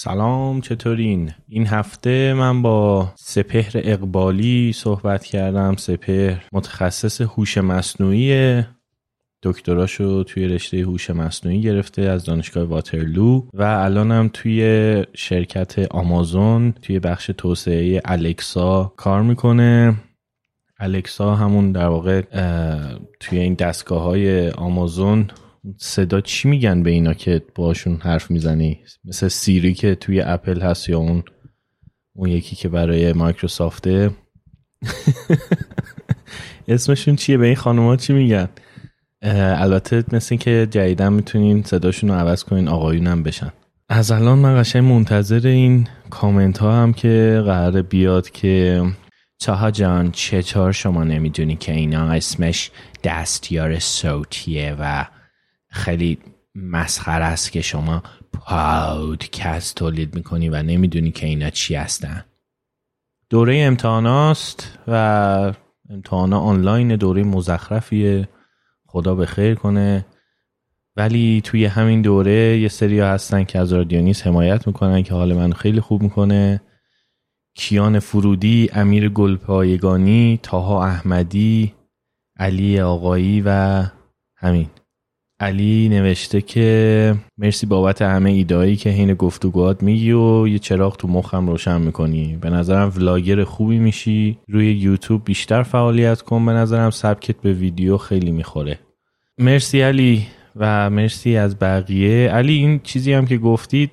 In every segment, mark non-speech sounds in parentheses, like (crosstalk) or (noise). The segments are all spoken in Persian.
سلام چطورین؟ این هفته من با سپهر اقبالی صحبت کردم سپهر متخصص هوش مصنوعی دکتراشو توی رشته هوش مصنوعی گرفته از دانشگاه واترلو و الانم توی شرکت آمازون توی بخش توسعه الکسا کار می‌کنه الکسا همون در واقع توی این دستگاه های آمازون صدا چی میگن به اینا که باشون حرف می‌زنی؟ مثل سیری که توی اپل هست یا اون اون یکی که برای مایکروسافته؟ (laughs) اسمشون چیه؟ به این خانوما چی میگن؟ البته مثل که جدیدن می‌تونین صداشون رو عوض کنین آقایونم بشن. از الان من قشنگ منتظر این کامنت ها هم که قرار بیاد که چاها جان چطور شما نمی‌دونی که اینا اسمش دستیار صوتیه و خیلی مسخره است که شما پادکست تولید می‌کنی و نمی‌دونی که اینا چی هستن. دوره امتحاناست و امتحانا آنلاین دوره مزخرفیه. خدا به خیر کنه. ولی توی همین دوره یه سری هستن که از رادیونیس حمایت می‌کنن که حال من خیلی خوب می‌کنه. کیان فرودی، امیر گلپایگانی، تاها احمدی، علی آقایی و همین. علی نوشته که مرسی بابت همه ایدایی که حین گفتگوات میگی و یه چراغ تو مخم روشن می‌کنی. به نظرم ولاگر خوبی میشی. روی یوتیوب بیشتر فعالیت کن. به نظرم سبکت به ویدیو خیلی می‌خوره. مرسی علی و مرسی از بقیه. علی این چیزی هم که گفتید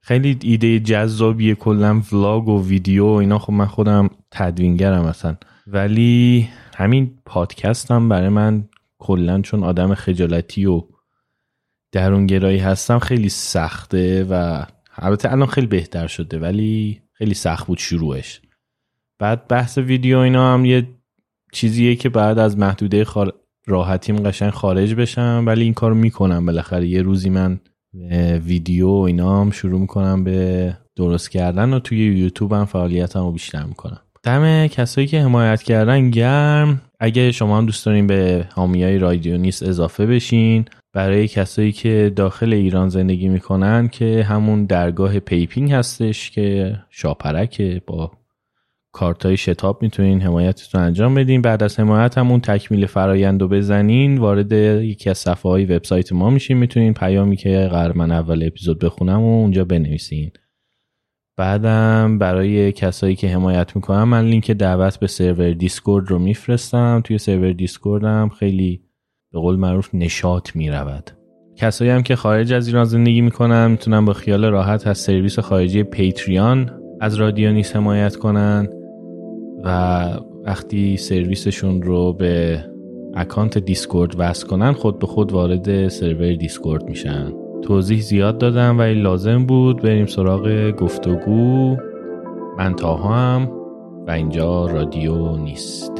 خیلی ایده جذابیه. کلا ولاگ و ویدیو اینا. خب من خودم تدوینگرم اصلا. ولی همین پادکست هم برای من کلا چون آدم خجالتی و درونگرایی هستم خیلی سخته و البته الان خیلی بهتر شده ولی خیلی سخت بود شروعش. بعد بحث ویدیو اینا هم یه چیزیه که بعد از محدوده خار... راحتیم قشنگ خارج بشم ولی این کارو می‌کنم. بالاخره یه روزی من ویدیو اینا هم شروع می‌کنم به درست کردن و توی یوتیوب هم فعالیتم رو بیشتر می‌کنم. دم کسایی که حمایت کردن گرم. اگه شما هم دوست دارین به حامیای رادیو نیست اضافه بشین. برای کسایی که داخل ایران زندگی می‌کنن که همون درگاه PayPing هستش که شاپرکه با کارتای شتاب می‌تونین حمایتتون انجام بدین. بعد از حمایت همون تکمیل فرایند رو بزنین. وارد یکی از صفحه های وبسایت ما میشین. می‌تونین پیامی که قراره من اول اپیزود بخونم و اونجا بنویسین. بعدم برای کسایی که حمایت می‌کنن من لینک دعوت به سرور Discord رو میفرستم. توی سرور Discord م خیلی به قول معروف نشاط می‌رود. کسایی هم که خارج از ایران زندگی می‌کنن می‌تونن با خیال راحت از سرویس خارجی Patreon از رادیو نیست حمایت کنن و وقتی سرویسشون رو به account Discord وصل کنن خود به خود وارد سرور Discord میشن. توضیح زیاد دادم ولی لازم بود بریم سراغ گفتگو. من طاهام و اینجا رادیو نیست.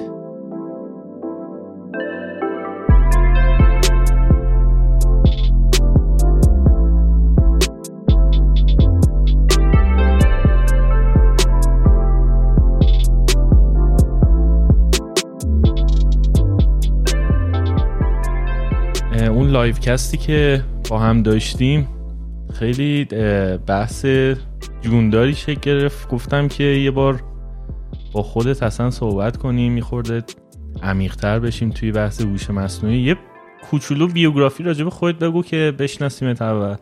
اون livecast ی که با هم داشتیم. خیلی بحث جونداری شکل گرفت. گفتم که یه بار با خودت اصلا صحبت کنیم یه خورده عمیقتر بشیم توی بحث هوش مصنوعی. یه کوچولو بیوگرافی راجب خودت بگو که بشناسیم اول.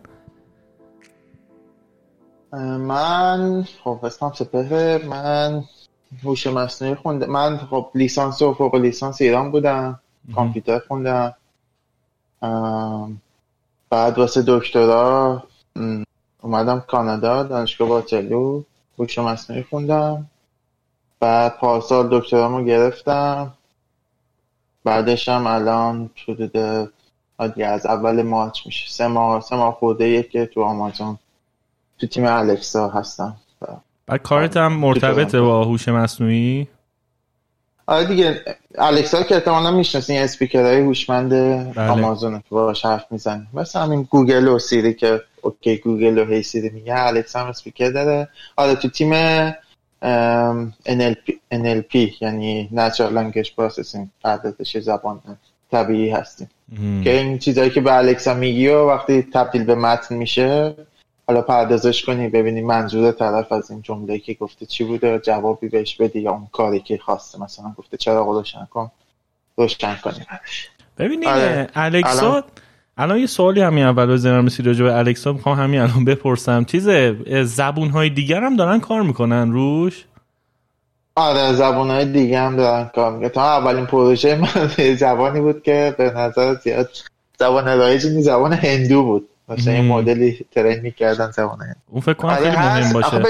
من خب اسمم سپهره. من هوش مصنوعی خونده من خب لیسانس و فوق لیسانس ایران بودم. کامپیوتر خوندم. بعد واسه دکترا اومدم کانادا دانشگاه واترلو هوش مصنوعی خوندم. بعد پارسال دکترامو گرفتم. بعدش هم الان حدود از اول مارچ میشه. سه ماه سه ماه خورده که تو آمازون تو تیم الکسا هستم. بعد کارت هم مرتبطه با هوش مصنوعی؟ آره دیگه Alexa که احتمالا می‌شناسین اسپیکرهای هوشمند بله. آمازون که باهاش حرف می‌زنی مثل همین گوگل و Siri که OK Google و Hey Siri میگه Alexa هم اسپیکر داره. آره تو تیم NLP, NLP یعنی Natural Language Processing پردازش زبان طبیعی هستیم. که این چیزایی که به Alexa میگی و وقتی تبدیل به متن میشه حالا پردازش کنی ببینی منظور طرف از این جمله که گفته چی بوده جوابی بهش بدی یا اون کاری که خواسته. مثلا گفته چراغو روشن کن روشن کنی ببینید آره. الکسا الان... یه سوالی همین اول به ذهنم رسید راجع به الکسا. می‌خوام همین الان بپرسم. چیز زبون های دیگر هم دارن کار می‌کنن روش؟ آره زبان های دیگه هم دارن کار می‌کنن. تا اولین پروژه من (laughs) زبانی بود که به نظر زیاد زبان رایجی زبان هندو بود. مثلا یه مدلی ترین می‌کردن زبان هندو اون فکر کنم آره خیلی مهم باشه.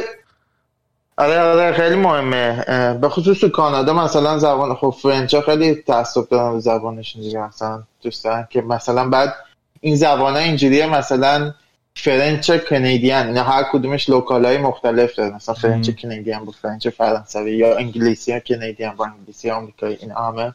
آره آره خیلی مهمه. به خصوص تو کانادا مثلا زبان خب French خیلی تعصب دارن زبانشون دیگه مثلا دوست دارن که مثلا بعد این زبان ها اینجوریه مثلا French Canadian اینا هر کدومش locale های مختلف داره مثلا French Canadian با French فرانسوی یا انگلیسی Canadian با انگلیسی آمریکایی این همه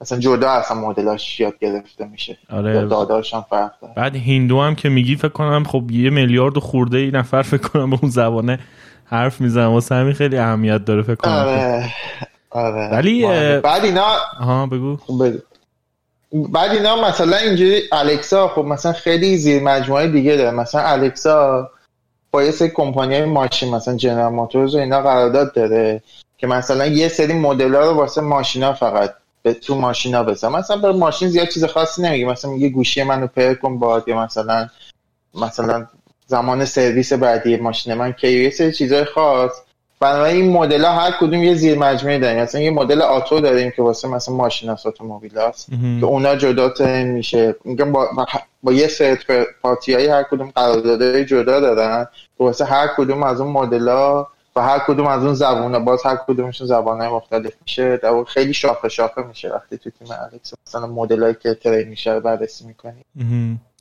مثلا جدا اصلا مدلاش یاد گرفته میشه. آره. data ش هم فرق داره. بعد هندو هم که میگی فکر کنم خب یه میلیارد خورده ای نفر فکر کنم به اون زبانه حرف می‌زنم واسه همین خیلی اهمیت داره فکر کنم. آره. آره. ولی بعد اینا آها بگو. بگو. بعد اینا مثلا اینجوری الکسا خب مثلا خیلی زیر مجموعه دیگه داره. مثلا الکسا با یه سری کمپانی ماشین مثلا جنرال موتورز و اینا قرارداد داره که مثلا یه سری مدل ها رو واسه ماشینا فقط به تو ماشینا بزن. مثلا به ماشین زیاد چیز خاصی نمیگه. مثلا میگه گوشی منو پر کن باد یا مثلا مثلا زمان سرویس بعدی ماشین من که یه سری چیزای خاص. بنابراین این مدل ها هر کدوم یه زیر مجموعه داریم مثلا یه مدل آتو داریم که واسه مثلا ماشین است اتومبیل است که اونا جدا میشه. میگم با, با یه ست پارتی های هر کدوم قراردادهای جدا دارن. که واسه هر کدوم از اون مدل ها و هر کدوم از اون زبونه باز هر کدومشون زبان های مختلف میشه. در خیلی شاخه شاخه میشه وقتی تو تیم الکس مثلا مدل که ترین میشه رو بررسی می‌کنی.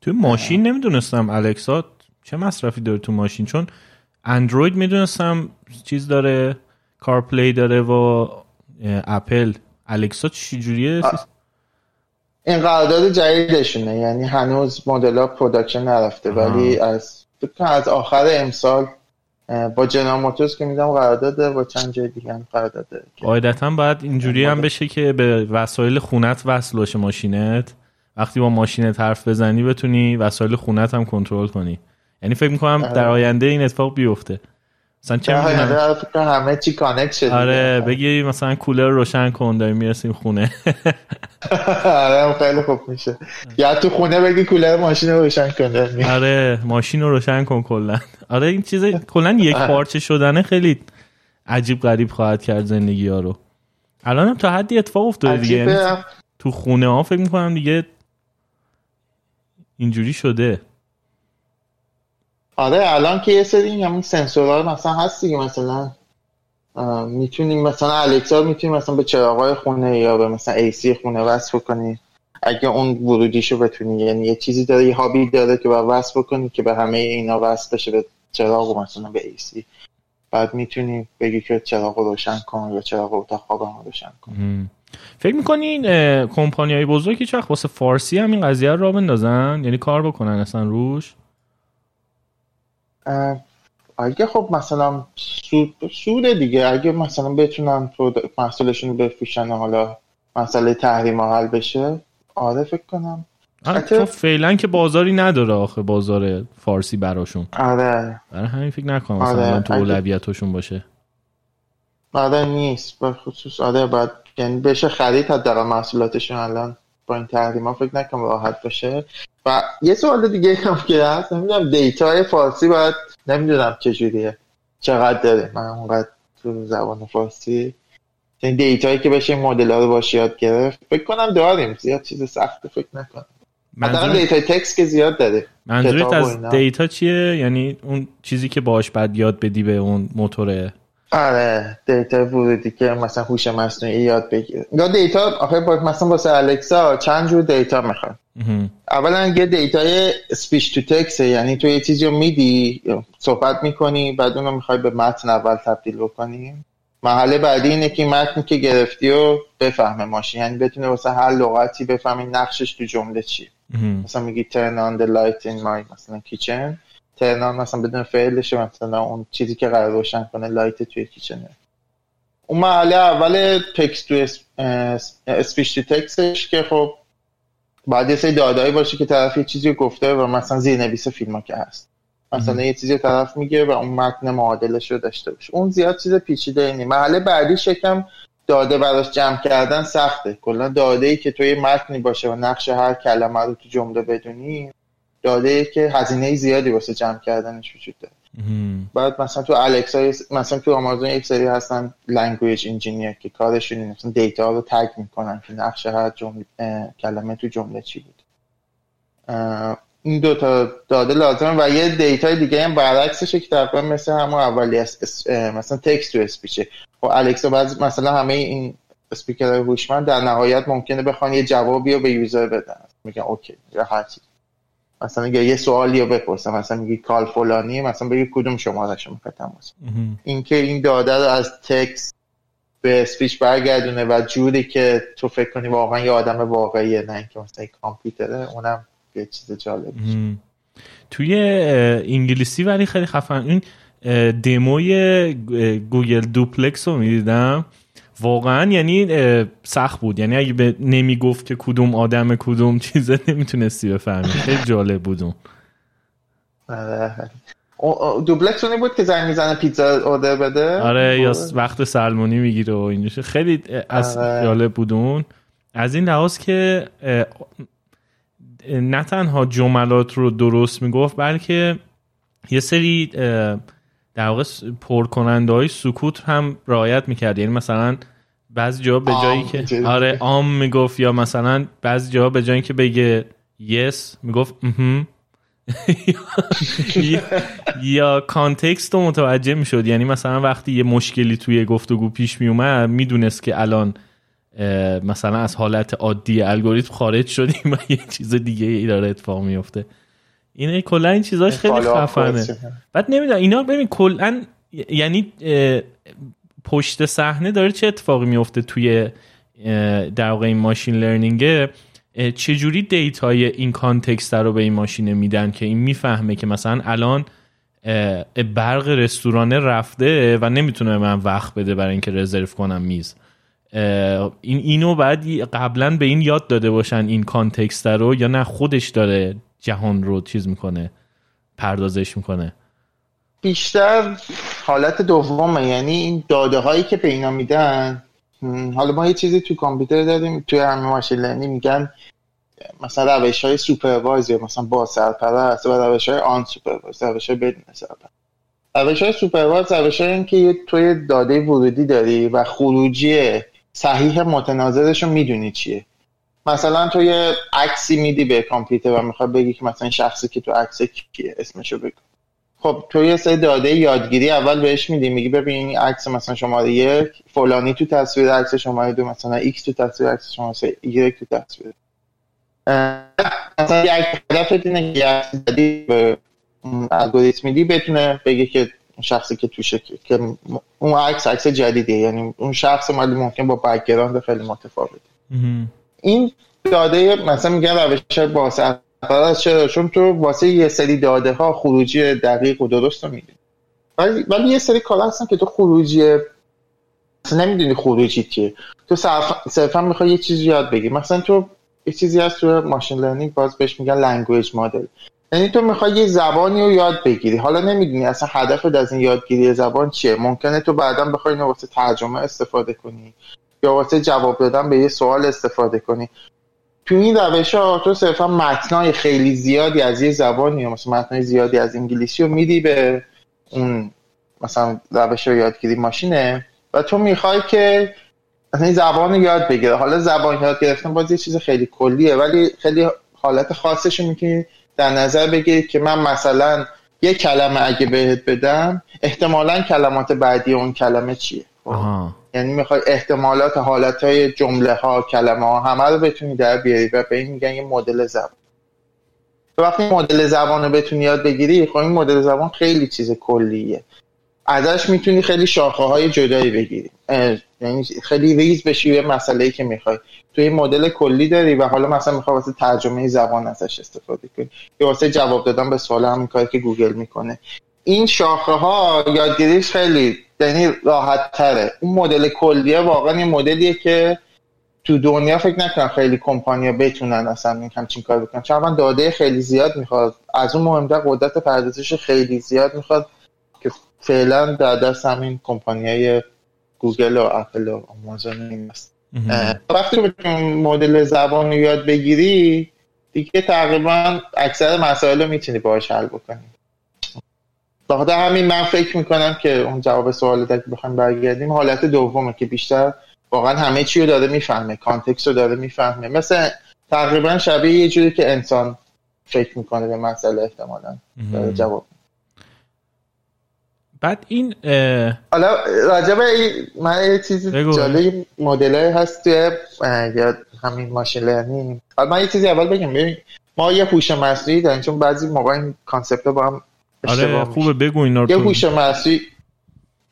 تو ماشین نمی‌دونستم Alexa چه مصرفی داره تو ماشین چون اندروید می‌دونستم چیز داره CarPlay داره و Apple. Alexa چی جوریه این قرارداد جدیدشونه یعنی هنوز مدل ها production نرفته ولی از از آخر امسال با General Motors که میدم قرارداد با چند جای دیگه هم قرارداد قاعدتا باید اینجوری هم بشه که به وسایل خونت وصل باشه ماشینت. وقتی با ماشینت حرف بزنی بتونی وسایل خونت هم کنترل کنی. یعنی فکر می‌کنم. در آینده این اتفاق بیفته. مثلا چه همه چی کانکت شده آره بگی مثلا کولر روشن کن داریم می‌رسیم خونه. (laughs) آره خیلی خوب میشه. یا تو خونه بگی کولر ماشین رو روشن کن آره ماشین رو روشن کن کلا. آره این چیز کلا یک پارچه شدنه خیلی عجیب غریب خواهد کرد زندگی ها رو. الان هم تا حدی اتفاق افتاده دیگه. یعنی تو خونه ها فکر می‌کنم دیگه اینجوری شده. آره الان که یه سری همین سنسورها مثلا هست دیگه مثلا می‌تونیم مثلا Alexa می‌تونیم مثلا به چراغای خونه یا به مثلا AC خونه وصل کنی اگه اون ورودیشو بتونی یعنی یه چیزی داره یه hub ی داره که باید وصل کنی که به همه اینا وصل بشه به چراغ و مثلا به AC بعد می‌تونی بگی که چراغ روشن کن یا چراغ اتاق خوابم روشن کن. فکر می‌کنین کمپانی های بزرگ هیچ وقت واسه فارسی هم این قضیه رو بندازن؟ یعنی کار بکنن اصلا روش؟ اگه خب مثلا سود سود دیگه. اگه مثلا بتونن محصولشون رو بفروشن حالا مسئله تحریم حل بشه آره فکر کنم. چون فعلا که بازاری نداره آخه بازار فارسی براشون. آره. برای همین فکر نکنم مثلا آره. تو اولویتاشون باشه. آره نیست. به خصوص آره باید یعنی بشه خرید حداقل محصولاتشون الان با این تحریم ها فکر نکنم راحت باشه. و یه سوال دیگه هم که هست نمی‌دونم data فارسی باید نمی‌دونم چجوریه چقدر داره؟ من اونقدر تو زبان فارسی این data یی که بشه مدل ها رو باش یاد گرفت. فکر کنم داریم. زیاد چیز سخت فکر نکنم. منظور دیتا تکس که زیاد داره. منظورت از data چیه؟ یعنی اون چیزی که باش بعد یاد بدی به اون موتور آره data ورودی که مثلا هوش مصنوعی یاد بگیره. یا data آخه مثلا واسه الکسا چند جور data می‌خواد. اولا یه data ی speech to text یعنی تو یه چیزی رو میدی صحبت می‌کنی بعد اونو می‌خوای به متن اول تبدیل بکنی. محله بعدی اینه که متن که گرفتی و بفهمه ماشین. یعنی بتونه واسه هر لغتی بفهمی نقشش تو جمله چیه. مثلا میگی turn on the light in my مثلا kitchen. On مثلا بدون فعلش مثلا اون چیزی که قرار روشن کنه لایت توی کیچنه اون محله اول تکست تو اسپیش تو تکستش که خب بعد یه سری دادایی باشه که طرف یه چیزی گفته و مثلا زیرنویس فیلم که هست. مثلا یه چیزی طرف میگه و اون متن معادلش رو داشته باشه. اون زیاد چیز پیچیده نیست. محله بعدی شکم داده براش جمع کردن سخته. کلا داده ای که توی متنی باشه و نقش هر کلمه رو تو جمله بدونی داده که هزینه زیادی واسه جمع کردنش وجود داره. بعد مثلا تو الکسا مثلا تو آمازون یک سری هستن language engineer که کارشون اینه. مثلا data رو tag می‌کنن که نقش هر جمله کلمه تو جمله چی بود. این دو تا داده لازمه و یه data ی دیگه هم برعکسشه که تقریبا مثل همون اولی است مثلا text to speech ه و الکسا بعض مثلا همه این اسپیکر هوشمند در نهایت ممکنه بخوان یه جوابی رو به user بدن. میگن okay یا هر مثلا اگه یه سوالی رو بپرسم مثلا میگی call فلانی مثلا بگی کدوم شماره شما تماس اینکه این داده رو از text به speech برگردونه و جوری که تو فکر کنی واقعا یه آدم واقعیه نه اینکه مثلا کامپیوتره اونم یه چیز جالب توی انگلیسی ولی خیلی خفن. این دموی گوگل دوپلکس رو می‌دیدم. واقعا یعنی سخت بود. یعنی اگه به نمی‌گفت که کدوم آدم کدوم چیزه نمی‌تونستی بفهمی. خیلی جالب بود اون. آره. دوبلکس اونی بود که زنگ می‌زنه پیتزا اوردر بده؟ آره یا وقت سلمونی می‌گیره و اینجوری خیلی از آره. جالب بود اون. از این لحاظ که نه تنها جملات رو درست می‌گفت بلکه یه سری در واقع پر کننده های سکوت هم رعایت می‌کرد. یعنی مثلا بعضی جا به جایی که آره آم می‌گفت یا مثلا بعضی جا به جایی که بگه یس می‌گفت (laughs) یا کانتکست رو متوجه می‌شد. یعنی مثلا وقتی یه مشکلی توی گفتگو پیش میومد می‌دونست که الان مثلا از حالت عادی الگوریتم خارج شدیم و یه چیز دیگه ای داره اتفاق میفته این کلا این چیزاش خیلی خفنه. بعد نمی‌دونم اینا ببین کلا یعنی پشت صحنه داره چه اتفاقی میفته توی در واقع این machine learning چجوری data ی این context رو به این ماشینه میدن که این می‌فهمه که مثلا الان برق رستوران رفته و نمی‌تونه من وقت بده برای اینکه رزرو کنم میز. این اینو بعد قبلا به این یاد داده باشن این context رو یا نه خودش داره جهان رو چیز می‌کنه پردازش می‌کنه. بیشتر حالت دومه یعنی این داده هایی که به اینا میدن حالا ما یه چیزی تو کامپیوتر داریم توی همه machine learning میگن مثلا روش های supervised مثلا با سرپرست و روش های unsupervised روش های بدون سرپرست. روش های supervised روش های که توی داده ورودی داری و خروجی صحیح متناظرش رو می‌دونی چیه. مثلا تو یه عکسی میدی به کامپیوتر و می‌خواد بگی که مثلا شخصی که تو عکس کیه اسمشو بگو. خب تو یه سری داده یادگیری اول بهش میدی میگی ببین عکس مثلا شماره یک فلانی تو تصویر عکس شماره دو مثلا ایکس تو تصویر عکس شماره سه تو تصویر. مثلا یک هدف اینه که یک به الگوریتم میدی بتونه بگه که شخصی که توشه که اون عکس عکس جدیدیه. یعنی اون شخص مالی ممکن با بکگراند خیلی متفاوته. این داده مثلا میگن روش با چرا؟ چون تو واسه یه سری داده ها خروجی دقیق و درست رو می‌دونی. ولی, ولی یه سری کار هستن که تو خروجی نمی‌دونی خروجی چیه. تو صرفا می‌خوای یه چیزی یاد بگیری. مثلا تو یه چیزی هست تو machine learning باز بهش میگن language model یعنی تو می‌خوای یه زبانی رو یاد بگیری. حالا نمی‌دونی اصلا هدفت از این یادگیری زبان چیه. ممکنه تو بعدا بخوای اینو واسه ترجمه استفاده کنی. یا واسه جواب دادن به یه سوال استفاده کنی. تو این روش ها تو صرفا متنای خیلی زیادی از یه زبانی یا مثلا متنای زیادی از انگلیسی رو میدی به اون مثلا روش یادگیری ماشینه و تو می‌خوای که مثلا زبان رو یاد بگیره حالا زبان یاد گرفتن باز یه چیز خیلی کلیه ولی خیلی حالت خاصش می‌تونی در نظر بگیرید که من مثلا یه کلمه اگه بهت بدم احتمالا کلمات بعدی اون کلمه چیه. یعنی می‌خوای احتمالات حالت های جمله ها کلمه ها همه رو بتونی در بیاری و به این میگن یه مدل زبان. وقتی مدل زبان رو بتونی یاد بگیری خب این مدل زبان خیلی چیز کلیه. ازش می‌تونی خیلی شاخه های جدایی بگیری. یعنی خیلی ریز بشی یه مسئله ای که می‌خوای. تو این مدل کلی داری و حالا مثلا می‌خوای واسه ترجمه زبان ازش استفاده کنی. یا واسه جواب دادن به سوال همین کاری که گوگل می‌کنه. این شاخه ها یادگیریش خیلی یعنی راحت تره اون مدل کلیه واقعا این مدلیه که تو دنیا فکر نکنم خیلی کمپانیا بتونن اصلا این همچین کار بکنن. چون من داده خیلی زیاد می‌خواد. از اون مهمتر قدرت پردازش خیلی زیاد می‌خواد که فعلا در دست همین کمپانیای گوگل و اپل و آمازون این است. وقتی مدل زبان رو یاد بگیری دیگه تقریبا اکثر مسائل رو می‌تونی باهاش حل بکنی. بخاطر همین من فکر می‌کنم که اون جواب سوال که بخوایم برگردیم حالت دومه که بیشتر واقعا همه چی رو داره می‌فهمه context رو داره می‌فهمه. مثل تقریبا شبیه یه جوری که انسان فکر می‌کنه به مسئله احتمالا. جواب بعد این حالا راجب من یه چیزی جالب مدل هست توی یا همین machine learning من یه چیزی اول بگم. ببین ما یه هوش مصنوعی داریم چون بعضی موقع این concept با هم آره خوبه بگو اینا یه هوش مصنوعی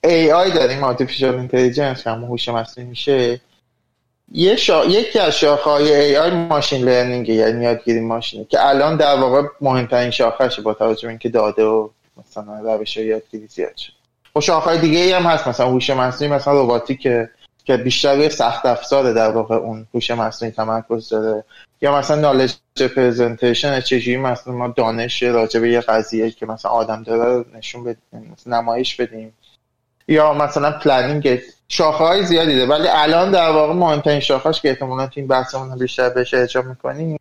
AI داریم artificial intelligence هم هوش مصنوعی میشه. یه شا... یکی از شاخه‌های AI ماشین لرنینگ یعنی یادگیری ماشینه که الان در واقع مهمترین شاخهشه با توجه به اینکه داده و مثلا روش یادگیری زیاد شد و شاخه‌های دیگه ای هم هست مثلا هوش مصنوعی مثلا رباتیک که بیشتر روی سخت افزاره در واقع اون هوش مصنوعی تمرکز داره. یا مثلا نالج پرزنتیشن چجوری مثلا ما دانش راجع به یه قضیه که مثلا آدم داره نشون بدیم نمایش بدیم. یا مثلا پلنینگ شاخه های زیادی ده ولی الان در واقع مهمترین شاخهش که احتمالا تو این بحثمون بیشتر بهش ارجاع می‌کنیم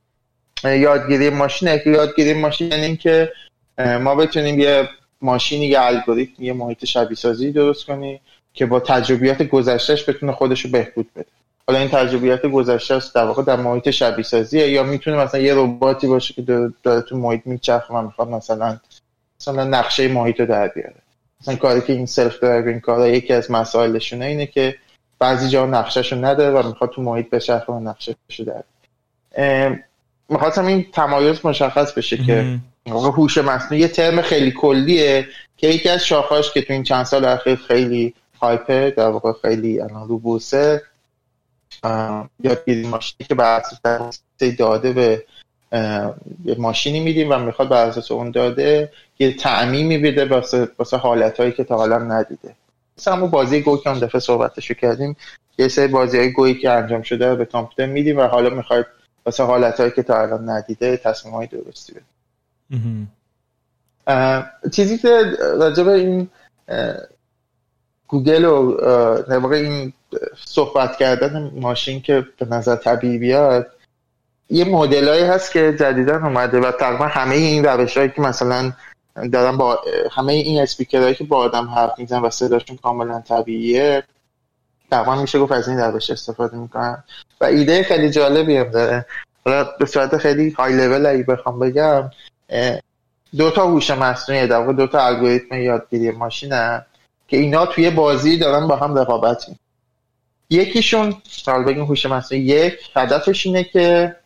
یادگیری ماشینه که یادگیری ماشین یعنی که ما بتونیم یه ماشینی یه الگوریتم یه محیط شبیه سازی درست کنیم. که با تجربیات گذشتهش بتونه خودش رو بهبود بده. حالا این تجربیات گذشته در واقع در محیط شبیه سازیه یا می‌تونه مثلا یه رباتی باشه که داره تو محیط میچرخه و می‌خواد مثلا مثلا نقشه محیط رو در بیاره. مثلا کاری که این self-driving car ا یکی از مسائلشونه اینه که بعضی جا نقشهشو نداره و می‌خواد تو محیط بچرخه و نقشهشو در می‌خواستم این تمایز مشخص بشه که هوش مصنوعی یه ترم خیلی کلیه که یکی از شاخهاش که تو این چند سال اخیر خیلی hype ه در واقع خیلی الان رو بورسه یادگیری ماشینی که بر اساس داده به یه ماشینی میدیم و می‌خواد بر اساس اون داده یه تعمیمی بده واسه حالت هایی که تا حالا ندیده. مثلا همون بازی گوی که اون دفعه صحبتشو کردیم یه سری بازی های گویی که انجام شده به کامپیوتر میدیم و حالا می‌خواید واسه حالت هایی که تا الان ندیده تصمیم های درستی بده چیزی که راجب این گوگل و نواقع این صحبت کردن ماشین که به نظر طبیعی بیاد یه مدلایی هست که جدیدا اومده و تقریبا همه این روش هایی که مثلا دارن با همه این اسپیکرهایی که با آدم حرف میزن و صداشون کاملا طبیعیه تقریبا میشه گفت از این روش استفاده می‌کنن. و ایده خیلی جالبی هم داره. حالا به صورت خیلی های لول اگه بخوام بگم دو تا هوش مصنوعی در واقع دو تا الگوریتم یادگیری ماشینه که اینا توی بازی دارن با هم رقابت یکیشون حالا بگیم هوش مصنوعی یک هدفش اینه که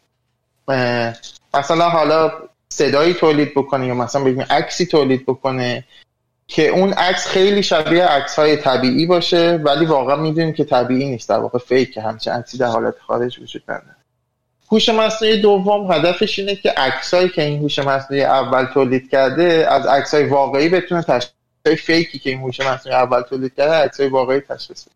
مثلا حالا صدایی تولید بکنه یا مثلا بگیم عکسی تولید بکنه که اون عکس خیلی شبیه عکس های طبیعی باشه ولی واقعا می‌دونیم که طبیعی نیست. در واقع فیک همچه عکسی در حالت خارج وجود نداره. هوش مصنوعی دوم هدفش اینه که عکسایی که این هوش مصنوعی اول تولید کرده از عکسای واقعی بتونه تشخیص فیکی که این هوش مصنوعی اول تولید کرده عکسای واقعی تشخیص بده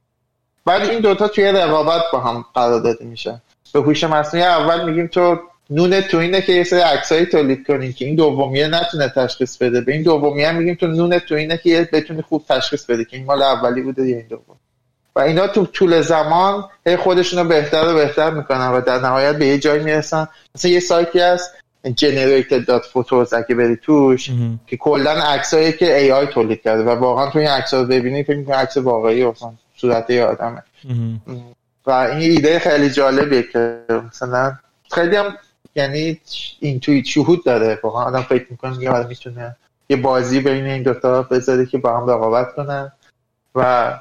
بعد این دوتا توی رقابت با هم قرار داده میشه به هوش مصنوعی اول میگیم تو نون تو اینه که یه سری عکسایی تولید کنی که این دومیه نتونه تشخیص بده. به این دومیه میگیم تو نون تو اینه که بتونی خوب تشخیص بده که این مال اولی بوده یا این دوم. و اینا تو طول زمان هی خودشون بهتر و بهتر می‌کنن و در نهایت به یه جایی می‌رسن. مثلا یه سایتی هست generated.photos اگه بری توش که کلا عکسایی که AI تولید کرده و واقعا تو این عکس‌ها رو ببینی فکر می‌کنی عکس واقعی اصلا صورت یه آدمه. و این ایده خیلی جالبیه که مثلا خیلی هم یعنی intuit شهود داره. واقعا آدم فکر می‌کنه یه می‌تونه یه بازی بین این دوتا بذاره که با هم رقابت کنن. و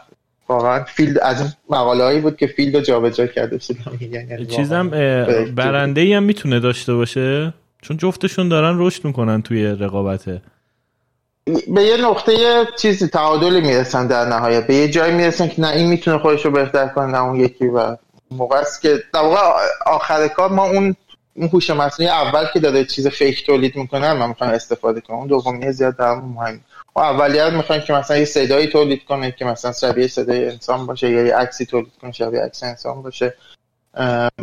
واقعا field از این مقاله هایی بود که field رو جابجا کرده (laughs) یعنی چیزم برنده ای هم می‌تونه داشته باشه؟ چون جفتشون دارن رشد می‌کنن توی رقابته به یه نقطه چیزی تعادلی می‌رسن در نهایت. به یه جایی می‌رسن که نه این می‌تونه خودش رو بهتر کنه نه اون یکی و موقع است که در واقع آخر کار ما اون اون هوش مصنوعی اول که داره چیز فیک تولید می‌کنه ما می‌خوایم استفاده کنیم اون دومی زیاد در مهم. و اولیت می‌خوایم که مثلا یه صدایی تولید کنه که مثلا شبیه صدای انسان باشه یا یه عکسی تولید کنه شبیه عکس انسان باشه.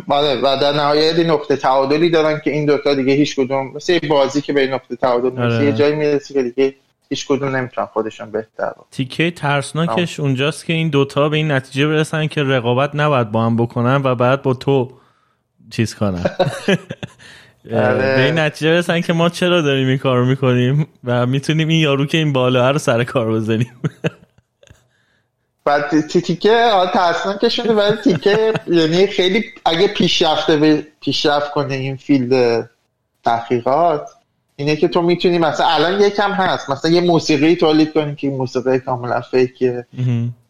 بله و در نهایت نقطه تعادلی دارن که این دوتا دیگه هیچ کدوم مثل بازی که به نقطه تعادل می‌رسه آره. یه جایی می‌رسه که دیگه هیچ کدوم نمی‌تونن خودشون بهتر تیکه ترسناکش اونجاست که این دوتا به این نتیجه برسن که رقابت نباید با هم بکنن و بعد با تو چیز کنن (laughs) آره. به این نتیجه برسن که ما چرا داریم این کارو می‌کنیم و می‌تونیم این یارو که این بالا رو سر کار بزنیم (laughs) بعد تی- تیکه آره ترسناکشونه ولی تیکه یعنی خیلی اگه پیشرفته به پیشرفت کنه این field تحقیقات اینه که تو می‌تونی مثلا الان یکم هست. مثلا یه موسیقی تولید کنی که موسیقی کاملا fake ه.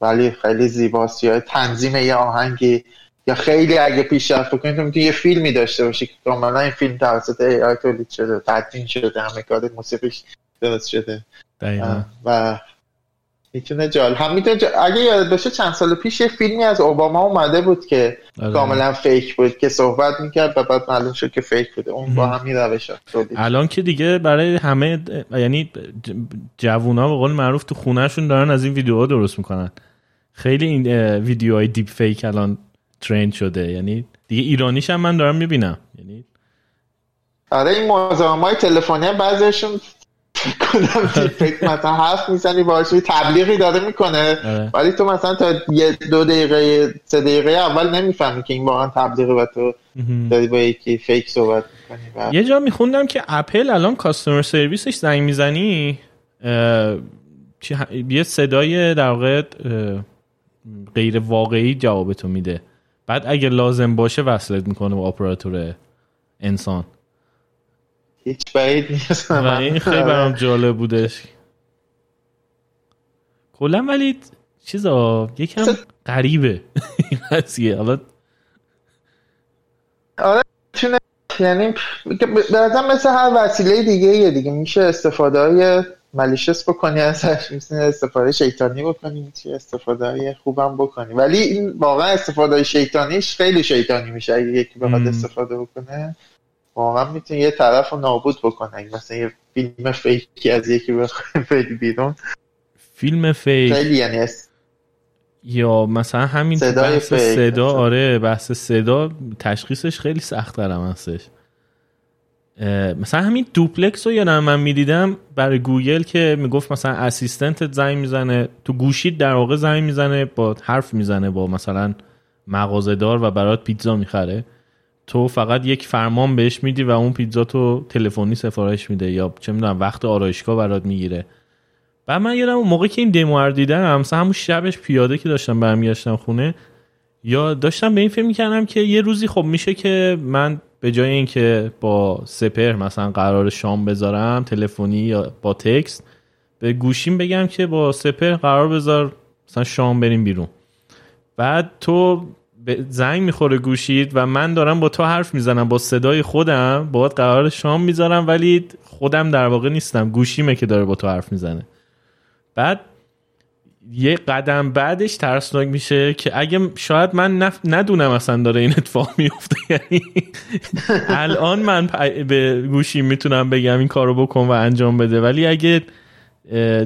ولی خیلی زیباست. یا تنظیم یه آهنگی. یا خیلی اگه پیشرفت بکنی تو می‌تونی یه فیلمی داشته باشی که کاملا این فیلم توسط AI تولید شده تدوین شده همه کار موسیقیش درست شده. دقیقا. و می‌تونه جال هم می‌تونه جال... اگه یاد باشه چند سال پیش یه فیلمی از اوباما اومده بود که آره. کاملا fake بود که صحبت می‌کرد و بعد معلوم شد که fake بوده. اون با همین روش الان که دیگه برای همه یعنی جوونا به قول معروف تو خونهشون دارن از این ویدیوها درست می‌کنن. خیلی این ویدیوهای دیپ فیک الان trend شده. یعنی دیگه ایرانیش هم من دارم می‌بینم. یعنی آره این مزاحم های تلفنی هم بعضیشون کنم فکر مثلا حرف می‌زنی باهاش تبلیغی داره می‌کنه. آره. ولی تو مثلا تا یه دو دقیقه سه دقیقه اول نمی‌فهمی که این واقعا تبلیغه و تو داری با یکی فیک صحبت می‌کنی یه جا میخوندم که اپل الان کاستومر سرویسش زنگ می‌زنی یه صدای در واقع غیر واقعی جوابتو میده. بعد اگه لازم باشه وصلت می‌کنه با اپراتور انسان. هیچ بعید نیست. و این خیلی برام جالب بودش. کلا ولی چیزا یکم غریبه این قضیه. حالا آره می‌تونه یعنی به مثل هر وسیله دیگه یه دیگه. میشه استفاده های ملیشس بکنی ازش می‌تونه استفاده شیطانی بکنی می‌تونه استفاده های خوبم بکنی. ولی این واقعا استفاده شیطانیش خیلی شیطانی میشه اگه یکی بخواد. استفاده بکنه. واقعا می‌تونه یه طرف رو نابود بکنه اگه مثلا یه فیلم fakeی از یکی بری بیرون فیلم fake. خیلی یعنی اس- یا مثلا همین بحث fake. صدا مثلا. آره بحث صدا تشخیصش خیلی سخت ترم هستش. مثلا همین دوپلکس رو یادم من می‌دیدم برای گوگل که می‌گفت مثلا assistantت زنگ می‌زنه تو گوشیت در واقع زنگ می‌زنه با حرف می‌زنه با مثلا مغازهدار و برات پیتزا می‌خره. تو فقط یک فرمان بهش میدی و اون پیتزا تو تلفنی سفارش میده یا چه می‌دونم وقت آرایشگاه برات می‌گیره. بعد من یادم اون موقع که این دمو رو دیدم همون شبش پیاده که داشتم برمیگشتم خونه یا داشتم به این فکر می‌کردم که یه روزی خب میشه که من به جای اینکه با سپر مثلا قرار شام بذارم تلفنی یا با تکست به گوشیم بگم که با سپر قرار بذار مثلا شام بریم بیرون. بعد تو زنگ می‌خوره گوشید و من دارم با تو حرف می‌زنم با صدای خودم باید قرار شام می‌ذارم ولی خودم در واقع نیستم. گوشیمه که داره با تو حرف می‌زنه. بعد یه قدم بعدش ترسناک میشه که اگه شاید من نف... ندونم اصلا داره این اتفاق میفته (laughs) یعنی الان من به گوشی می‌تونم بگم این کارو بکن و انجام بده. ولی اگه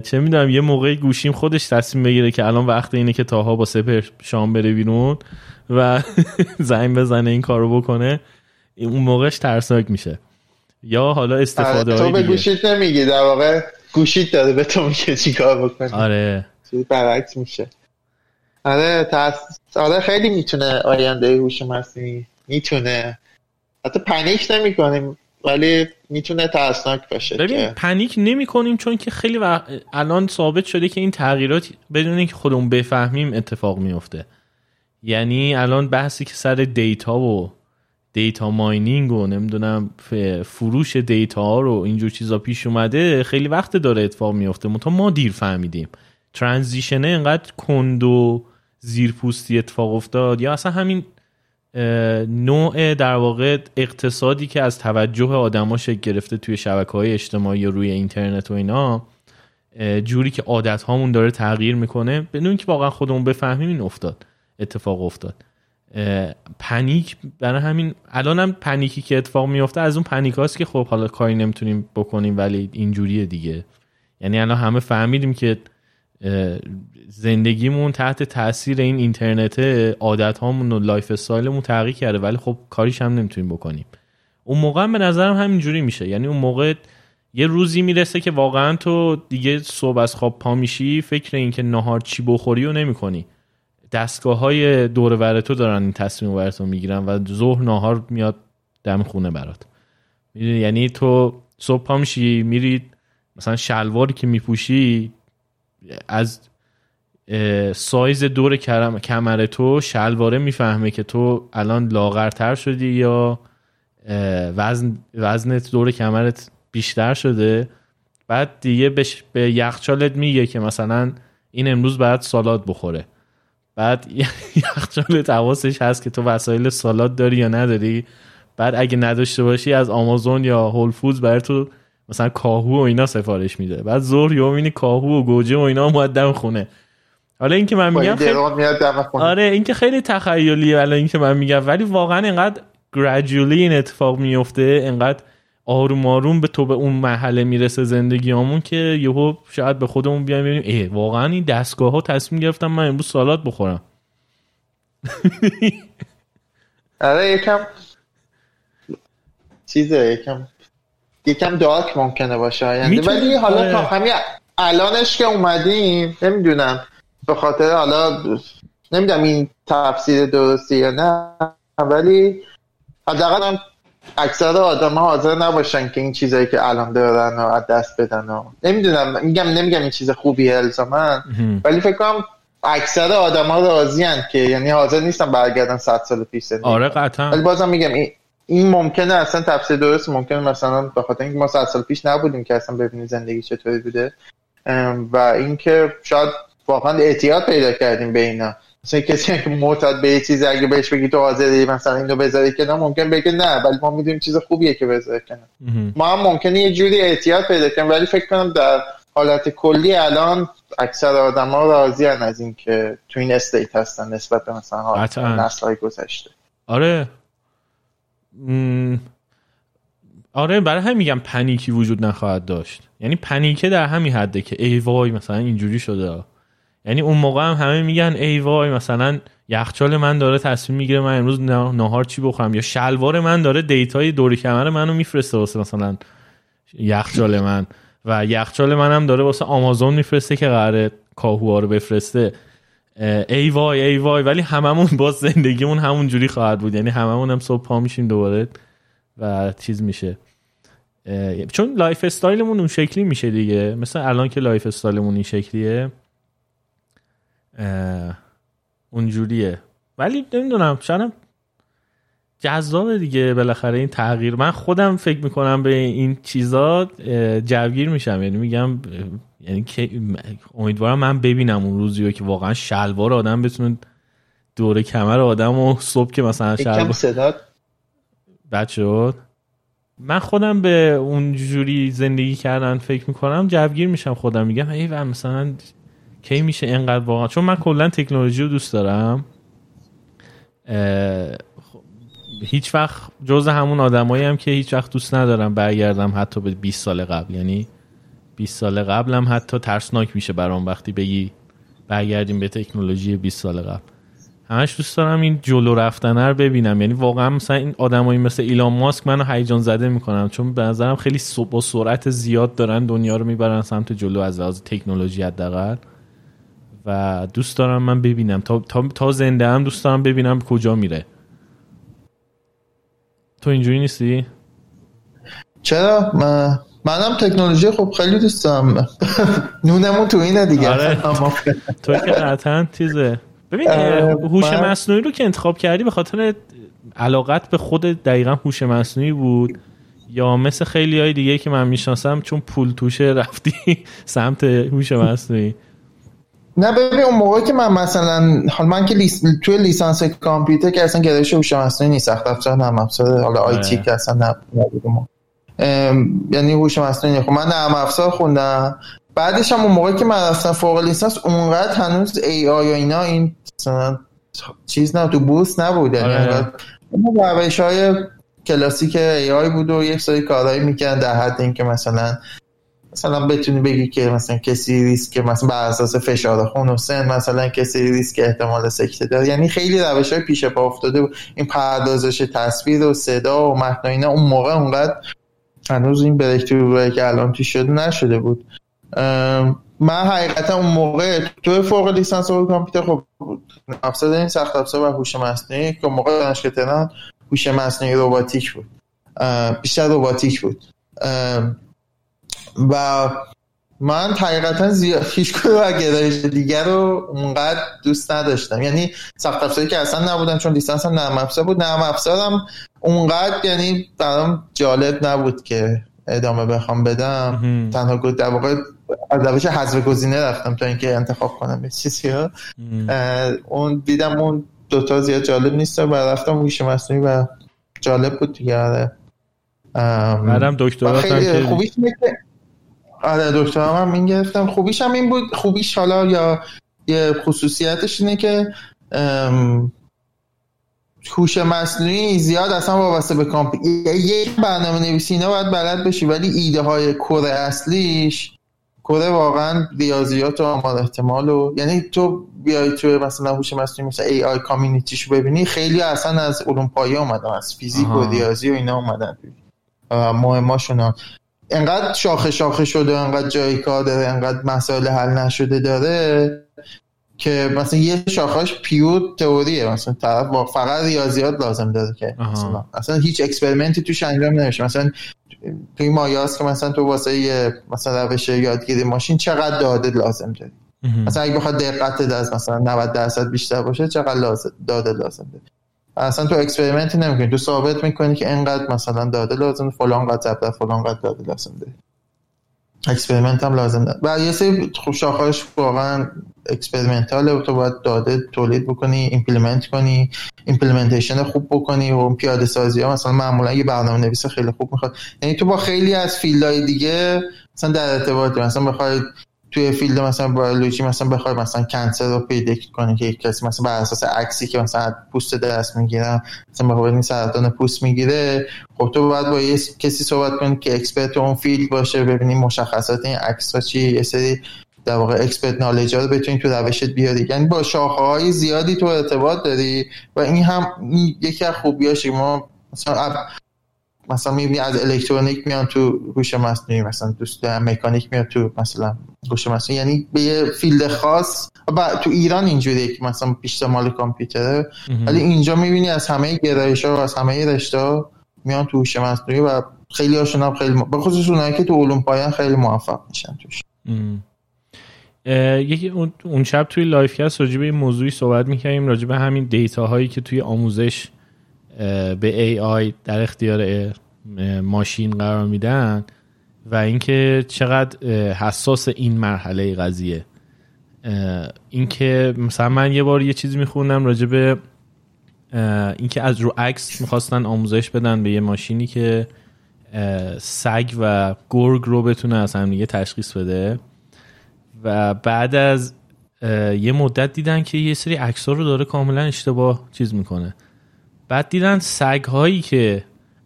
چه می‌دونم یه موقع گوشیم خودش تصمیم بگیره که الان وقت اینه که تاها با سپر شام بره بیرون و (laughs) زنگ بزنه این کارو بکنه اون موقعش ترسناک میشه. یا حالا استفاده آره، تو به گوشیت نمیگی در واقع گوشیت داره به تو میگه چی کار بکنی. آره. برعکس میشه. آره ترس... آره خیلی می‌تونه آینده هوش مصنوعی می‌تونه. حتی پنیک نمی‌کنیم ولی می‌تونه ترسناک باشه ببین که. panic نمی کنیم چون که خیلی وقت الان ثابت شده که این تغییرات بدون اینکه خودمون بفهمیم اتفاق میفته یعنی الان بحثی که سر data و data mining و نمی‌دونم فروش data ها رو اینجور چیزا پیش اومده خیلی وقت داره اتفاق میفته منتها ما دیر فهمیدیم. transitionه انقدر کند و زیرپوستی اتفاق افتاد یا اصلا همین نوع در واقع اقتصادی که از توجه آدما شکل گرفته توی شبکه های اجتماعی و روی اینترنت و اینا جوری که عادت هامون داره تغییر می‌کنه بدون که واقعا خودمون بفهمیم این افتاد. اتفاق افتاد. پنیک برای همین الان هم پنیکی که اتفاق میفته از اون پنیک هاست که خب حالا کاری نمی‌تونیم بکنیم ولی اینجوریه دیگه. یعنی الان همه فهمیدیم که زندگیمون تحت تاثیر این اینترنت عادت هامون و lifestyleمون تغییر کرده ولی خب کاریش هم نمی‌تونیم بکنیم. اون موقع به نظرم همینجوری میشه. یعنی اون موقع یه روزی می‌رسه که واقعا تو دیگه صبح از خواب پا میشی فکر این که نهار چی بخوری و نمی‌کنی. دستگاه های دور تو دارن این تصمیم براتون می‌گیرن و ظهر نهار میاد دم خونه برات. می‌دونی؟ یعنی تو صبح پا میشی میری مثلا شلواری که میپوشی از سایز دور کمر تو شلواره می‌فهمه که تو الان لاغرتر شدی یا وزن وزنت دور کمرت بیشتر شده. بعد دیگه به یخچالت میگه که مثلا این امروز باید سالاد بخوره. بعد (laughs) یخچالت حواسش هست که تو وسایل سالاد داری یا نداری؟ بعد اگه نداشته باشی از آمازون یا هول فودز برای تو مثلا کاهو و اینا سفارش میده. بعد ظهر یا می‌بینی کاهو و گوجه و اینا مقدم خونه. حالا اینکه من میگم خیلی آره اینکه خیلی تخیلیه حالا اینکه من میگم ولی واقعا اینقدر گریجولی این اتفاق میفته اینقدر آروم آروم به تو به اون محله می‌رسه زندگیامون که یهو شاید به خودمون بیایم ببینیم ای واقعا این دستگاه ها تصمیم گرفتم من امروز سالات بخورم (laughs) آره یکم چیزه یکم یکم دارک ممکنه باشه یعنی ولی حالا آره. تا همین الانش که اومدیم نمی‌دونم به خاطر حالا نمی‌دونم این تفسیر درستی یا نه ولی حداقل اکثر آدم ها حاضر نباشن که این چیزایی که الان دارن و از دست بدن و نمی‌دونم میگم نمیگم این چیز خوبی الزامن ولی فکر کنم اکثر آدم ها راضی که یعنی حاضر نیستن برگردن 100 سال پیش آره قطعا. ولی بازم میگم این این ممکنه اصلا تفسیر درست ممکنه مثلا به خاطر اینکه ما 100 سال پیش نبودیم که اصلا ببینیم زندگی چطوری بوده و اینکه شاید واقعا اعتیاد پیدا کردیم به اینا. مثلا کسی که معتاد به یه چیزی اگه بهش بگی تو حاضری مثلا اینو بذاری کنار ممکن بگه نه ولی ما می‌دونیم چیز خوبیه که بذاری کنار. ما هم ممکنه یه جوری احتیاط پیدا کنیم ولی فکر کنم در حالت کلی الان اکثر آدم ها راضی از این که تو این استیت هستن نسبت به مثلا نسل های گذشته. آره. آره برای هم میگم پنیکی وجود نخواهد داشت. یعنی پنیکه در همین حده که ای وای مثلا اینجوری شده. یعنی اون موقع هم همه میگن ای وای مثلا یخچال من داره تصمیم می‌گیره من امروز نهار چی بخورم. یا شلوار من داره دیتای دور کمر منو میفرسته واسه مثلا یخچال من. و یخچال منم داره واسه آمازون میفرسته که قراره کاهوها رو بفرسته. ای وای ای وای. ولی هممون باز زندگیمون همون جوری خواهد بود. یعنی هممون هم صبح پا میشیم دوباره و چیز میشه. چون lifestyleمون اون شکلی میشه دیگه. مثل الان که lifestyleمون این شکلیه. اونجوریه. ولی نمی‌دونم شاید جذاب دیگه بالاخره این تغییر. من خودم فکر می‌کنم به این چیزا جوگیر میشم. یعنی میگم یعنی که امیدوارم من ببینم اون روزی که واقعا شلوار آدم بتونه دور کمر آدم و صبح که مثلا شلوار بد شد. من خودم به اون جوری زندگی کردن فکر می‌کنم جوگیر میشم خودم. میگم ای مثلا کی میشه اینقدر واقعا؟ چون من کلا تکنولوژی رو دوست دارم. هیچ وقت جز همون آدمایی هم که هیچ وقت دوست ندارم برگردم حتی به 20 سال قبل. یعنی 20 سال قبلم حتی ترسناک میشه برام وقتی بگی برگردیم به تکنولوژی 20 سال قبل. همش دوست دارم این جلو رفتن رو ببینم. یعنی واقعا مثلا این آدمایی مثل ایلان ماسک منو هیجان زده می‌کنم چون به نظرم خیلی با سرعت زیاد دارن دنیا رو می‌برن سمت جلو از لحاظ تکنولوژی حداقل. و دوست دارم من ببینم. تا, تا, تا زنده هم دوست دارم ببینم کجا میره. تو اینجوری نیستی؟ چرا؟ من منم تکنولوژی خب خیلی دوست دارم. (laughs) نونمون تو اینه دیگه. آره. (laughs) (laughs) تو که قطعا تیزه ببین هوش مصنوعی رو که انتخاب کردی به خاطر علاقت به خود دقیقا هوش مصنوعی بود؟ یا مثل خیلی های دیگه که من می‌شناسم چون پول توشه رفتی سمت هوش مصنوعی؟ نه ببین اون موقع که من مثلا حال من که لیس... توی لیسانس کامپیوتر که اصلا گرایش هوش مصنوعی نیست سخت افزار نرم افزار حالا آی تی که اصلا نبود ما یعنی هوش مصنوعی خب من نرم افزار خوندم. بعدش هم اون موقع که من رفتم فوق لیسانس اونقدر هنوز AI و اینا این مثلا چیز نه تو boost نبود. یعنی آره. روش های کلاسیک AI بود و یک سری کارهایی می‌کردن در حد اینکه مثلا مثلا بتونی بگی که مثلا کسی ریسک مثلا بر اساس فشار خون و سن مثلا کسی ریسک احتمال سکته داره. یعنی خیلی روش های پیش پا افتاده این پردازش تصویر و صدا و متن اینا اون موقع اونقدر هنوز این بریکتوری که الان توی شده نشده بود. من حقیقتا اون موقع تو فوق لیسانس و کامپیوتر خب افزار داریم سخت افزار و هوش مصنوعی که موقع دانشگاه تهران هوش مصنوعی رباتیک بود. بیشتر رباتیک بود. و من حقیقتا زیاد هیچ و گرایش دیگر رو اونقدر دوست نداشتم. یعنی سخت افزاری که اصلا نبودن چون لیسانس هم نرم افزار بود. نرم افزارم اونقدر یعنی برام جالب نبود که ادامه بخوام بدم. تنها گفت در واقع از روش حذف گزینه رفتم تا اینکه انتخاب کنم چیزی ها اون دیدم اون دوتا زیاد جالب نیست و رفتم هوش مصنوعی و جالب بود دیگه. آره. بعدم دکترا خیلی خوبیش آره دکترا هم این گرفتم. خوبیش هم این بود. خوبیش حالا یا یه خصوصیتش اینه که هوش مصنوعی زیاد اصلا وابسته به کامپی یک برنامه نویسی اینا باید بلد بشی ولی ایده های core اصلیش core واقعا ریاضیات و آمار احتمال و یعنی تو بیای تو مثلا هوش مصنوعی مثل AI communityشو ببینی خیلی اصلا از علوم پایه اومدن از فیزیک و ریاضی و اینا اومدن. مهماشون انقدر شاخه شاخه شده انقدر جایی کار داره انقدر مسائل حل نشده داره که مثلا یه شاخهش pure theoryه. مثلا طرف فقط ریاضیات لازم داره که مثلا. اصلا هیچ experimentی توش انجام نمیشه. مثلا توی مایاس که مثلا تو واسه مثلا روش یادگیری ماشین چقدر داده لازم داری؟ مثلا اگه بخواد دقت از مثلا 90 درصد بیشتر باشه چقدر لازم داده لازم داری؟ اصلا تو experimentی نمی‌کنی. تو ثابت می‌کنی که اینقدر مثلا داده لازم فلان قد ضبط فلان قد داده لازم داری experiment هم لازم داره و یه سری خوب شاخهاش واقعا experimentalه تو باید داده تولید بکنی implement کنی implementation خوب بکنی و پیاده سازی ها. مثلا معمولا یه برنامه نویس خیلی خوب می‌خواد. یعنی تو با خیلی از fieldهای دیگه مثلا در ارتباط مثلا بخوای توی field مثلا بیولوژی مثلا بخوای مثلا cancer رو predict کنی که یک کسی مثلا بر اساس عکسی که مثلا پوست دست می‌گیرن مثلا بخوای سرطان پوست می‌گیره خب تو باید با یه کسی صحبت کنی که expert اون field باشه ببینی مشخصات این عکس ها چی یه سری در واقع expert knowledge رو بتونی تو روشت بیاری. یعنی با شاخه های زیادی تو ارتباط داری و این هم یکی از خوبیاش ما مثلا مثلا می‌بینی از الکترونیک میان تو هوش مصنوعی مثلا دوست مکانیک میاد تو مثلا هوش مصنوعی یعنی به یه field خاص. و تو ایران اینجوریه که مثلا بیشتر مال کامپیوتره. ولی اینجا می‌بینی از همه گرایش ها و از همه رشته میان تو هوش مصنوعی و خیلی هاشون هم خیلی به خصوص اونایی که تو علوم پایه‌ان خیلی موفق میشن توش. یکی اون شب توی LifeCast راجع به این موضوعی صحبت می‌کنیم راجع به همین data هایی که توی آموزش به AI در اختیار ماشین قرار میدن و اینکه چقدر حساس این مرحله قضیه. اینکه مثلا من یه بار یه چیزی میخوندم راجع به اینکه از رو عکس می‌خواستن آموزش بدن به یه ماشینی که سگ و گرگ رو بتونه از هم دیگه تشخیص بده. و بعد از یه مدت دیدن که یه سری عکس رو داره کاملا اشتباه چیز می‌کنه. بعد دیدن سگ هایی که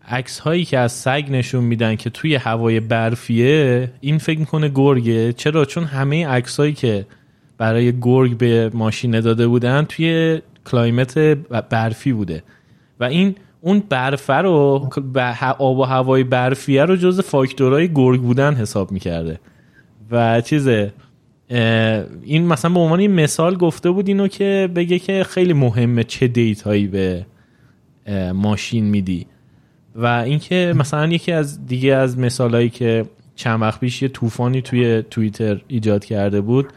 عکس هایی که از سگ نشون میدن که توی هوای برفیه این فکر می‌کنه گرگه. چرا؟ چون همه عکس هایی که برای گرگ به ماشین داده بودن توی کلایمت برفی بوده. و این اون برفه رو آب و هوای برفیه رو جز فاکتورهای گرگ بودن حساب می‌کرده. و چیزه این مثلا به عنوان مثال گفته بود اینو که بگه که خیلی مهمه چه دیتایی به ماشین میدی. و اینکه مثلا یکی از دیگه از مثالهایی که چند وقت پیش یه طوفانی توی توییتر ایجاد کرده بود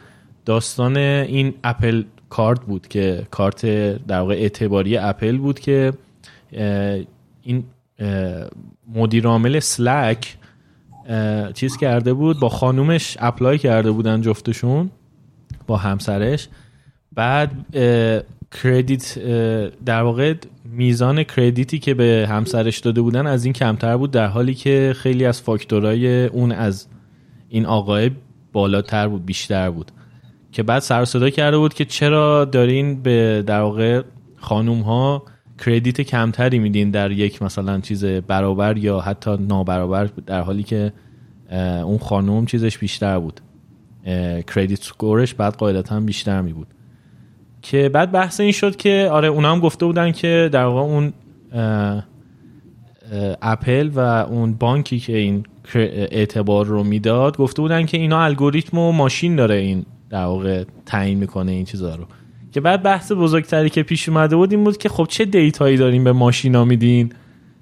داستان این Apple Card بود که کارت در واقع اعتباری اپل بود که این مدیر عامل سلک چیز کرده بود با خانومش apply کرده بودن جفتشون با همسرش. بعد credit در واقع میزان creditی که به همسرش داده بودن از این کمتر بود در حالی که خیلی از factorهای اون از این آقای بالاتر بود بیشتر بود. که بعد سر صدا کرده بود که چرا دارین به در واقع خانوم ها کردیت کمتری میدین در یک مثلا چیز برابر یا حتی نابرابر در حالی که اون خانم چیزش بیشتر بود. کردیت سکورش بعد قاعدتا بیشتر می بود که بعد بحث این شد که آره اونا هم گفته بودن که در واقع اون اپل و اون بانکی که این اعتبار رو می‌داد گفته بودن که اینا الگوریتم و ماشین داره این در واقع تعیین می‌کنه این چیزا رو. که بعد بحث بزرگتری که پیش اومده بود این بود که خب چه dataیی داریم به ماشینا میدین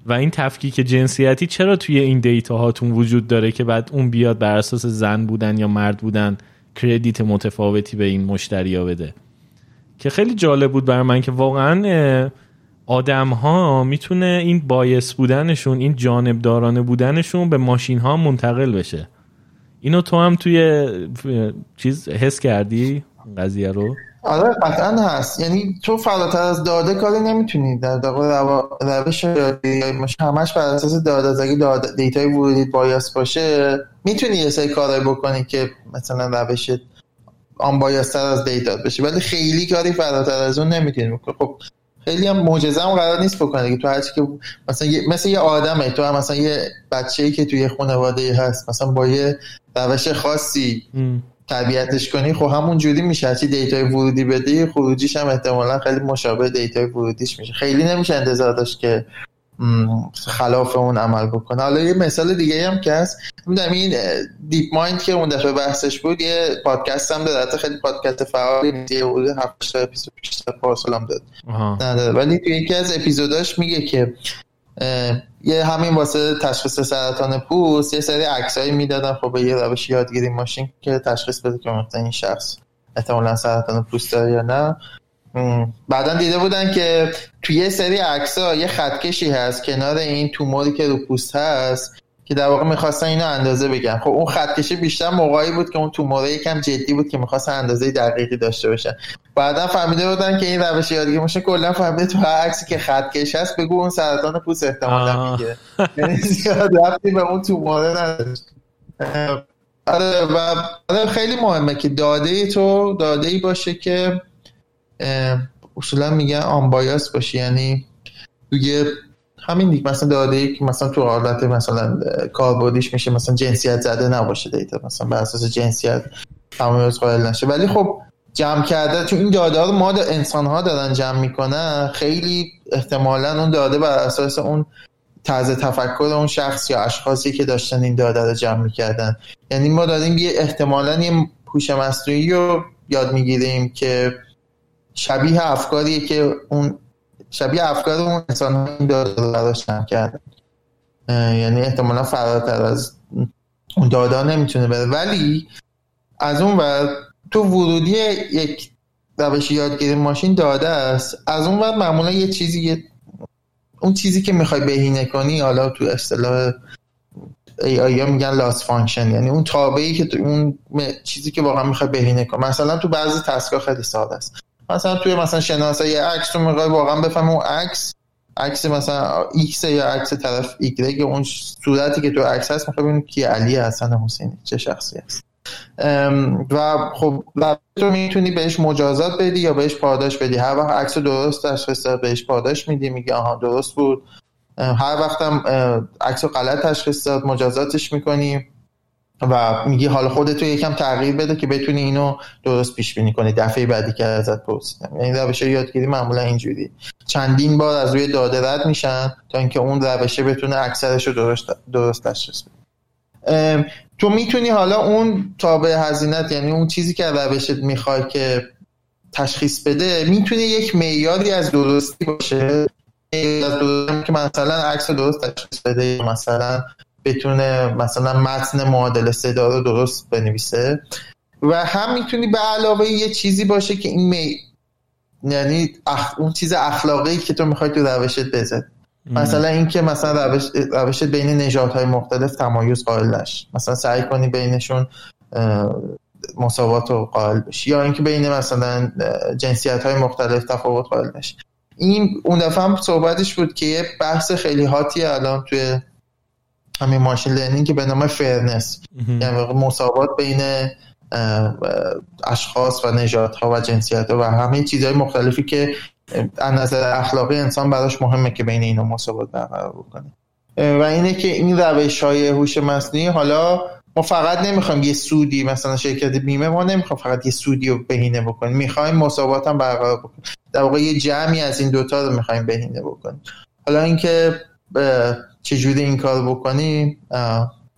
و این تفکیک جنسیتی چرا توی این data هاتون وجود داره که بعد اون بیاد بر اساس زن بودن یا مرد بودن credit متفاوتی به این مشتریا بده؟ که خیلی جالب بود برای من که واقعا آدم ها می‌تونه این bias بودنشون این جانبدارانه بودنشون به ماشین ها منتقل بشه. اینو تو هم توی چیز حس کردی؟ قضیه رو؟ آره قطعا هست. یعنی تو فراتر از داده کاری نمی‌تونی. در روش همش بر اساس داده از دیتای ورودی bias باشه می‌تونی یه سری کارایی بکنی که مثلا روش unbiased تر از دیتا بشه. ولی خیلی کاری فراتر از اون نمی‌تونی بکنی. خب خیلی هم معجزه هم قرار نیست بکنه که تو هرچی که مثلا یه مثل یه آدمه. تو هم مثلا یه بچه‌ای که توی خانواده هست مثلا با یه روش خاصی تربیتش کنی خب همون جوری میشه. هرچی دیتای ورودی بدی خروجیش هم احتمالا خیلی مشابه دیتای ورودیش میشه. خیلی نمیشه انتظار داشت که خلاف اون عمل بکنه. حالا یه مثال دیگه هم که هست. می‌دونم این DeepMind که اون دفعه بحثش بود یه پادکست هم داد خیلی پادکست فعالی یه حدود 7 تا اپیزود پیش پارسال هم داد. ولی توی یکی از اپیزوداش میگه که یه همین واسه تشخیص سرطان پوست یه سری عکسایی می‌دادن. خب به یه روش یادگیری ماشین که تشخیص بده که مثلا این شخص احتمالا سرطان پوست داره یا نه. بعدا دیده بودن که توی یه سری عکس یه خطکشی هست کنار این توموری که رو پوست هست که در واقع می‌خواستن اینو اندازه بگن. خب اون خطکشی بیشتر موقعی بود که اون توموره یکم جدی بود که می‌خواستن اندازه دقیقی داشته باشن بعدا فهمیده بودن که این روش یادگیری میشه کلا فهمیده تو هر عکسی که خطکش هست بگو اون سرطان پوست احتمالا میگه یعنی زیاد رفتی به اون توموره نداشت. آره و آره، خیلی مهمه که داده تو داده ای باشه که اصولا میگن آنبایاس باشه یعنی توی همین دیگه مثلا داده ای که مثلا تو حالت مثلا کاربردیش میشه مثلا جنسیت زده نباشه دیتا مثلا بر اساس جنسیت تمایز قائل نشه. ولی خب جمع کرده چون این داده ها رو ما انسان ها دارن جمع می‌کنن خیلی احتمالا اون داده بر اساس اون طرز تفکر اون شخص یا اشخاصی که داشتن این داده رو جمع می‌کردن. یعنی ما داریم یه احتمالا یه هوش مصنوعی رو یاد می‌گیریم که شبیه افکاریه که اون شبیه افکار اون انسان این داده کرده یعنی احتمالا فراتر از اون data نمی‌تونه بره. ولی از اون ور تو ورودی یک روش یادگیری ماشین داده است از اون ور معمولا یه چیزی اون چیزی که می‌خوای بهینه کنی حالا تو اصطلاح AI ها میگن loss function یعنی اون تابعی که تو اون چیزی که واقعا می‌خوای بهینه کنی. مثلا تو بعضی task ا خیلی ساده است. مثلا توی مثلا شناسایی عکس رو می‌خوای واقعا بفهمی اون عکس عکس مثلا x یا عکس طرف ایگرگ اون صورتی که تو عکس هست می‌خوای ببینی کی علی حسن حسینی چه شخصی هست. و خب تو می‌تونی بهش مجازات بدی یا بهش پاداش بدی. هر وقت عکس درست تشخیص بهش پاداش میدی میگه آها درست بود. هر وقتم عکس غلط تشخیص داد مجازاتش می‌کنی. و میگی حالا خودتو یکم تغییر بده که بتونی اینو درست پیش بینی کنی. دفعه بعدی که ازت پرسیدم. یعنی روش یادگیری معمولا اینجوری. چندین بار از روی داده رد میشن تا اینکه اون روشه بتونه اکثرش رو درست درست تشخیص بده. تو می‌تونی حالا اون تابع هزینت یعنی اون چیزی که روشت می‌خوای که تشخیص بده می‌تونه یک معیاری از درستی باشه. که مثلا عکس درست تشخیص بده مثلا بتونه مثلا متن معادل صدا رو درست بنویسه. و هم می‌تونی به علاوه یه چیزی باشه که این می... یعنی اون چیز اخلاقی که تو می‌خوای تو روشت بزن مثلا اینکه مثلا روش... روشت بین نژادهای مختلف تمایز قائل نش. مثلا سعی کنی بینشون مساوات رو قائل بشی. یا اینکه بین مثلا جنسیت های مختلف تفاوت قائل نشی این اون دفعه هم صحبتش بود که یه بحث خیلی hot ی الان توی همین machine learning که به نام fairness یعنی مساوات بین اشخاص و نژادها و جنسیت و همه چیزهای مختلفی که از نظر اخلاقی انسان براش مهمه که بین اینا مساوات برقرار بکنه. و اینه که این روش های هوش مصنوعی حالا ما فقط نمی‌خوایم یه سودی مثلا شرکت بیمه ما نمی‌خوایم فقط یه سودی رو بهینه بکنیم. می‌خوایم مساوات هم برقرار بکنیم. در واقع یه جمعی از این دوتا رو می‌خوایم بهینه بکنیم. حالا اینکه چجوری این کار بکنیم؟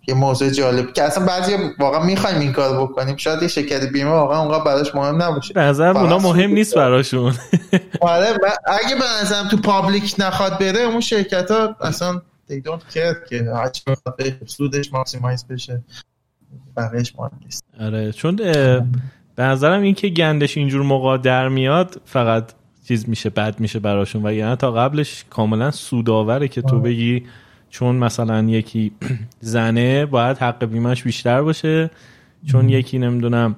یه موضوع جالب. که اصلا بعضی واقعا می‌خوایم این کار بکنیم. شاید یه شرکت بیمه واقعا اونقدر براش مهم نباشه. به نظر اونا مهم نیست براشون. (laughs) آره اگه به نظرم تو public نخواد بره اون شرکت ها اصلا they don't care که سودش maximize بشه. بقیهش مهم نیست. آره چون به نظرم این که گندش اینجور موقع در میاد فقط چیز میشه بد میشه براشون. و یعنی تا قبلش کاملا سوداوره که تو بگی چون مثلا یکی (clears throat) زنه باید حق بیمهش بیشتر باشه. چون یکی نمی‌دونم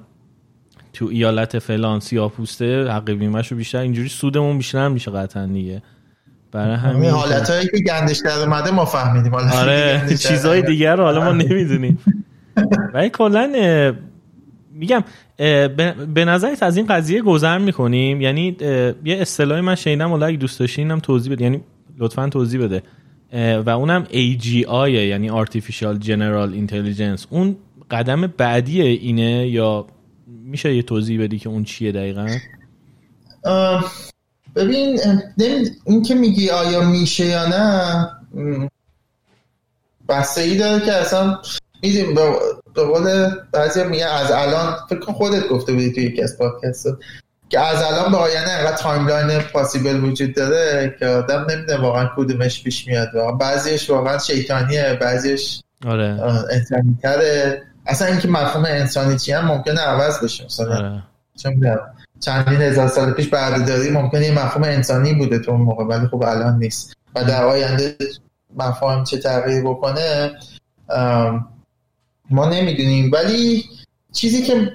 تو ایالت فلان سیاه پوسته حق بیمهش رو بیشتر. اینجوری سودمون بیشتر میشه قطعا دیگه. برای همین حالتهایی که گندش در اومده ما فهمیدیم. آره چیزهای دیگر رو حالا ما نمی‌دونیم. (laughs) ولی کلا میگم به نظرت از این قضیه گذر می‌کنیم؟ یعنی یه اصطلاحی من شنیدم حالا اگه دوست داشتی اینم توضیح بده. یعنی لطفا توضیح بده. و اونم AGI یعنی Artificial General Intelligence. اون قدم بعدی اینه یا میشه یه توضیح بدی که اون چیه دقیقا؟ ببین این که میگی آیا میشه یا نه بسته ای داره که اصلا به قول بعضی میگه از الان فکر خودت گفته بودی توی یکی از پادکست که از الان به آینه انقدر timeline possible وجود داره که آدم نمی‌دونه واقعا کدومش پیش میاد واقعا بعضیش واقعا شیطانیه بعضیش آره. انسانی تره اصلا اینکه مفهوم انسانی چی هم ممکنه عوض بشه مثلا آره. چندین هزار سال پیش بردهداری ممکنه یه مفهوم انسانی بوده تو اون موقع ولی خب الان نیست و در آینده مفهوم چه تغییر بکنه ما نمی‌دونیم. ولی چیزی که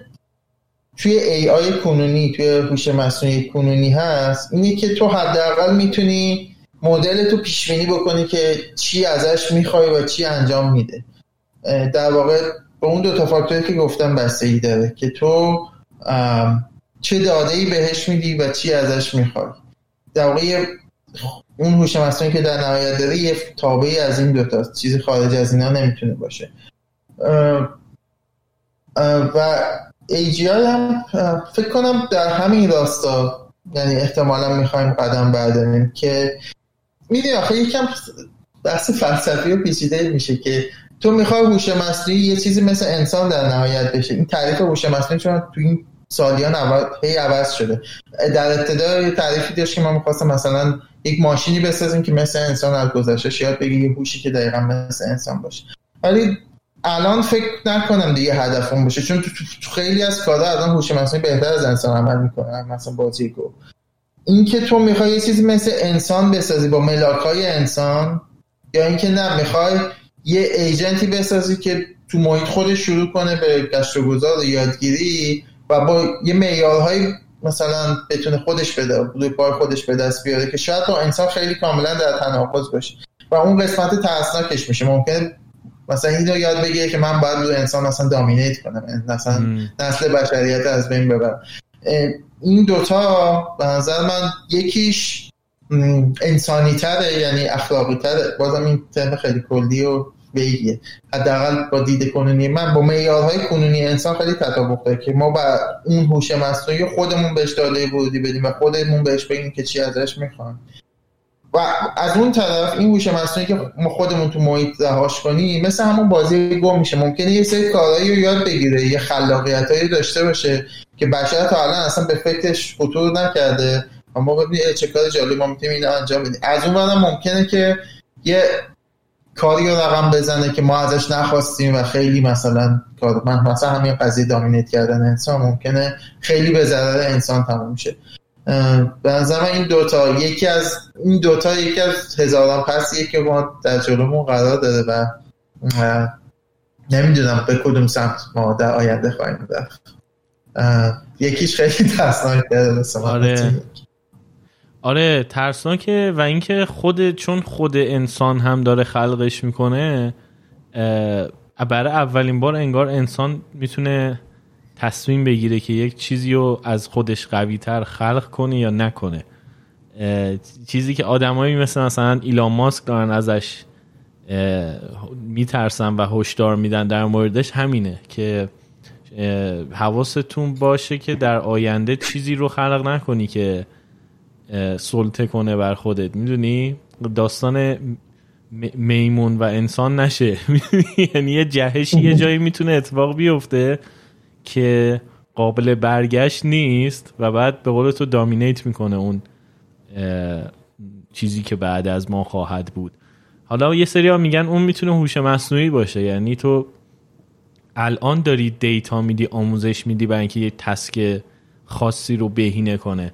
توی ای آی کنونی توی هوش مصنوعی کنونی هست اینه که تو حداقل می‌تونی مدل تو پیش بینی بکنی که چی ازش می‌خوای و چی انجام میده. در واقع به اون دو تا فاکتوری که گفتم بستگی داره که تو چه داده ای بهش میدی و چی ازش می‌خوای. در واقع اون هوش مصنوعی که در نهایت داره یه تابعی از این دوتا چیزی خارج از اینا نمی‌تونه باشه. و AGI هم فکر کنم در همین راستا یعنی احتمالا می‌خوایم قدم برداریم که می‌دونی آخه یکم بحث فلسفی و پیچیده میشه که تو می‌خوای هوش مصنوعی یه چیزی مثل انسان در نهایت بشه. این تعریف هوش مصنوعی چون تو این سالیان اول هی عوض شده. در ابتدا یه تعریفی داشت که ما می‌خواستم مثلا یک ماشینی بسازیم که مثل انسان از گذشته یاد بگی یه هوشی که دقیقا مثل انسان باشه. ولی الان فکر نکنم دیگه هدف اون باشه چون تو, خیلی از کارا الان هوش مصنوعی بهتر از انسان عمل می‌کنه مثلا بازی گو اینکه تو می‌خوای یه چیزی مثل انسان بسازی با ملاک های انسان یا اینکه نه می‌خوای یه ایجنتی بسازی که تو محیط خودش شروع کنه به گشت و گذار یادگیری و با یه معیارهای مثلا بتونه خودش بده روی پای خودش به دست بیاره که شاید با انسان خیلی کاملا در تناقض باشه. و اون قسمت ترسناکش میشه. ممکن مثلا اینو یاد بگیره که من باید رو انسان اصلا دامینیت کنم مثلا نسل بشریت از بین ببرم. این دوتا به نظر من یکیش انسانی تره یعنی اخلاقی تره بازم این ترم خیلی کلی و بگیه حداقل با دید کنونی من با معیارهای کنونی انسان خیلی تطابق داره که ما با اون هوش مصنوعی خودمون بهش داده ورودی بدیم و خودمون بهش بگیم که چی ازش می‌خوان. و از اون طرف این هوش مصنوعی که ما خودمون تو محیط رهاش کنیم مثل همون بازی گم میشه. ممکنه یه سری کارهایی رو یاد بگیره یه خلاقیتایی داشته باشه که بشر تا الان اصلا به فکرش خطور نکرده. اما ببینید چه کار جالب ما می‌تونیم اینو انجام بدیم. از اون ورم ممکنه که یه کاری رو رقم بزنه که ما ازش نخواستیم و خیلی مثلا من مثلا همین قضیه دامینیت کردن انسان ممکنه خیلی به ضرر انسان تموم شه. به نظر من این دوتا یکی از این دوتا یکی از هزاران پسیه که ما در جلومون قرار داده و نمی‌دونم به کدوم سمت ما در آینده خواهیم رفت. یکیش خیلی ترسناک داره آره. آره ترسناکه و اینکه خود چون خود انسان هم داره خلقش می‌کنه برای اولین بار انگار انسان می‌تونه تصمیم بگیره که یک چیزی رو از خودش قوی تر خلق کنه یا نکنه. چیزی که آدمایی مثل مثلا ایلان ماسک دارن ازش میترسن و هشدار میدن در موردش همینه که حواستون باشه که در آینده چیزی رو خلق نکنی که سلطه کنه بر خودت. می‌دونی؟ داستان میمون و انسان نشه. (laughs) یعنی یه جهشی یه جایی می‌تونه اتفاق بیفته. که قابل برگشت نیست و بعد به قول تو دامینیت می‌کنه اون چیزی که بعد از ما خواهد بود. حالا یه سری ها میگن اون می‌تونه هوش مصنوعی باشه. یعنی تو الان داری دیتا میدی آموزش میدی برای اینکه یه تسک خاصی رو بهینه کنه.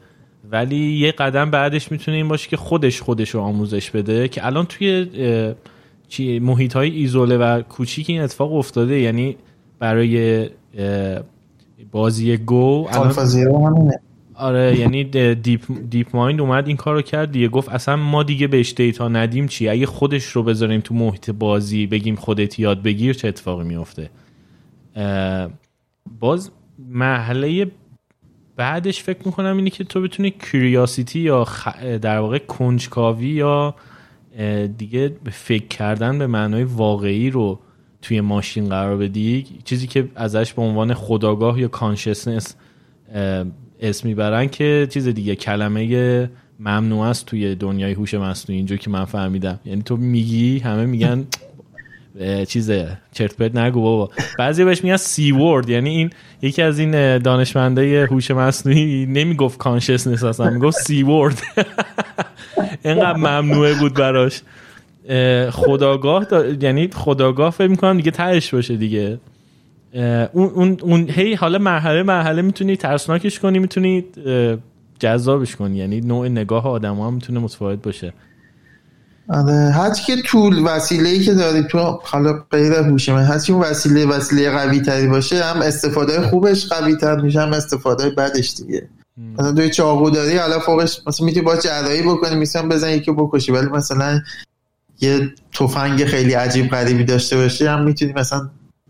ولی یه قدم بعدش می‌تونه این باشه که خودش خودش رو آموزش بده که الان توی محیط های ایزوله و کوچیک این اتفاق افتاده. یعنی برای بازی گو آره یعنی Deep, DeepMind اومد این کار رو کرد دیگه گفت اصلا ما دیگه بهش دیتا ندیم چی؟ اگه خودش رو بذاریم تو محیط بازی بگیم خودت یاد بگیر چه اتفاقی میفته باز مرحله بعدش فکر می‌کنم اینه که تو بتونی curiosity یا در واقع کنجکاوی یا دیگه فکر کردن به معنای واقعی رو توی ماشین قرار بدی چیزی که ازش به عنوان خودآگاه یا consciousness اسم می‌برن که چیز دیگه کلمه ممنوع است توی دنیای هوش مصنوعی اینجور که من فهمیدم. یعنی تو میگی همه میگن چیزه چرت پرت نگو بابا. بعضی بهش میگن C word یعنی این یکی از این دانشمنده هوش مصنوعی نمی‌گفت consciousness اصلا می‌گفت C word (laughs) اینقدر ممنوعه بود براش. خداگاه یعنی خداگاه فکر می‌کنم دیگه تهش باشه دیگه. اون اون اون هی حالا مرحله مرحله می‌تونی ترسناکش کنی می‌تونی جذابش کنی. یعنی نوع نگاه آدم ها می‌تونه متفاوت باشه. آره هرچی که طول وسیله ای که داری تو حالا غیر هوش من هرچی اون وسیله وسیله قوی تری باشه هم استفاده خوبش قوی تر میشه هم استفاده بدش دیگه. مثلا دوی چاقو داری حالا فوقش مثلا می‌تونی با جراحی بکنی میسن بزن یکی بکشی ولی مثلا یه تفنگ خیلی عجیب غریبی داشته باشه هم می‌تونی مثلا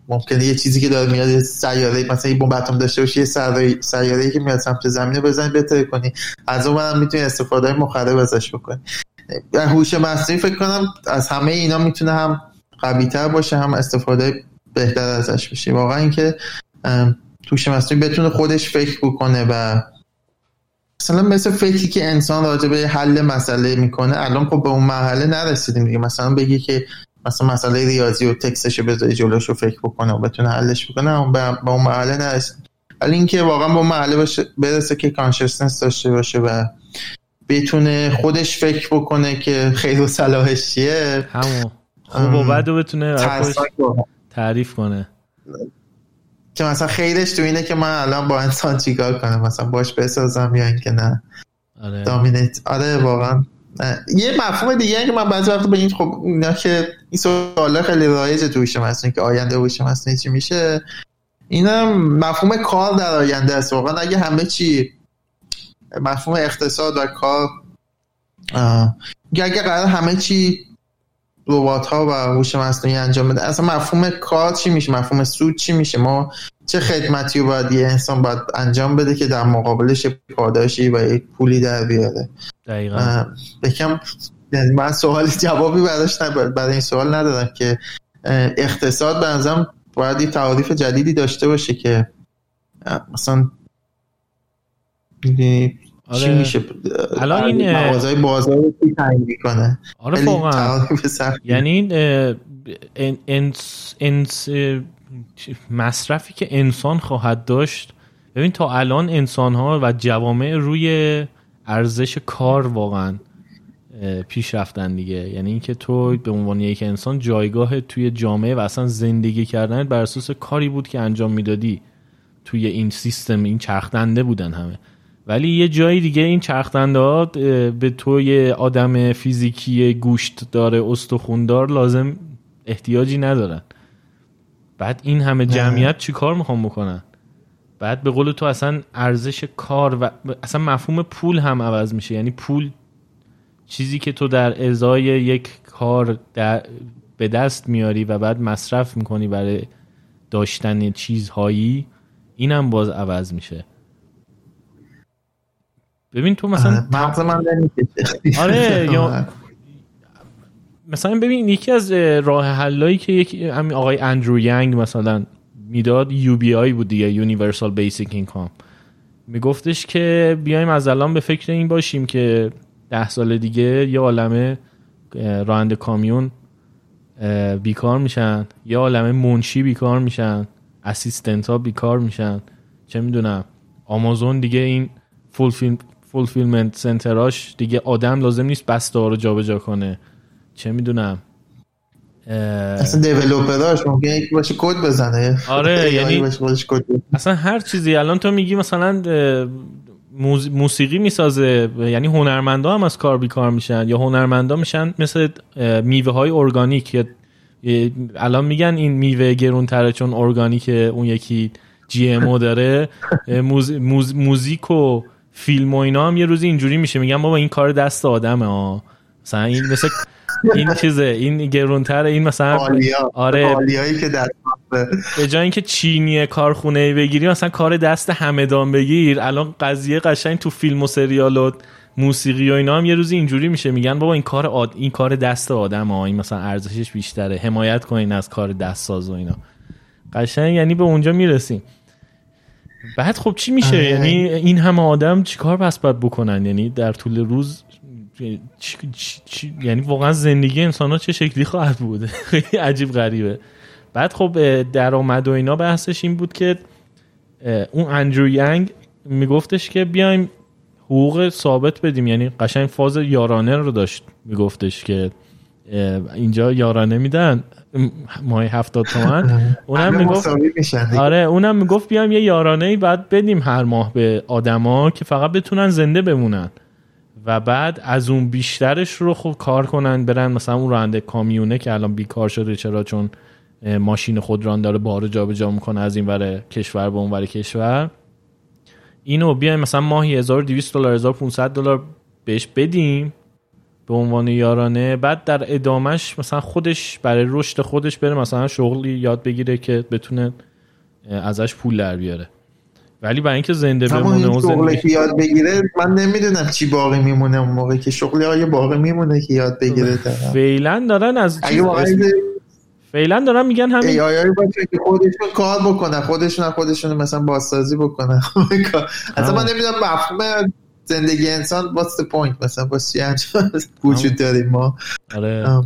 ممکنه یه چیزی که داره میاد سیاره مثلا یه بمب اتم داشته باشه یه سیاره که میاد سمت زمین بزنی بهتر کنی. از اون هم می‌تونی استفاده مخرب ازش بکنی. هوش مصنوعی فکر کنم از همه اینا می‌تونه هم قوی تر باشه هم استفاده بهتر ازش بشه. واقعا اینکه هوش مصنوعی بتونه خودش فکر بکنه و مثلا مثل فکری که انسان راجع به حل مسئله می‌کنه الان خب به اون مرحله نرسیدیم دیگه. مثلا بگی که مثلا مسئله ریاضی و تکستش رو بذاری جلوش رو فکر بکنه و بتونه حلش بکنه اون به اون مرحله نرسید ولی اینکه واقعا به اون مرحله برسه که کانشسنس داشته باشه و بتونه خودش فکر بکنه که خیر و صلاحش چیه همون. خوب و بد بتونه تعریف کنه. که مثلا خیرش تو اینه که من الان با انسان چیکار کنم؟ مثلا باش بسازم یا اینکه نه؟ آره. دامینیت. آره واقعا. یه مفهوم دیگه که من بعضی وقت به این خب اینا که این سوالا خیلی رایج تو هوش مصنوعی که آینده هوش مصنوعی چی میشه. اینا مفهوم کار در آینده است. واقعا اگه همه چی مفهوم اقتصاد و کار اگه قرار همه چی ربات ها و هوش مصنوعی انجام بده. اصلا مفهوم کار چی میشه؟ مفهوم سود چی میشه؟ ما چه خدمتی رو باید یه انسان باید انجام بده که در مقابلش پاداشی و یک پولی در بیاره؟ دقیقا. بکم یعنی من سوال (laughs) جوابی براش برای این سوال ندارم که اقتصاد به باید یه تعاریف جدیدی داشته باشه که مثلا آره. چی میشه؟ الان این مغازهای بازار رو تعیین می‌کنه؟ آره واقعا. یعنی انس انس مصرفی که انسان خواهد داشت. ببین تا الان انسان ها و جوامع روی ارزش کار واقعا پیش رفتن دیگه. یعنی اینکه تو به عنوان یک انسان جایگاه توی جامعه و اصلا زندگی کردن بر اساس کاری بود که انجام می‌دادی. توی این سیستم این چرخدنده بودن همه. ولی یه جایی دیگه این چرخدنده به توی آدم فیزیکی گوشت داره استخوندار لازم احتیاجی ندارن. بعد این همه جمعیت چی کار می‌خوام بکنن؟ بعد به قول تو اصلا ارزش کار و اصلا مفهوم پول هم عوض میشه. یعنی پول چیزی که تو در ازای یک کار در به دست میاری و بعد مصرف می‌کنی برای داشتن چیزهایی اینم باز عوض میشه. ببین تو مثلا مغز من آره (laughs) یا مثلا ببین یکی از راه حلایی که یک همین آقای اندرو ینگ مثلا می‌داد UBI بود دیگه universal basic income میگفتش که بیایم از الان به فکر این باشیم که ده سال دیگه یه عالمه راننده کامیون بیکار میشن یه عالمه منشی بیکار میشن assistant ها بیکار میشن. چه می‌دونم آمازون دیگه این fulfillment center اش دیگه آدم لازم نیست بسته ها رو جابجا کنه. چه می‌دونم. اصلا developer اش ممکنه یکی باشه کد بزنه. آره (laughs) یعنی اصلا هر چیزی. الان تو میگی مثلا موسیقی می‌سازه یعنی هنرمندا هم از کار بیکار میشن یا هنرمندا میشن مثل میوه های ارگانیک. الان میگن این میوه گرونتره چون ارگانیک اون یکی جی ام داره. موز، موز، موزیک و فیلم و اینا هم یه روزی اینجوری میشه. میگن بابا این کار دست آدمه ها مثلا این مثل این چیزه این گرونتر این مثلا آلیا. آره. که دست به جای اینکه چینی کارخونه بگیری مثلا کار دست همدان بگیر. الان قضیه قشنگ تو فیلم و سریال و موسیقی و اینا هم یه روزی اینجوری میشه. میگن بابا این کار آد... این کار دست آدم ها این مثلا ارزشش بیشتره. حمایت کنین از کار دست ساز و اینا. قشنگ یعنی به اونجا می‌رسیم. بعد خب چی میشه؟ آره. یعنی این همه آدم چیکار پس باید بکنن؟ یعنی در طول روز چی- چی- چی- یعنی واقعا زندگی انسان ها چه شکلی خواهد بود؟ (laughs) خیلی عجیب غریبه. بعد خب درآمد و اینا بحثش این بود که اون اندرو ینگ میگفتش که بیایم حقوق ثابت بدیم. یعنی قشنگ فاز یارانه رو داشت میگفتش که اینجا یارانه میدن. ماهی هفتاد تومن. اونم (laughs) می‌گفت. آره اونم می‌گفت بیام یه یارانه ای بعد بدیم هر ماه به آدما که فقط بتونن زنده بمونن. و بعد از اون بیشترش رو خب کار کنن برن مثلا اون راننده کامیونه که الان بیکار شده چرا؟ چون ماشین خودران داره بار جابجا می‌کنه از این ور کشور به اون ور کشور. اینو بیایم مثلا ماهی 1200 دلار 1500 دلار بهش بدیم. به عنوان یارانه بعد در ادامش مثلا خودش برای رشد خودش بره مثلا شغلی یاد بگیره که بتونه ازش پول در بیاره. ولی برای اینکه زنده بمونه شغله زندگی که یاد بگیره من نمی‌دونم چی باقی میمونه اون موقع که شغلی های باقی میمونه که یاد بگیره؟ طرف فعلا دارن از فعلا دارن میگن ای همین آی آی باشه که خودشون کار بکنن خودشون خودشون مثلا بازسازی بکنن. (laughs) اصلا من نمی‌دونم مفهوم زندگی انسان what's the point مثلا؟ با چی (laughs) وجود داریم ما. آره.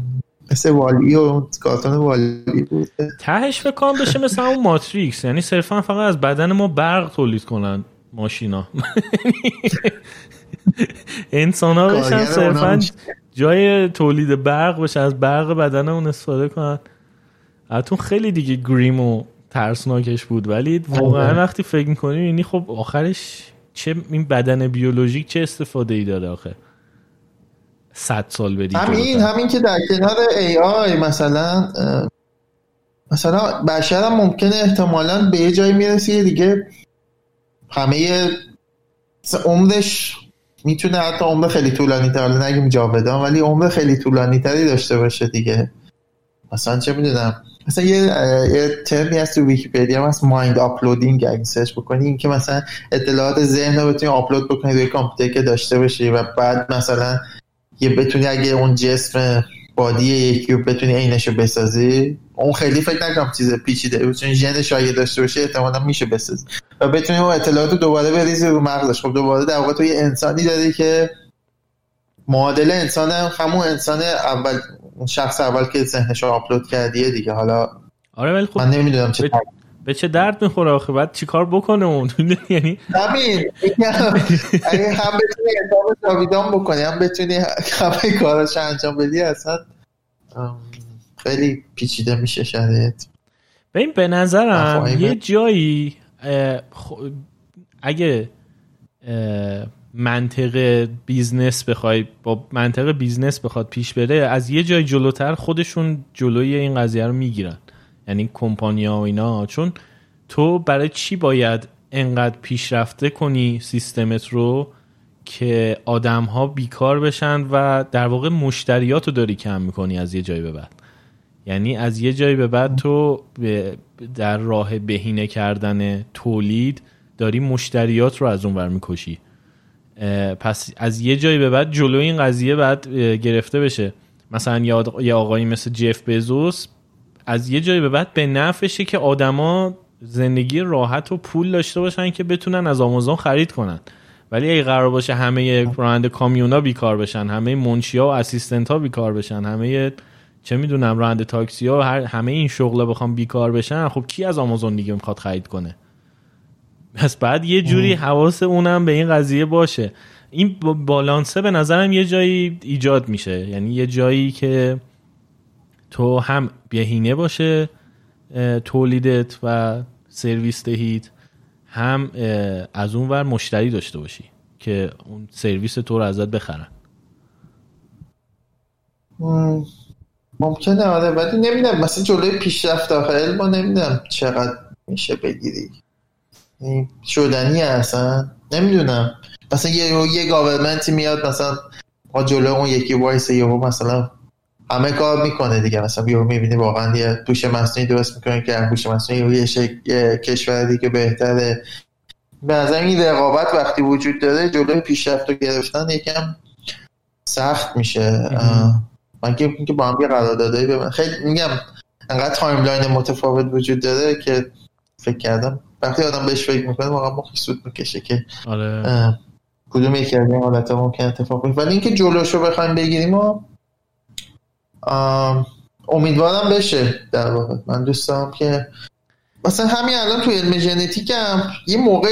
مثل والی و اون کارتون والی بود. تهش فکر کنم بشه مثل اون ماتریکس. یعنی صرفا فقط از بدن ما برق تولید کنن ماشینا. (laughs) انسان ها بشن صرفا. جای تولید برق بشه از برق بدن اون استفاده کنن. البته خیلی دیگه گریم و ترسناکش بود. ولی واقعا آره. وقتی فکر می‌کنی یعنی خب آخرش چه این بدن بیولوژیک چه استفاده ای داره آخه صد سال بدی همین. همین که در کنار ای آی مثلا مثلا بشر هم ممکنه احتمالا به یه جایی می‌رسه دیگه همه عمرش می‌تونه حتی عمر خیلی طولانی تر نگیم جاودان ولی عمر خیلی طولانی تری داشته باشه دیگه مثلا چه می‌دونم مثلا یه یه ترمی هست تو ویکیپدیا هست mind uploading اگه search بکنی این که مثلا اطلاعات ذهن رو بتونی آپلود بکنی روی کامپیوتر که داشته باشی و بعد مثلا یه بتونی اگه اون جسم body یکی رو بتونی عینش بسازی. اون خیلی فکر نکنم چیز پیچیده چون ژنش اگه داشته باشه احتمالا میشه بسازی. و بتونی اون اطلاعات رو دوباره بریزی رو مغزش. خب دوباره در واقع تو یه انسانی داری که معادل انسان هم همون انسان اول اون شخص اول که ذهنش رو آپلود کردیه دیگه. حالا آره ولی خب من نمی‌دونم چه به- به چه درد می‌خوره آخه؟ بعد چیکار بکنه اون؟ (laughs) یعنی همین. میگم، اگه هم بتونی رو جاویدان بکنی هم بتونی همه کاراش انجام بدی اصلا خیلی پیچیده میشه شرایط. ببین به نظرم یه جایی اگه منطق business بخوای با منطق business بخواد پیش بره از یه جای جلوتر خودشون جلوی این قضیه رو می‌گیرن. یعنی کمپانیا و اینا. چون تو برای چی باید انقدر پیشرفته کنی سیستمت رو که آدم ها بیکار بشن و در واقع مشتریات رو داری کم می‌کنی از یه جایی به بعد؟ یعنی از یه جایی به بعد تو در راه بهینه کردن تولید داری مشتریات رو از اون ور می‌کشی. پس از یه جایی به بعد جلوی این قضیه بعد گرفته بشه. مثلا یه آقایی مثل جف بزوس از یه جایی به بعد به نفعشه که آدما زندگی راحت و پول داشته باشن که بتونن از آمازون خرید کنن. ولی اگه قرار باشه همه راننده کامیونا بیکار بشن همه منشیا و اسیستنت ها بیکار بشن همه چه می‌دونم راننده تاکسی ها همه این شغلا بخوام بیکار بشن خب کی از آمازون دیگه می‌خواد خرید کنه؟ پس بعد یه جوری حواس اونم به این قضیه باشه. این بالانسه به نظرم یه جایی ایجاد میشه. یعنی یه جایی که تو هم بهینه باشه تولیدت و سرویس دهید هم از اون ور مشتری داشته باشی که اون سرویس تو رو ازت بخرن. ممکنه آره ولی نمی‌دونم. مثلا جلوی پیشرفت داخل ما نمی‌دونم چقدر میشه بگیری. شدنی اصلا. نمی‌دونم. مثلا یه یه government ی میاد مثلا ما جلو اون یکی وایسه یهو مثلا همه کار می‌کنه دیگه. مثلا یهو می‌بینی واقعا یه هوش مصنوعی درست می‌کنه که هوش مصنوعی یه کشور دیگه بهتره. به نظر این رقابت وقتی وجود داره جلوی پیشرفت رو گرفتن یکم سخت میشه. من که با هم یه قراردادایی ببین خیلی میگم انقدر timeline متفاوت وجود داره که فکر کردم وقتی آدم بهش فکر می‌کنه واقعا مخش سوت می‌کشه که آره. کدوم یکی از این حالت ممکن اتفاق بیفته. ولی اینکه جلوشو بخوایم بگیریم و امیدوارم بشه در واقع. من دوست دارم که مثلا همین الان تو علم ژنتیک هم یه موقع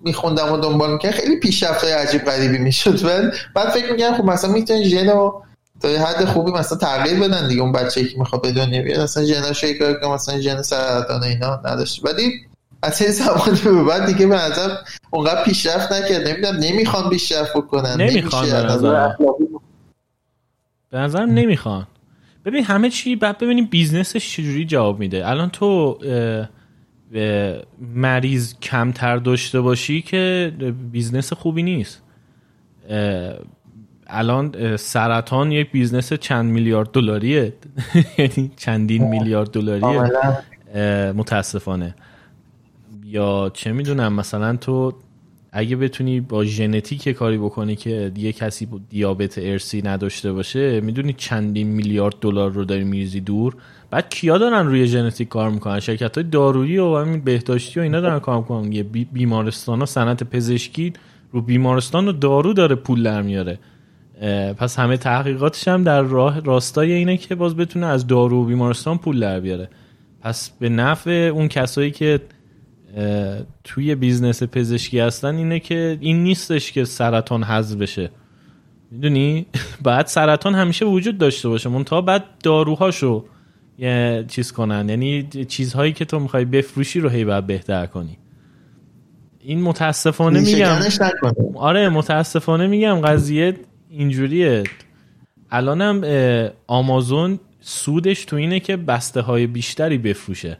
میخوندم و دنبال می‌کنم خیلی پیشرفت عجیب غریبی می‌شد. و بعد فکر می‌کنم خب مثلا می‌تونن ژن رو تا یه حد خوبی مثلا تغییر بدن دیگه. اون بچه که می‌خواد به دنیا بیاد مثلا کار که مثلا ژن سرطان اینا نداشت ولی از این زمان به بعد دیگه به نظر اونقدر پیشرفت نکرد. نمی‌دونم نمی‌خوان پیشرفت بکنن. نمی‌خوان به نظرم. نمی‌خوان. ببین همه چی بعد ببینیم business ش چجوری جواب میده. الان تو مریض کمتر داشته باشی که business خوبی نیست. الان سرطان یک business چند میلیارد دلاریه. (laughs) یعنی چندین میلیارد دلاریه. متاسفانه. یا چه می‌دونم مثلا تو اگه بتونی با ژنتیک کاری بکنی که یه کسی دیابت ارثی نداشته باشه می‌دونی چندین میلیارد دلار رو داری میریزی دور؟ بعد کیا دارن روی ژنتیک کار می‌کنن؟ شرکت های دارویی و همین بهداشتی و اینا دارن کار می‌کنن. یه بیمارستان و صنعت پزشکی رو بیمارستان و دارو داره پول در میاره. پس همه تحقیقاتش هم در راه راستای اینه که باز بتونه از دارو و بیمارستان پول در بیاره. پس به نفع اون کسایی که توی business پزشکی هستن اینه که این نیستش که سرطان حذف بشه. می‌دونی؟ (laughs) بعد سرطان همیشه وجود داشته باشه. منتها بعد داروهاشو یه چیز کنن. یعنی چیزهایی که تو می‌خوای بفروشی رو هی باید بهتر کنی. این متاسفانه میگم. آره متاسفانه میگم قضیه اینجوریه. الانم آمازون سودش تو اینه که بسته های بیشتری بفروشه.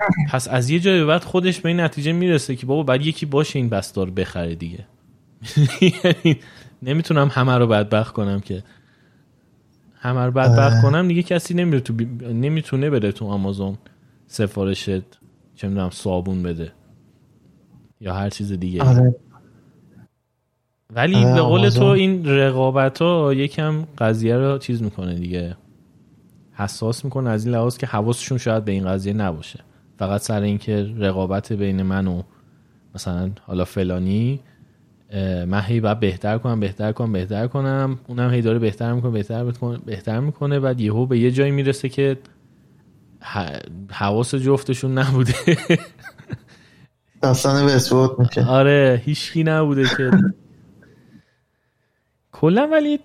(laughs) پس از یه جای بعد خودش به این نتیجه می‌رسه که بابا بعد یکی باشه این بسته رو بخره دیگه. یعنی نمی‌تونم همه رو بدبخت کنم که. همه رو بدبخت کنم دیگه کسی نمیره تو نمی‌تونه بره تو آمازون سفارشت چه می‌دونم صابون بده. یا هر چیز دیگه. آره. ولی آره، به قول تو این رقابت ها یکم قضیه رو چیز می‌کنه دیگه. حساس می‌کنه از این لحاظ که حواسشون شاید به این قضیه نباشه. فقط سر اینکه رقابت بین من و مثلا حالا فلانی من هی باید بهتر کنم بهتر کنم بهتر کنم. اونم هی داره بهتر می‌کنه بهتر می‌کنه بهتر می‌کنه. بعد یهو به یه جایی می‌رسه که حواس جفتشون نبوده. (laughs) داستان به میشه. آره هیچکی نبوده که. کلا ولی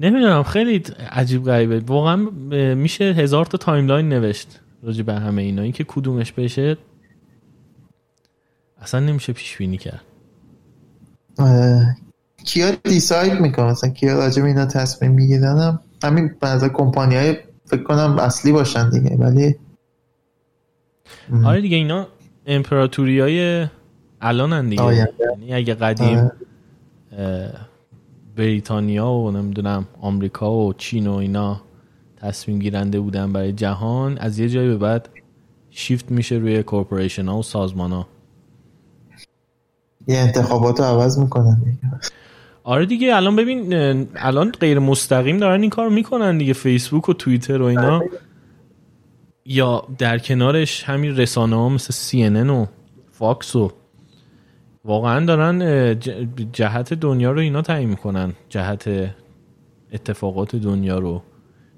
نمی‌دونم خیلی عجیب غریبه. واقعا میشه هزار تا timeline نوشت. راجع به همه اینا. این که کدومش بشه اصلا نمیشه پیش بینی کرد کیا دیساید می‌کنه مثلا کیا راجع به اینا تصمیم می‌گیرن همین بعضا کمپانی های فکر کنم اصلی باشن دیگه ولی آره دیگه اینا امپراتوری های الان دیگه یعنی اگه قدیم آره. بریتانیا و نمی‌دونم آمریکا و چین و اینا تصمیم گیرنده بودن برای جهان از یه جایی به بعد شیفت میشه روی corporation ها و سازمان ها یه انتخابات رو عوض می‌کنن. آره دیگه الان ببین الان غیر مستقیم دارن این کار می‌کنن دیگه فیسبوک و توییتر و اینا. یا در کنارش همین رسانه ها مثل سی و فاکس و واقعا دارن جهت دنیا رو اینا تعیین می‌کنن. جهت اتفاقات دنیا رو.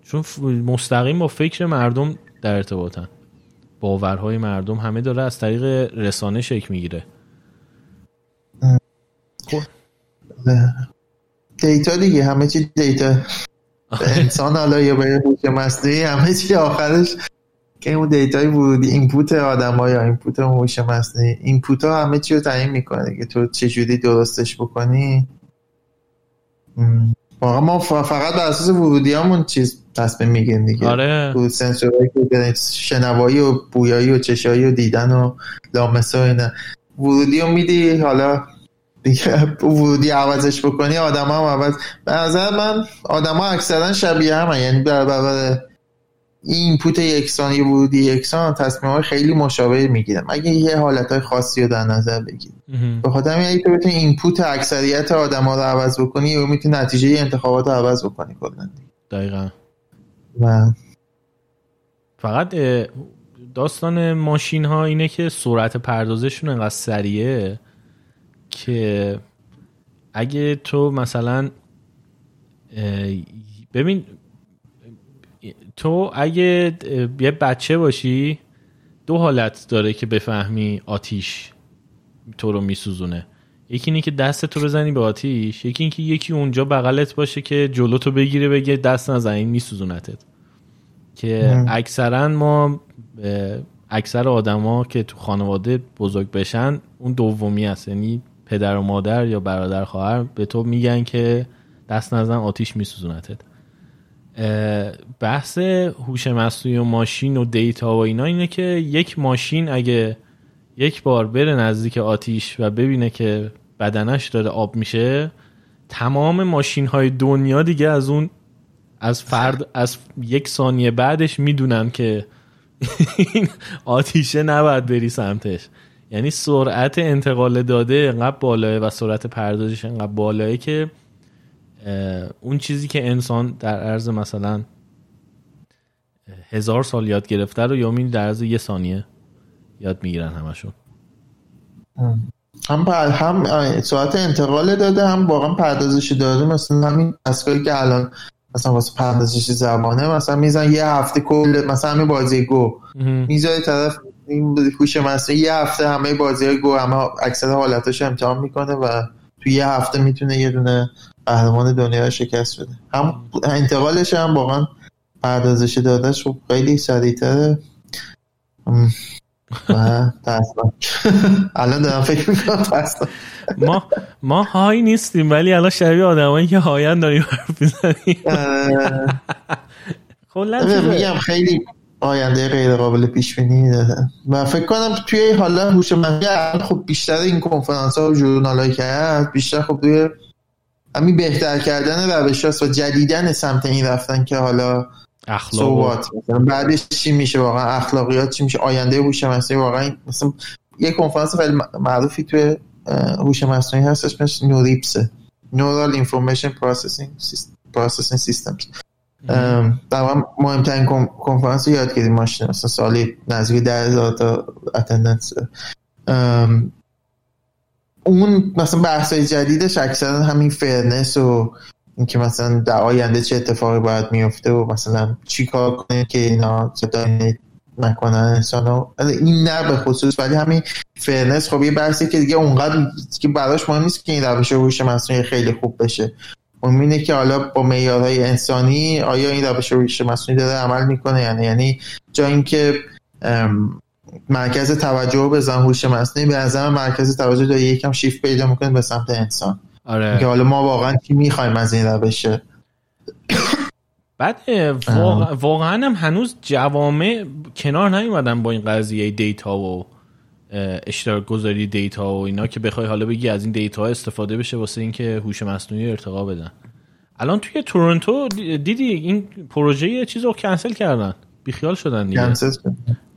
چون مستقیم با فکر مردم در ارتباطن. باورهای مردم همه داره از طریق رسانه شکل می‌گیره. خب. data دیگه همه چی data. انسان حالا یا به هوش مصنوعی همه چی آخرش که اون data ی ورودی input آدم یا input هوش مصنوعی input ها همه چی رو تعیین می‌کنه که تو چجوری درستش بکنی؟ واقعا ما فقط بر اساس ورودی همون چیز تصمیم می‌گیریم دیگه. آره. سنسورهایی که شنوایی و بویایی و چشایی و دیدن و لامسه و اینا. ورودی رو میدی حالا دیگه ورودی عوضش بکنی آدم هم عوض به نظر من آدم ها اکثرا شبیه هم یعنی بر اینپوت یکسان یا ورودی یکسان تصمیم های خیلی مشابه می‌گیرم اگه یه حالت های خاصی رو در نظر بگیر به خاطر همین تو بتونی اینپوت اکثریت آدم ها رو عوض بکنی و می‌تونی نتیجه انتخابات رو عوض بکنی کلا. دقیقا. و فقط داستان ماشین ها اینه که سرعت پردازشون انقدر سریعه که اگه تو مثلا ببین تو اگه یه بچه باشی دو حالت داره که بفهمی آتیش تو رو میسوزونه. یکی اینه که دست تو بزنی به آتیش یکی اینکه یکی اونجا بغلت باشه که جلو تو بگیره بگه دست نزن این میسوزونتت. که اکثرا ما اکثر آدما که تو خانواده بزرگ بشن اون دومی هست. یعنی پدر و مادر یا برادر خواهر به تو میگن که دست نزن آتیش میسوزونتت. بحث هوش مصنوعی و ماشین و دیتا و اینا اینه که یک ماشین اگه یک بار بره نزدیک آتیش و ببینه که بدنش داره آب میشه تمام ماشین های دنیا دیگه از اون از فرد از یک ثانیه بعدش می‌دونن که این آتیشه نباید بری سمتش. یعنی سرعت انتقال داده انقدر بالاه و سرعت پردازش انقدر بالاه که اون چیزی که انسان در عرض مثلا هزار سال یاد گرفته رو یا در عرض یه ثانیه یاد می‌گیرن همشون. هم هم سرعت انتقال داده هم واقعا پردازش داده. مثلا همین دستگاهی که الان مثلا واسه پردازش زبانه مثلا میزن یه هفته کل مثلا همین بازی گو. می‌ذاره طرف این هوش مصنوعی یه هفته همه بازی های گو همه اکثر حالتاش امتحان می‌کنه و تو یه هفته می‌تونه یه دونه قهرمان دنیا شکست بده. هم انتقالش هم واقعا پردازش دادش خب خیلی سریعتره. (laughs) الان دارم فکر می‌کنم ما ما های نیستیم ولی الان شبیه آدمایی که هاین داریم حرف می‌زنیم. میگم خیلی آینده غیر قابل پیش بینی داره. و فکر کنم توی حالا هوش مصنوعی خب بیشتر این کنفرانس ها و ژورنال که بیشتر خب توی همین بهتر کردن روش و جدیدن سمت این رفتن که حالا اخلاق. بعدش چی میشه؟ واقعا اخلاقیات چی میشه؟ آینده هوش مصنوعی واقعا مثلا یه کنفرانس خیلی معروفی توی هوش مصنوعی هستش مثل NeurIPS ه Neural Information Processing Processing Systems در مهمترین کنفرانس یادگیری ماشین مثلا سالی نزدیک ده هزار تا attendance اون مثلا بحث جدیدش اکثرا همین فرنس و اینکه مثلا در آینده چه اتفاقی باید میفته و مثلا چی کار کنه که اینا صدای نکنن انسان این نه به خصوص ولی همین فرنس خب یه بحثی که دیگه اونقدر که براش مهم نیست که این روش هوش مصنوعی خیلی خوب بشه. اینه که حالا با معیارهای انسانی آیا این روش هوش مصنوعی داره عمل می‌کنه؟ یعنی یعنی جا اینکه مرکز توجه بزن هوش مصنوعی. به نظر مرکز توجه داره یکم شیفت پیدا می‌کنه به سمت انسان. آره. که حالا ما واقعا چی می‌خوایم از این روشه بعد واقعا هم هنوز جوامع کنار نیومدن با این قضیه data و اشتراک گذاری data و اینا که بخوای حالا بگی از این data استفاده بشه واسه اینکه هوش مصنوعی ارتقا بدن. الان توی تورنتو دیدی این پروژه چیز رو کنسل کردن. بیخیال شدن دیگه.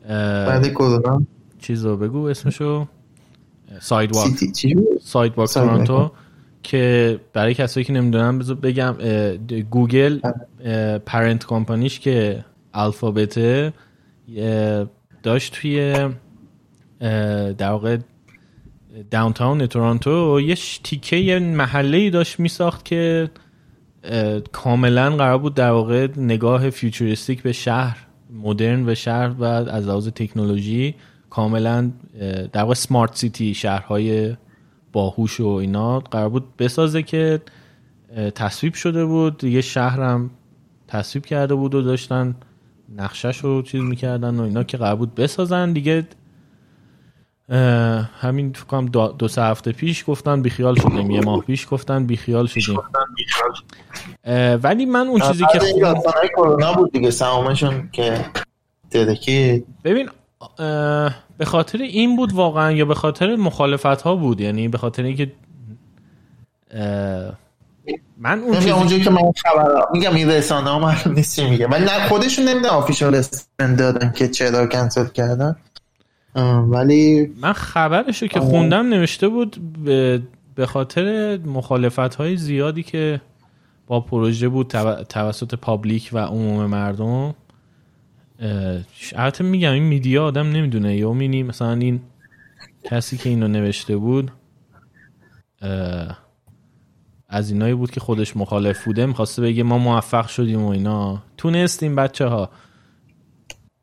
بعد کرونا چیزو بگو اسمشو. Side Sidewalk Toronto که برای کسایی که نمی‌دونم بذار بگم گوگل parent company ش که Alphabet ه داشت توی در واقع downtown تورانتو یه تیکه یه محله ای داشت میساخت که کاملا قرار بود در واقع نگاه futuristic به شهر مدرن به شهر و از لحاظ تکنولوژی کاملا در واقع smart city شهرهای باهوش و اینا قرار بود بسازه که تصویب شده بود. یه شهرم تصویب کرده بود و داشتن نقشش رو چیز می‌کردن و اینا که قرار بود بسازن. دیگه همین فکرم دو سه هفته پیش گفتن بیخیال شدیم یه ماه پیش گفتن بیخیال شدیم. ولی من اون چیزی که کرونا بود دیگه سهامشون که ترکی ببین به خاطر این بود واقعا یا به خاطر مخالفت ها بود؟ یعنی به خاطر اینکه من اون چیزی اونجایی که من خبر میگم این رسانه ها معلوم نیست چی میگه ولی نه خودشون نمیدن آفیشال استند دادن که چرا کنسل کردن. ولی من خبرشو که خوندم نوشته بود به خاطر مخالفت های زیادی که با پروژه بود توسط پابلیک و عموم مردم البته میگم این میدیا آدم نمی‌دونه. یا مینی مثلا این کسی که اینو نوشته بود از اینایی بود که خودش مخالف بوده می‌خواسته بگه ما موفق شدیم و اینا. تونستیم بچه ها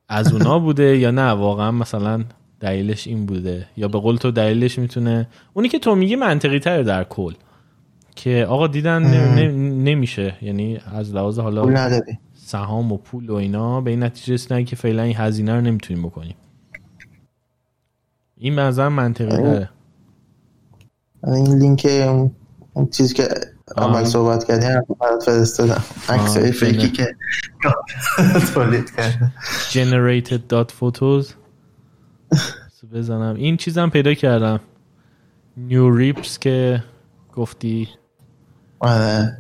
از اونا بوده یا نه؟ واقعا مثلا دلیلش این بوده. یا به قول تو دلیلش می‌تونه اونی که تو میگی منطقی تره در کل. که آقا دیدن نمیشه. یعنی از لحاظ حالا سهام و پول و اینا به این نتیجه رسیدن که فعلا این هزینه رو نمی‌تونیم بکنیم. این منظر منطقی داره این لینک اون چیزی که اول صحبت کردیم برات فرستادم. عکسای فیکی که (laughs) تولید کرده generated.photos بزنم. این چیزم پیدا کردم. NeurIPS که گفتی. آره.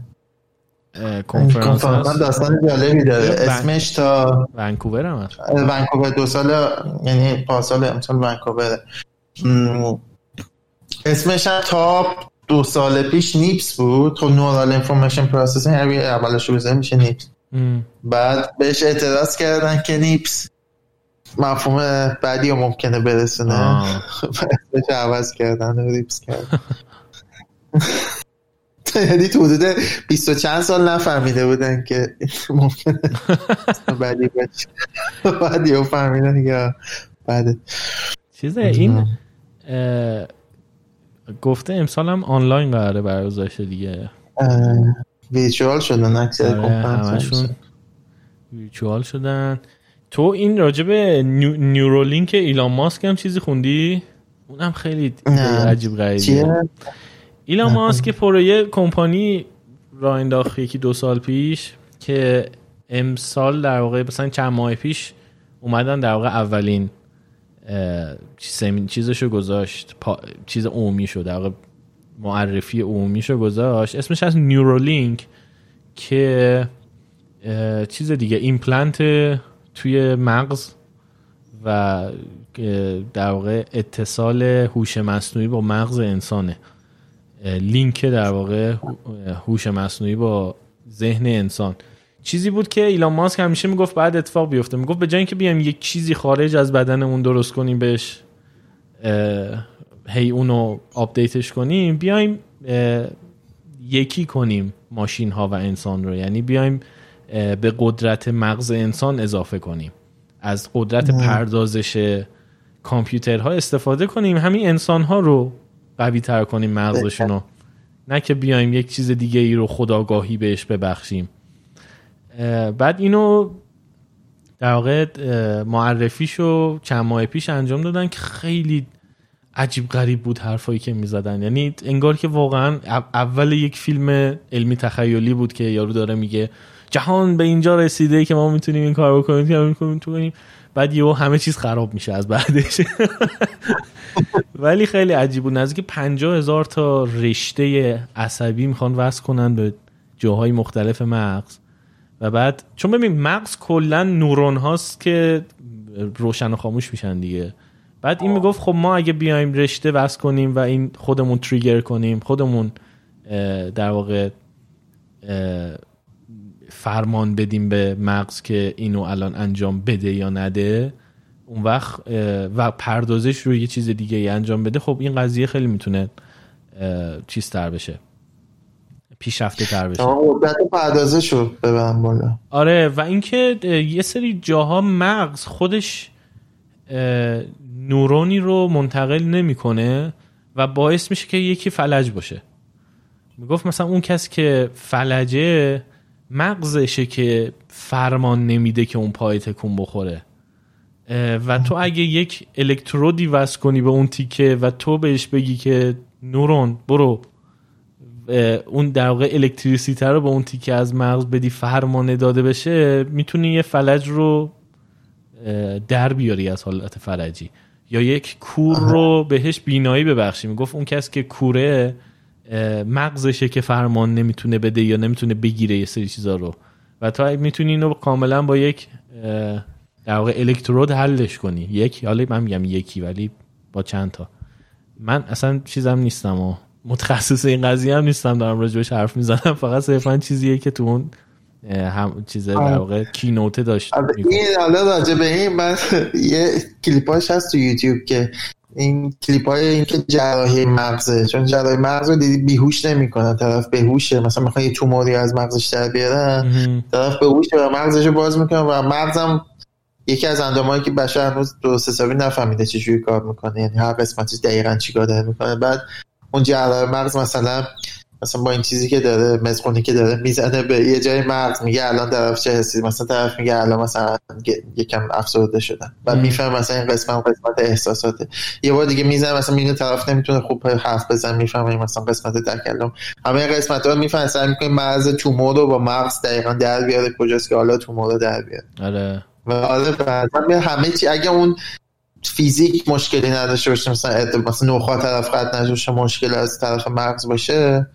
کنفرانس داستان جالبی داره. اسمش تا ونکوور هم ونکوور دو سال یعنی پاسال امسال ونکوور اسمش هم تا دو سال پیش NIPS بود. خب Neural Information Processing اولش رو میشه NIPS. بعد بهش اعتراض کردن که نیپس. مفهوم بعدی رو ممکنه برسونه. (laughs) بهش عوض کردن و ریپس کردن. (laughs) یعنی تو حدود بیست و چند سال نفهمیده بودن که ممکنه (laughs) بعدی باشه. بعدی رو فهمیدن یا بعد چیزه این گفته امسال هم آنلاین قراره برگزار دیگه. ویچوال شدن اکثر آره، همشون ویچوال شدن. تو این راجب نیو... نیورولینک ایلان ماسک هم چیزی خوندی؟ اونم خیلی عجیب غریبه ایلان ماسک پروژه کمپانی را انداخت یکی دو سال پیش که امسال در واقع مثلا چند ماه پیش اومدن در واقع اولین چیزشو گذاشت. چیز عمومی شد در واقع معرفی عمومیشو گذاشت. اسمش از Neuralink که چیز دیگه ایمپلنت توی مغز و در واقع اتصال هوش مصنوعی با مغز انسانه. لینک در واقع هوش مصنوعی با ذهن انسان. چیزی بود که ایلان ماسک همیشه می‌گفت باید اتفاق بیفته. می‌گفت به جای اینکه بیایم یک چیزی خارج از بدنمون درست کنیم بهش هی اونو آپدیتش کنیم بیایم یکی کنیم ماشین ها و انسان رو. یعنی بیایم به قدرت مغز انسان اضافه کنیم. از قدرت پردازش کامپیوترها استفاده کنیم. همین انسان ها رو قوی تر کنیم مغزشون رو. نه که بیایم یک چیز دیگه ای رو خداگاهی بهش ببخشیم. بعد اینو در واقع معرفیشو چند ماه پیش انجام دادن که خیلی عجیب غریب بود حرفایی که می‌زدن. یعنی انگار که واقعا اول یک فیلم علمی تخیلی بود که یارو داره میگه جهان به اینجا رسیده که ما می‌تونیم این کار بکنیم که بعد یهو همه چیز خراب میشه از بعدش. (laughs) ولی خیلی عجیب بود. نزدیک پنجاه هزار تا رشته عصبی می‌خوان وصل کنن به جاهای مختلف مغز. و بعد چون ببین مغز کلا نورون هاست که روشن و خاموش میشن دیگه. بعد این می‌گفت خب ما اگه بیایم رشته وصل کنیم و این خودمون تریگر کنیم خودمون در واقع فرمان بدیم به مغز که اینو الان انجام بده یا نده اون وقت و پردازش رو یه چیز دیگه ای انجام بده خب این قضیه خیلی می‌تونه چیز تر بشه. پیشرفته تر بشه پردازش رو بالا. آره و اینکه یه سری جاها مغز خودش نورونی رو منتقل نمی‌کنه و باعث میشه که یکی فلج باشه. می‌گفت مثلا اون کسی که فلجه مغزشه که فرمان نمیده که اون پای تکون بخوره. و تو اگه یک الکترودی وصل کنی به اون تیکه و تو بهش بگی که نورون برو. اون در واقع الکتریسیته رو به اون تیکه از مغز بدی فرمانه داده بشه می‌تونی یه فلج رو در بیاری از حالت فلجی یا یک کور رو بهش بینایی ببخشی. می‌گفت اون کس که کوره مغزشه که فرمان نمی‌تونه بده یا نمی‌تونه بگیره یه سری چیزا رو. و تو می‌تونی اینو کاملا با یک در واقع الکترود حلش کنی. یک حالا من میگم یکی ولی با چند تا. من اصلا چیزم نیستم و متخصص این قضیه هم نیستم دارم راجبش حرف می‌زنم. فقط صرفا چیزیه که تو اون هم چیز در واقع کینوته داشت. این حالا راجع به این من (laughs) یه کلیپاش هست تو یوتیوب که این کلیپ های این که جراحی مغزه چون جراحی مغز رو دیدی بیهوش نمی‌کنه طرف بهوشه مثلا می‌خوان یه توموری از مغزش در بیارن طرف بهوشه و مغزش رو باز می‌کنه و مغزم یکی از اندامایی که بشر هنوز درست حسابی نفهمیده چجوری کار می‌کنه یعنی هر قسمتش دقیقا چیکار داره می‌کنه. بعد اون جراح مغز مثلا مثلا با این چیزی که داره مزخونی که داره می‌زنه به یه جای مغز میگه الان طرف چه حسی؟ مثلا طرف میگه الان مثلا یکم افسرده شدن و میفهم مثلا این قسمت قسمت احساساته. یه بار دیگه می‌زنه مثلا میگه طرف نمی‌تونه خوب حرف بزن می‌فهمه مثلا قسمت تکلم. همه قسمت ها می‌فهمه سعی می‌کنه مغز تومور رو با مغز دقیقا در بیاره کجاست که حالا تومور رو در بیاره. آره. و آره همه چی اگه اون فیزیک مشکلی نداشته باشه مثلا مثلا نخواه طرف قد نداشته مشکل از طرف مغز باشه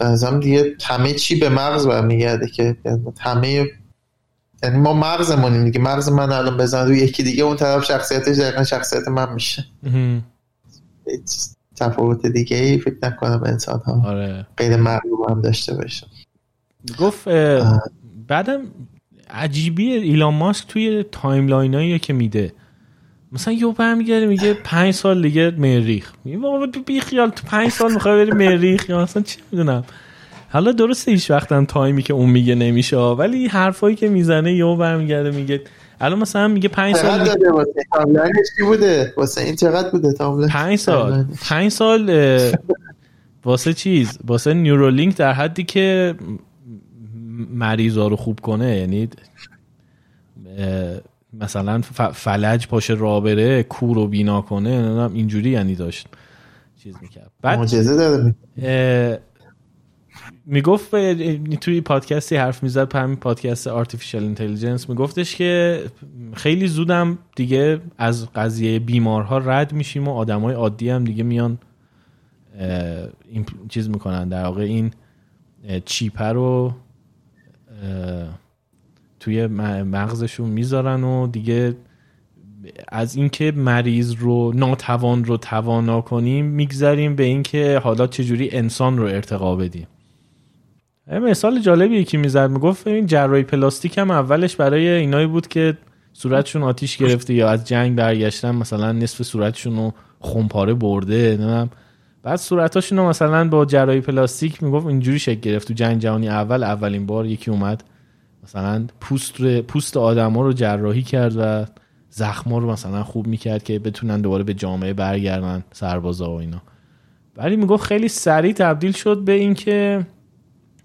بازم دیگه همه چی به مغز برمیگرده که همه یعنی ما مغزمونیم دیگه. مغز من الان بزن روی یکی دیگه اون طرف شخصیتش دقیقا شخصیت من میشه. تفاوت دیگه ای فکر نکنم انسان ها آره. غیر مغلوب هم داشته باشه گفت بعدم عجیبی ایلان ماسک توی timeline هایی که میده. مثلا یه برمیگرده میگه پنج سال دیگه مریخ میگه بابا بی خیال تو پنج سال می‌خوای بری مریخ یا مثلا چی می‌دونم. حالا درسته هیچ وقت هم تایمی که اون میگه نمیشه ولی حرفایی که می‌زنه یه برمیگرده میگه الان مثلا میگه پنج سال داده واسه؟ چی بوده؟ واسه این چقدر بوده timeline؟ پنج سال. پنج سال واسه چیز؟ واسه Neuralink در حدی که مریضا رو خوب کنه یعنی مثلا فلج پاشه راه بره کور و بینا کنه اینجوری یعنی داشت چیز می‌کرد. بعد می‌گفت توی پادکستی حرف می‌زد پر همین پادکست Artificial Intelligence میگفتش که خیلی زودم دیگه از قضیه بیمارها رد میشیم و آدمای عادی هم دیگه میان این چیز می‌کنن در واقع این چیپر رو توی مغزشون می‌ذارن و دیگه از اینکه مریض رو ناتوان رو توانا کنیم میگذریم به اینکه حالا چجوری انسان رو ارتقا بدیم. مثال جالبی یکی می‌زد می‌گفت این جراحی پلاستیک هم اولش برای اینایی بود که صورتشون آتیش گرفته یا از جنگ برگشتن مثلا نصف صورتشون رو خونپاره برده نمی‌دونم. بعد صورتاشون مثلا با جراحی پلاستیک می‌گفت اینجوری شکل گرفت. تو جنگ جهانی اول اولین بار یکی اومد مثلا پوست رو پوست آدما رو جراحی کرد و زخما رو مثلا خوب می‌کرد که بتونن دوباره به جامعه برگردن سربازا و اینا. ولی می‌گفت خیلی سریع تبدیل شد به اینکه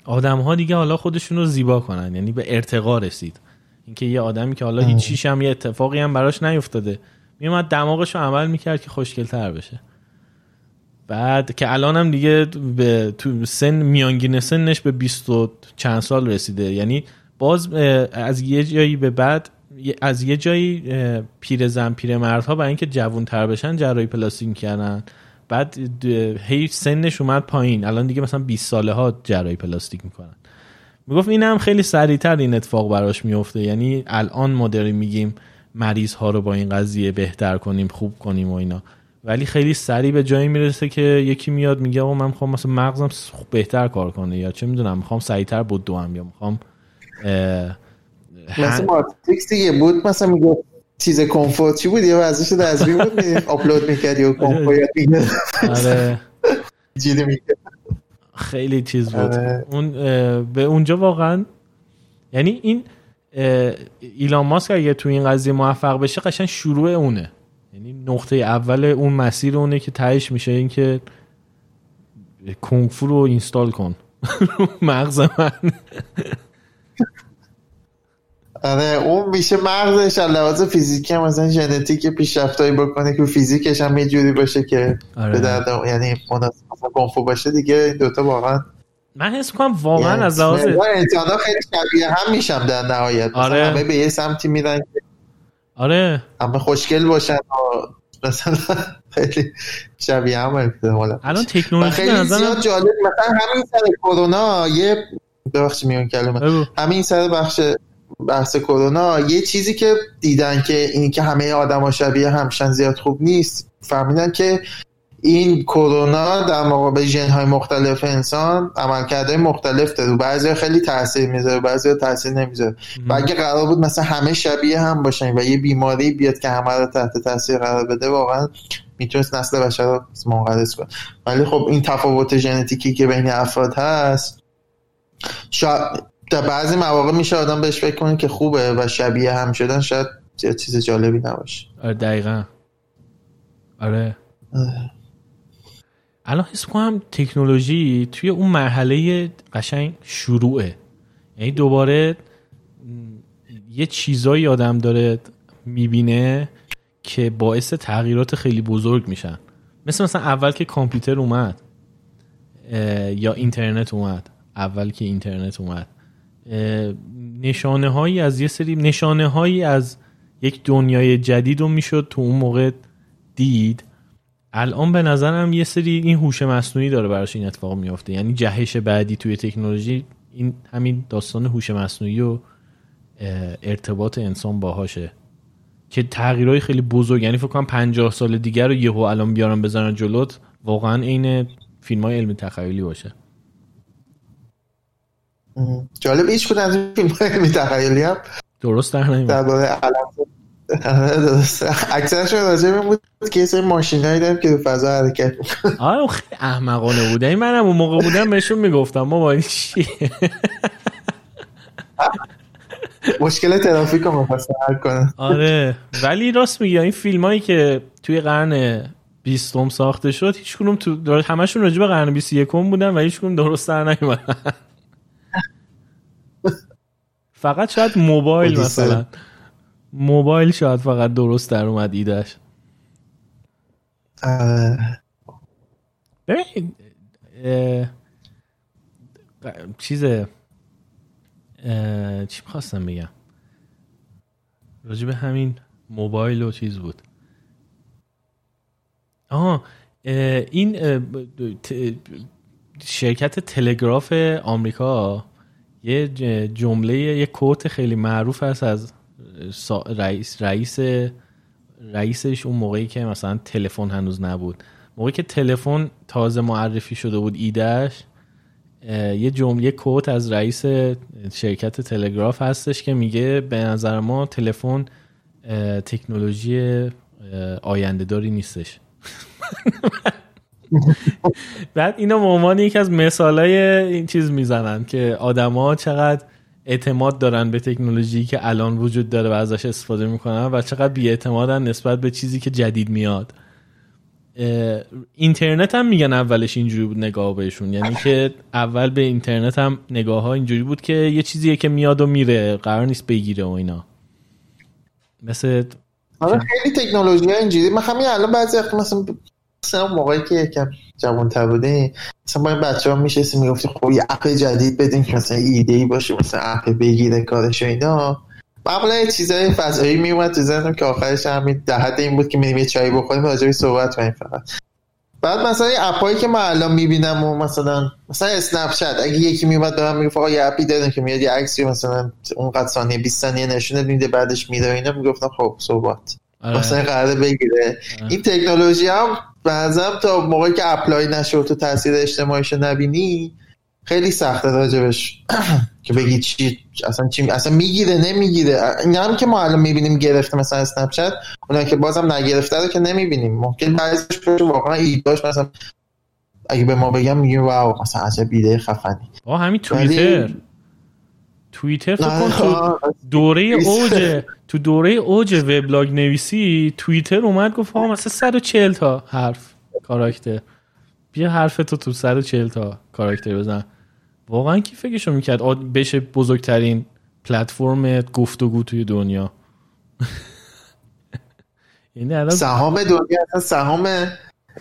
آدم ها دیگه حالا خودشون رو زیبا کنن یعنی به ارتقا رسید. اینکه یه آدمی که حالا هیچ چیش هم یه اتفاقی هم براش نیفتاده. میومد دماغش رو عمل می‌کرد که خوشگل تر بشه. بعد که الان هم دیگه به تو سن میانگین سنش به 20 چند سال رسیده. یعنی باز از یه جایی به بعد از یه جایی پیر زن پیر مردها برای اینکه جوون تر بشن جراحی پلاستیک کردن بعد هی سنش اومد پایین. الان دیگه مثلا 20 ساله ها جراحی پلاستیک می‌کنن. می‌گفت این هم خیلی سریعتر این اتفاق براش میفته یعنی الان ما داریم میگیم مریض ها رو با این قضیه بهتر کنیم خوب کنیم و اینا. ولی خیلی سریع به جایی می‌رسه که یکی میاد میگه آقا من می‌خوام مثلا مغزم بهتر کار کنه یا چه می‌دونم می‌خوام سریعتر بود دوام یا می‌خوام مثلا ماتریکس دیگه بود مثلا میگه چیز کمفورت چی بود؟ یه ورزش دستگیر بود آپلود می‌کردی و کمفورت آره. خیلی چیز بود. آره. اون به اونجا واقعا یعنی این ایلان ماسک اگه تو این قضیه موفق بشه قشن شروع اونه. یعنی نقطه اول اون مسیر اونه که تهش میشه اینکه کنفو رو اینستال کن. (laughs) مغز من. آره اون میشه مغزش لحاظ فیزیکی مثلا ژنتیک پیشرفتایی بکنه که فیزیکش هم یه جوری باشه که آره. به درد یعنی مناسب کنفو باشه دیگه این دوتا واقعا من حس کنم واقعا یعنی از لحاظ انسان خیلی شبیه هم میشم در نهایت آره. همه به یه سمتی میرن آره همه خوشگل باشن و مثلا (laughs) خیلی شبیه هم احتمالا الان تکنولوژی خیلی زیاد جالب مثلا همین سر کرونا یه بخش میون کلمه. همین سر بخش بحث کرونا یه چیزی که دیدن که این که همه آدما شبیه همشن زیاد خوب نیست فهمیدن که این کرونا در مقابل ژن های مختلف انسان عملکردهای مختلف داره. بعضی خیلی تاثیر می‌ذاره بعضی تاثیر نمی‌ذاره. و اگه قرار بود مثلا همه شبیه هم باشن و یه بیماری بیاد که همه رو تحت تاثیر قرار بده واقعا می‌تونست نسل بشر رو منقرض کنه. ولی خب این تفاوت ژنتیکی که بین افراد هست شاید در بعضی مواقع میشه آدم بهش فکر کنه که خوبه و شبیه هم شدن شاید چیز جالبی نباشه. آره دقیقا. آره. الان حس کنم تکنولوژی توی اون مرحله قشنگ شروعه. یعنی دوباره یه چیزایی آدم داره می‌بینه که باعث تغییرات خیلی بزرگ میشن. مثل مثلا اول که کامپیوتر اومد یا اینترنت اومد. اول که اینترنت اومد. نشانه هایی از یه سری نشانه هایی از یک دنیای جدید رو می‌شد تو اون موقع دید. الان به نظرم یه سری این هوش مصنوعی داره براش این اتفاق میافته. یعنی جهش بعدی توی تکنولوژی این همین داستان هوش مصنوعی و ارتباط انسان باهاشه. که تغییرهای خیلی بزرگ. یعنی فکر کنم 50 سال دیگر رو یهو الان بیارن بزنن جلوت واقعا عین فیلم های علمی تخیلی باشه. جالب هیچ کدوم از این فیلم های تخیلی هم. درست در نمیاد. درباره اکثرشون راجع بود که یه سری ماشینایی داریم که فضا حرکت آره خیلی احمقانه بود. این منم اون موقع بودم بهشون می‌گفتم ما با این چیه؟ مشکل ترافیک رو می‌خواست حل کنه آره. ولی راست میگی این فیلم هایی که توی قرن بیستم ساخته شد هیچ کنم تو همشون راجع به قرن 21 بودن و هیچ کنم درست در نیومدن. فقط شاید موبایل مثلا. موبایل شاید فقط درست در اومد ایدهش ببین چیزه چی می‌خواستم بگم؟ راجع به همین موبایل و چیز بود. آها این شرکت تلگراف آمریکا؟ یه جمله یه کوت خیلی معروف هست از رئیس رئیس رئیسش اون موقعی که مثلا تلفن هنوز نبود. موقعی که تلفن تازه معرفی شده بود ایدهش یه جمله کوت از رئیس شرکت تلگراف هستش که میگه به نظر ما تلفن تکنولوژی آینده داری نیستش. (laughs) (laughs) بعد اینا به عنوان یکی از مثالای این چیز می‌زنن که آدما چقدر اعتماد دارن به تکنولوژی که الان وجود داره و ازش استفاده می‌کنن و چقدر بیاعتمادن نسبت به چیزی که جدید میاد. اینترنت هم میگن اولش اینجوری بود نگاه بهشون. یعنی که اول به اینترنت هم نگاه ها اینجوری بود که یه چیزیه که میاد و میره قرار نیست بگیره و اینا. مثل آره خیلی تکنولوژی ها اینجوری. من همین الان بعضی مثلا مثلا موقعی که یکم جوان تر بودیم مثلا با این بچه ها میشستیم می‌گفتیم خب یه اپ جدید بدیم که مثلا ایده ای باشه مثلا اپ بگیره کارش و اینا. معمولا یه چیزای فضایی میومد تو ذهنم که آخرش همین ده این بود که میریم یه چای بخوریم راجع صحبت کنیم فقط. بعد مثلا این اپایی که من الان می‌بینم و مثلا مثلا اسنپ چت اگه یکی میومد به من می‌گفت آقا یه اپی داریم که میاد یه عکسی مثلا اونقدر ثانیه 20 ثانیه نشونه میده بعدش میده اینا. می‌گفتم خب صحبت آره. مثلا قراره بگیره. آره. این تکنولوژی هم بعضم تا موقعی که اپلای نشد تو تاثیر اجتماعیش نبینی خیلی سخته راجبش (clears throat) که بگی چی اصلا چی اصلا می‌گیره نمی‌گیره. این هم که ما الان می‌بینیم گرفته مثلا اسنپ چت اونا که بازم نگرفته رو که نمی‌بینیم. ممکن بعضیش واقعا ایداش مثلا اگه به ما بگم میگیم واو مثلا عجب ایده خفنی. آه همین توییتر. توییتر فکر تو دوره اوج تو دوره اوج وبلاگ نویسی توییتر اومد گفت ها مثلا 140 تا حرف کاراکتر. بیا حرف تو تو 140 تا کاراکتر بزن. واقعا کی فکرشو می‌کرد بشه بزرگترین پلتفرم گفتگو توی دنیا. (laughs) یعنی سهام دنیا اصلا سهام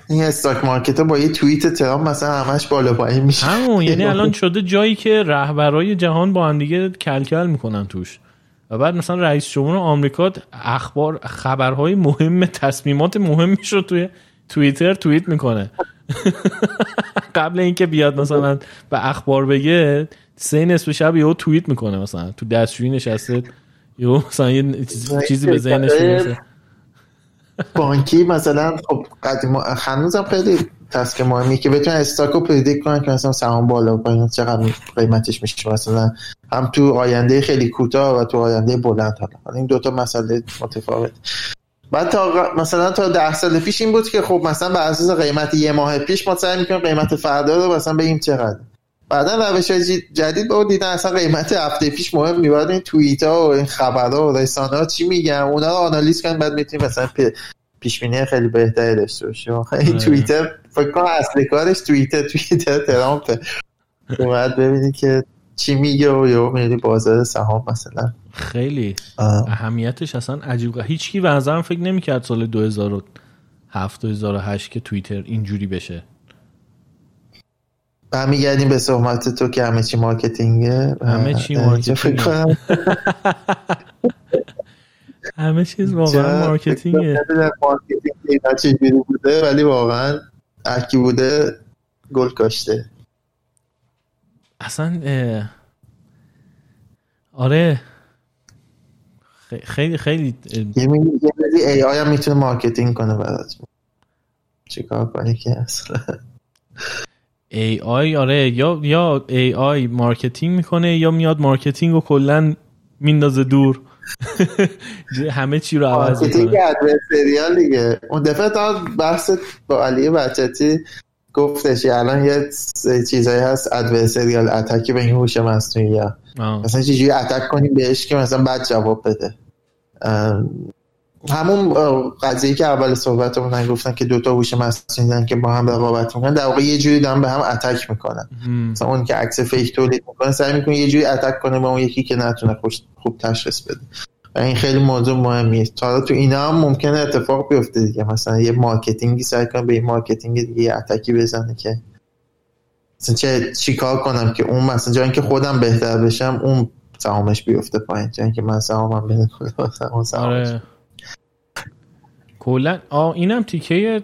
این استاک مارکت با یه توییت ترامپ مثلا همش بالا پایین میشه. همون. یعنی (laughs) الان شده جایی که رهبرای جهان با هم دیگه کلکل می‌کنن توش. و بعد مثلا رئیس جمهور آمریکا اخبار خبرهای مهم تصمیمات مهم میشه توی توییتر توییت می‌کنه. (laughs) قبل اینکه بیاد مثلا به اخبار بگه سه نصف شب یهو توییت می‌کنه مثلا. تو دستشویی نشسته یهو مثلا یه چیزی به ذهنش می‌رسه. بانکی مثلا خب قدیم هنوزم خیلی تسک مهمی که بتونن استاکو پردیک کنن که مثلا سهام بالا پایین چقدر قیمتش میشه. مثلا هم تو آینده خیلی کوتاه و تو آینده بلند حالا. این دوتا مسئله متفاوت بعد تا مثلا تا ده سال پیش این بود که خب مثلا بر اساس قیمت یه ماه پیش ما سعی می‌کنیم قیمت فردا رو مثلا بگیم چقدر. بعدا روش جدید با دیدن اصلا قیمت هفته پیش مهم میباد این توییت ها و این خبرها و رسانه ها چی میگن؟ اونا رو آنالیز کنیم بعد می‌تونیم مثلا پیش بینی خیلی بهتری داشته باشیم. این آره. توییتر فکر کنم اصلی کارش توییتر توییتر ترامپ. اومد ببینی که چی میگه و یا میری بازار سهام مثلا. خیلی. اهمیتش اصلا عجیب هیچ کی به فکر نمی‌کرد سال 2007 2008 که توییتر اینجوری بشه. برمیگردیم به صحبت تو که همه چی marketing ه. همه چی marketing ه. (laughs) همه چیز واقعا marketing ه. marketing چجوری بوده ولی واقعا OK بوده گل کاشته. اصلا آره. خیلی خیلی یه AI هم می‌تونه marketing کنه برات چیکار کنی که اصلا؟ AI آره یا یا AI marketing می‌کنه یا میاد marketing رو کلا میندازه دور. (laughs) همه چی رو عوض می‌کنه. سریال دیگه. اون دفعه تا بحث با علی بچتی گفتش الان یه چیزایی هست ادورسریال اتکی به این هوش مصنوعی مثلا چیزی اتک کنیم بهش که مثلا بعد جواب بده. همون قضیه که اول صحبتمون گفتن که دوتا هوش مصنوعی که با هم رقابت می‌کنن در واقع یه جوری دارن به هم اتک می‌کنن. مثلا اون که عکس فیک تولید می‌کنه سعی می‌کنه یه جوری اتک کنه با اون یکی که نتونه خوب تشخیص بده. و این خیلی موضوع مهمیه. تا تو اینا هم ممکنه اتفاق بیفته دیگه. مثلا یه مارکتینگی سعی کنه به این مارکتینگ دیگه یه اتکی بزنه که مثلا چه چیکار کنم که اون مثلا جایی که خودم بهتر بشم اون سهامش بیفته پایین. جایی که من سهامم بین آره. کلا اینم تیکه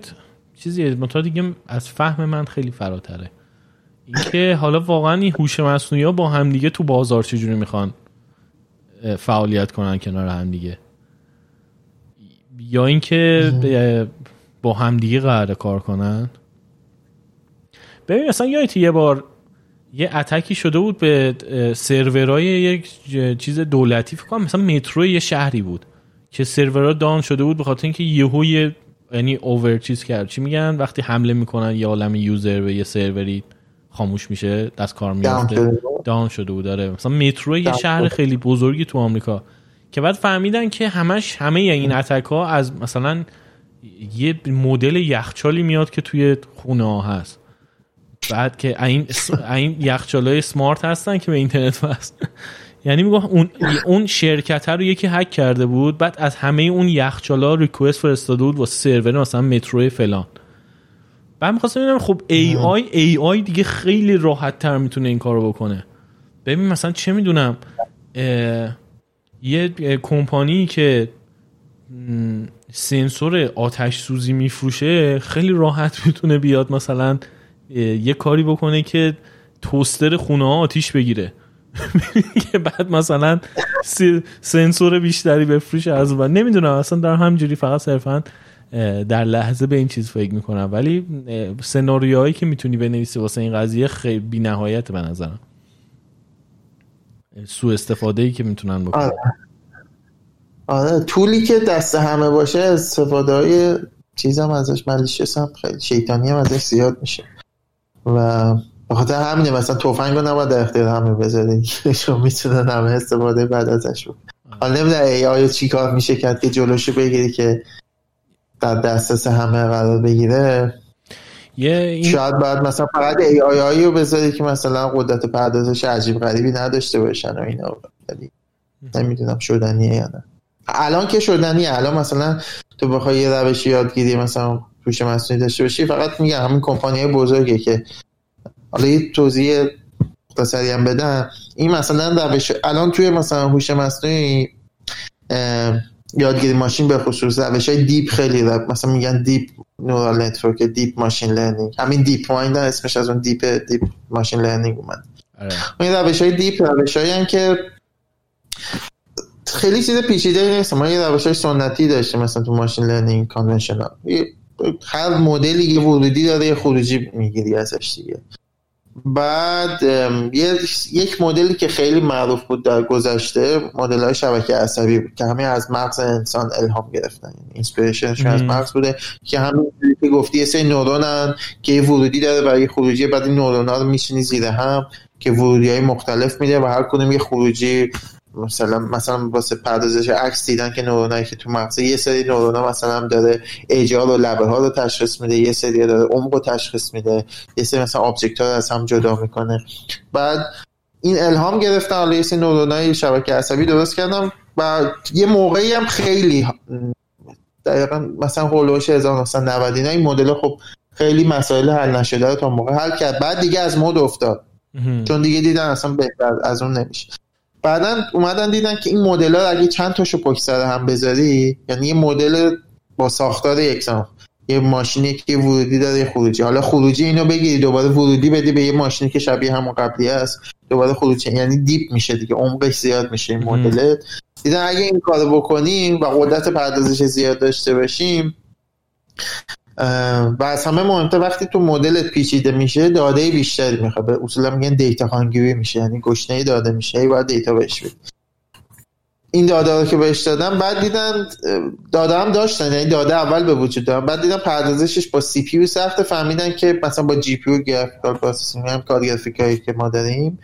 چیزی متا دیگه از فهم من خیلی فراتره. اینکه حالا واقعا این هوش مصنوعی ها با هم دیگه تو بازار چجوری می‌خوان فعالیت کنن کنار هم دیگه؟ یا اینکه با هم دیگه قرار کار کنن؟ ببین مثلا یادتی یه بار یه اتکی شده بود به سرورای یک چیز دولتی فکر کنم مثلا مترو یه شهری بود. که سرورها دان شده بود به خاطر اینکه یهو یه یعنی اوور چیز کرد. چی میگن؟ وقتی حمله می‌کنن یه عالم یوزر به یه سروری خاموش میشه دست کار میفته دان شده بود؟ داره مثلا مترو یه شهر خیلی بزرگی تو آمریکا که بعد فهمیدن که همش همه این اتک ها از مثلا یه مدل یخچالی میاد که توی خونه ها هست. بعد که این این یخچال های سمارت هستن که به اینترنت وصل یعنی میگه اون اون شرکت رو یکی هک کرده بود بعد از همه اون یخچالا ریکوست فرستاده بود واسه سرور مثلا مترو فلان. بعد می‌خواستم ببینم خب ای آی ای آی دیگه خیلی راحت تر می‌تونه این کارو بکنه. ببین مثلا چه می‌دونم یه کمپانی که سنسور آتش سوزی میفروشه خیلی راحت می‌تونه بیاد مثلا یه کاری بکنه که توستر خونه ها آتیش بگیره. (laughs) که بعد مثلا سنسور بیشتری بفروش از اون نمی‌دونم اصلا در همجوری فقط صرفا در لحظه به این چیز فکر می‌کنم. ولی سناریوهایی که می‌تونی بنویسی واسه این قضیه خیلی بی نهایت به نظرم. سو استفاده ای که می‌تونن بکنن. آره. آره طولی که دست همه باشه استفاده های چیزم ازش ملیشس هم خیلی شیطانی هم ازش زیاد میشه. و بخاطر همینه مثلا توفنگ رو نباید در اختیار همه بذارید (laughs) چون می‌تونن همه استفاده بعد ازش بود حالا نمی‌دونم ای آیا چی کار میشه کرد که جلوشو بگیری که در دسترس همه قرار بگیره. یه این... شاید بعد مثلا فقط ای آی آی رو بذاری که مثلا قدرت پردازش عجیب غریبی نداشته باشن و اینا. نمی‌دونم شدنیه یا نه. الان که شدنیه. الان مثلا تو بخوای یه روش یادگیری مثلا هوش مصنوعی داشته باشی فقط میگم همین کمپانی بزرگه که حالا یه توضیح مختصری هم بدم. این مثلا روش الان توی مثلا هوش مصنوعی یادگیری ماشین به خصوص روش های deep خیلی رب. مثلا میگن deep neural network deep machine learning. همین DeepMind اسمش از اون deep deep machine learning اومد. آره. این روش های deep روش هایی که خیلی چیز پیچیده نیست. ما یه روش های سنتی داشتیم مثلا تو machine learning conventional. هر مدلی یه ورودی داره یه خروجی می‌گیری ازش دیگه. بعد یک مدلی که خیلی معروف بود در گذشته مدل های شبکه عصبی بود که همه از مغز انسان الهام گرفتن. اینسپیریشنشون از مغز بوده که همین که گفتی یه سری نورونن که یه ورودی داره برای خروجی بعد این نورون ها رو میشینی زیر هم که ورودی های مختلف میده و هر کدوم یه خروجی مثلا مثلا واسه پردازش عکس دیدن که نورونایی که تو مغز یه سری نورونا مثلا داره اجار و لبه ها رو تشخیص میده یه سری داره عمق رو تشخیص میده یه سری مثلا آبجکت ها رو از هم جدا می‌کنه. بعد این الهام گرفتن حالا یه سری نورونای شبکه عصبی درست کردم و یه موقعی هم خیلی دقیقا مثلا هولوش 1990 اینا این مدل خب خیلی مسائل حل نشده رو تا موقع حل کرد. بعد دیگه از مود افتاد. چون دیگه دیدن اصلا بهتر از اون نمیشه. بعدا اومدن دیدن که این مدل ها اگه چند تاشو پشت سر هم بذاری یعنی یه مدل با ساختار یکسان. یه ماشینی که ورودی داره یه خروجی. حالا خروجی اینو بگیری دوباره ورودی بدی به یه ماشینی که شبیه همون قبلی است دوباره خروجی یعنی deep میشه دیگه عمقش زیاد میشه این مدل دیدن اگه این کارو بکنیم و قدرت پردازش زیاد داشته باشیم و از همه مهمتر وقتی تو مدلت پیچیده میشه داده بیشتری می‌خواد. به اصطلاح میگن data hungry میشه یعنی گشنه داده میشه. هی باید data بهش بدی. این داده رو که بهش دادم بعد دیدن داده هم داشتن یعنی داده اول به وجود دارن. بعد دیدن پردازشش با CPU سخت. فهمیدن که مثلا با GPU graphical processing هم کار گرافیکایی که ما داریم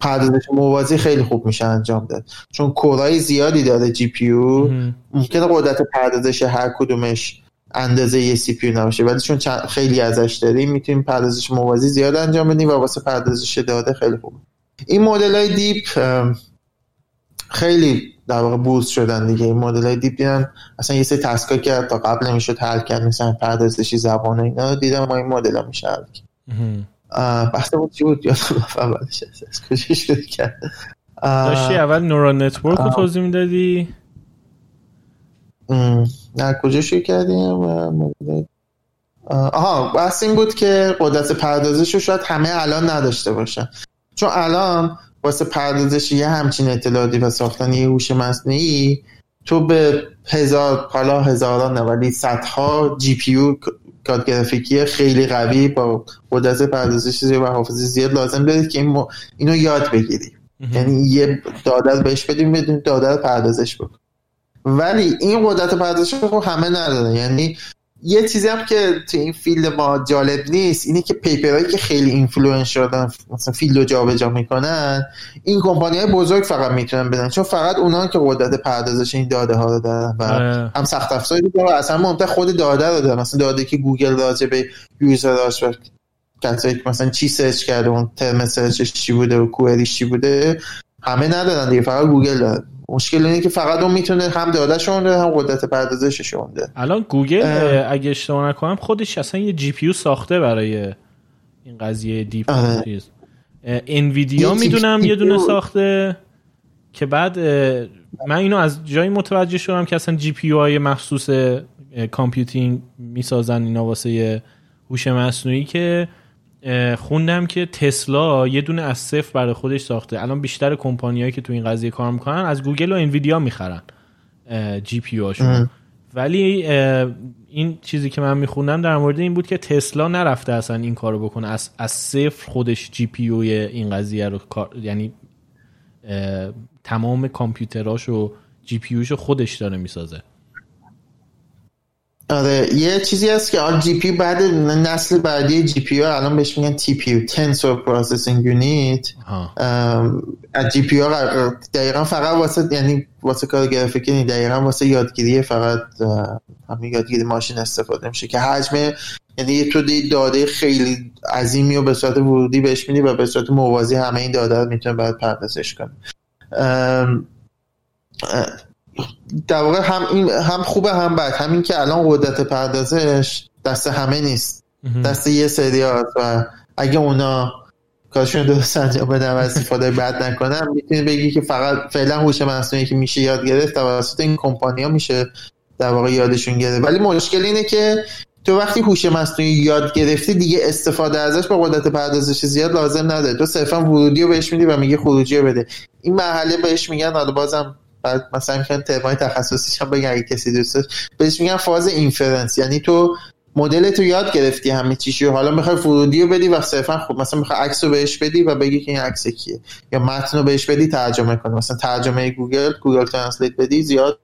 پردازش موازی خیلی خوب میشه انجام داد. چون core ای زیادی داره GPU. ممکنه قدرت پردازش هر کدومش اندازه یه CPU نباشه. ولی چون خیلی ازش داریم می‌تونیم پردازش موازی زیاد انجام بدیم و واسه پردازش داده خیلی خوب این مدل های deep خیلی در واقع boost شدن دیگه. این مدل های deep دیدن اصلا یه سری task ا که تا قبل نمی‌شد حل کرد مثلا پردازشی زبان اینا دیدم ما این مدل ها میشه حل بحث بود چی بود؟ یادم اولش از کجا شروع کرد؟ داشتی اول neural network رو توضیح می‌دادی؟ در کجا شروع کردیم؟ و آها بحث این بود که قدرت پردازش رو شاید همه الان نداشته باشن. چون الان واسه پردازش یه همچین اطلاعاتی و ساختن یه هوش مصنوعی تو به هزار حالا هزاران نه ولی صدها GPU کارت گرافیکی خیلی قوی با قدرت پردازش زیاد و حافظه زیاد لازم دارید که این اینو یاد بگیری یعنی یه داده بهش بدیم بدون داده پردازش بکن ولی این قدرت پردازش رو همه ندارن یعنی یه چیزی هم که تو این field ما جالب نیست اینه که paper هایی که خیلی influence شدن مثلا field رو جابجا می‌کنن این کمپانی های بزرگ فقط می‌تونن بدن. چون فقط اونا که قدرت پردازش این داده ها رو دارن و آره. هم سخت افزاری دارن و اصلا مهمتر خود داده رو دارن. مثلا داده که گوگل راجع به user اش و کسایی مثلا چی search کرده اون term search ش چی بوده و query ش چی بوده همه ندارن دیگه فقط گوگل داره مشکل اینه که فقط اون می‌تونه هم دادهشون ده هم قدرت پردازششون ده الان گوگل اگه اشتباه نکنم خودش اصلا یه GPU ساخته برای این قضیه deep چیز. انویدیا می‌دونم یه دونه ساخته که بعد من اینو از جایی متوجه شدم که اصلا GPU های مخصوص computing می‌سازن اینا واسه هوش مصنوعی که خوندم که تسلا یه دونه از صفر برای خودش ساخته. الان بیشتر کمپانیایی که تو این قضیه کار می‌کنن از گوگل و انویدیا می‌خرن GPU هاشون ولی این چیزی که من میخوندم در مورد این بود که تسلا نرفته اصلا این کارو بکنه. از, از صفر خودش GPU این قضیه رو یعنی تمام کامپیوتراش و GPU خودش داره می‌سازه. آره یه چیزی هست که آن GPU بعد نسل بعدی GPU الان بهش میگن TPU Tensor Processing Unit از GPU دقیقا فقط واسه یعنی واسه کار گرافیکی دقیقا واسه یادگیری فقط همین یادگیری ماشین استفاده میشه که حجم یعنی تو داده خیلی عظیمی و به صورت ورودی بهش میدی و به صورت موازی همه این داده رو می‌تونه باید پردازش کنه. در واقع هم این هم خوبه هم بد. همین که الان قدرت پردازش دست همه نیست. دست یه سری و اگه اونا کارشون درست انجام بدن و استفاده بد نکنن می‌تونی بگی که فقط فعلا هوش مصنوعی که میشه یاد گرفت توسط این کمپانیا میشه در واقع یادشون گرفت. ولی مشکل اینه که تو وقتی هوش مصنوعی یاد گرفتی دیگه استفاده ازش با قدرت پردازش زیاد لازم نداره. تو صرفا ورودی رو بهش میدی و میگه خروجی رو بده. این مرحله بهش میگن حالا بازم بعد مثلا میگن ترمای تخصصیش هم بگن اگه کسی دوست بهش میگن فاز inference. یعنی تو مدل تو یاد گرفتی همه چیشی و حالا می‌خوای ورودی رو بدی و صرفا خب مثلا می‌خوای عکس رو بهش بدی و بگی که این عکس کیه. یا متن رو بهش بدی ترجمه کنه مثلا ترجمه گوگل Google Translate بدی زیاد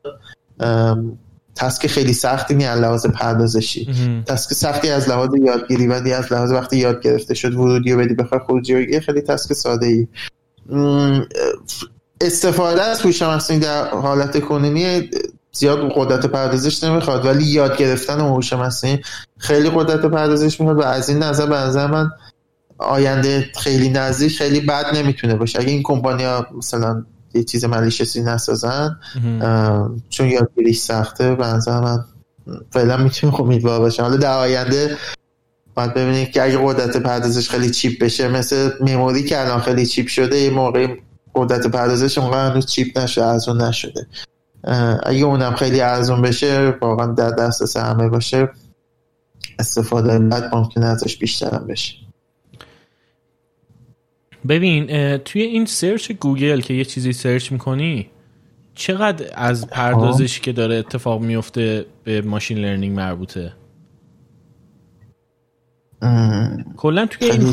تسک خیلی سختی نی از لحاظ پردازشی. تسک سختی از لحاظ یادگیری و از لحاظ وقتی یاد گرفته شد ورودی رو بدی بخوای خروجی رو خیلی تسک ساده ای استفاده از هوش مصنوعی در حالت کنونی زیاد قدرت پردازش نمی‌خواد ولی یاد گرفتن هوش مصنوعی خیلی قدرت پردازش می‌خواد و از این نظر به نظر من آینده خیلی نزدیک خیلی بد نمی‌تونه باشه. اگه این کمپانیا مثلا یه چیز ملیشسی نسازن چون یادگیریش سخته به نظر من فعلا می‌تونه خب امیدوار باشه. حالا در آینده باید ببینید که اگه قدرت پردازش خیلی چیپ بشه مثل مموری که الان خیلی چیپ شده یه موقع قدرت پردازش اونقدر هنوز چیپ نشه ارزون نشده. اگه اونم خیلی ارزون بشه واقعا در دسترس همه باشه. استفاده بعد ممکنه ازش بیشترم بشه. ببین توی این search گوگل که یه چیزی search می‌کنی چقدر از پردازشی که داره اتفاق میفته به machine learning مربوطه؟ کلا توی این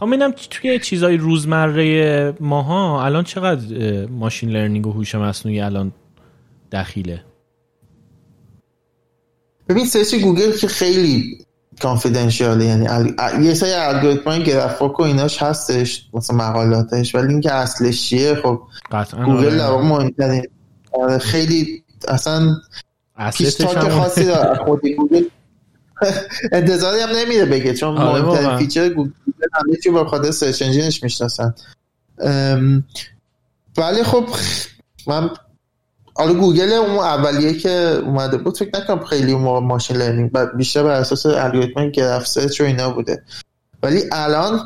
خب اینم توی چیزای روزمره ماها الان چقدر machine learning و هوش مصنوعی الان دخیله؟ ببین search گوگل که خیلی کانفیدنشیاله یعنی یه سری الگوریتم های گرافاک و ایناش هستش مثلا مقالاتش ولی اینکه اصلش چیه خب گوگل آره. در آره، خیلی اصلا پیشتاک خاصی داره. (laughs) خودی گوگل انتظاری هم نمیره بگه چون آره مهمترین فیچر گوگل همه چی با خاطر سرچ انجینش می‌شناسن. ولی خب من حالا گوگل اون اولیه که اومده بود فکر نکنم خیلی اون machine learning بیشتر بر اساس الگوریتم graph search و اینا بوده. ولی الان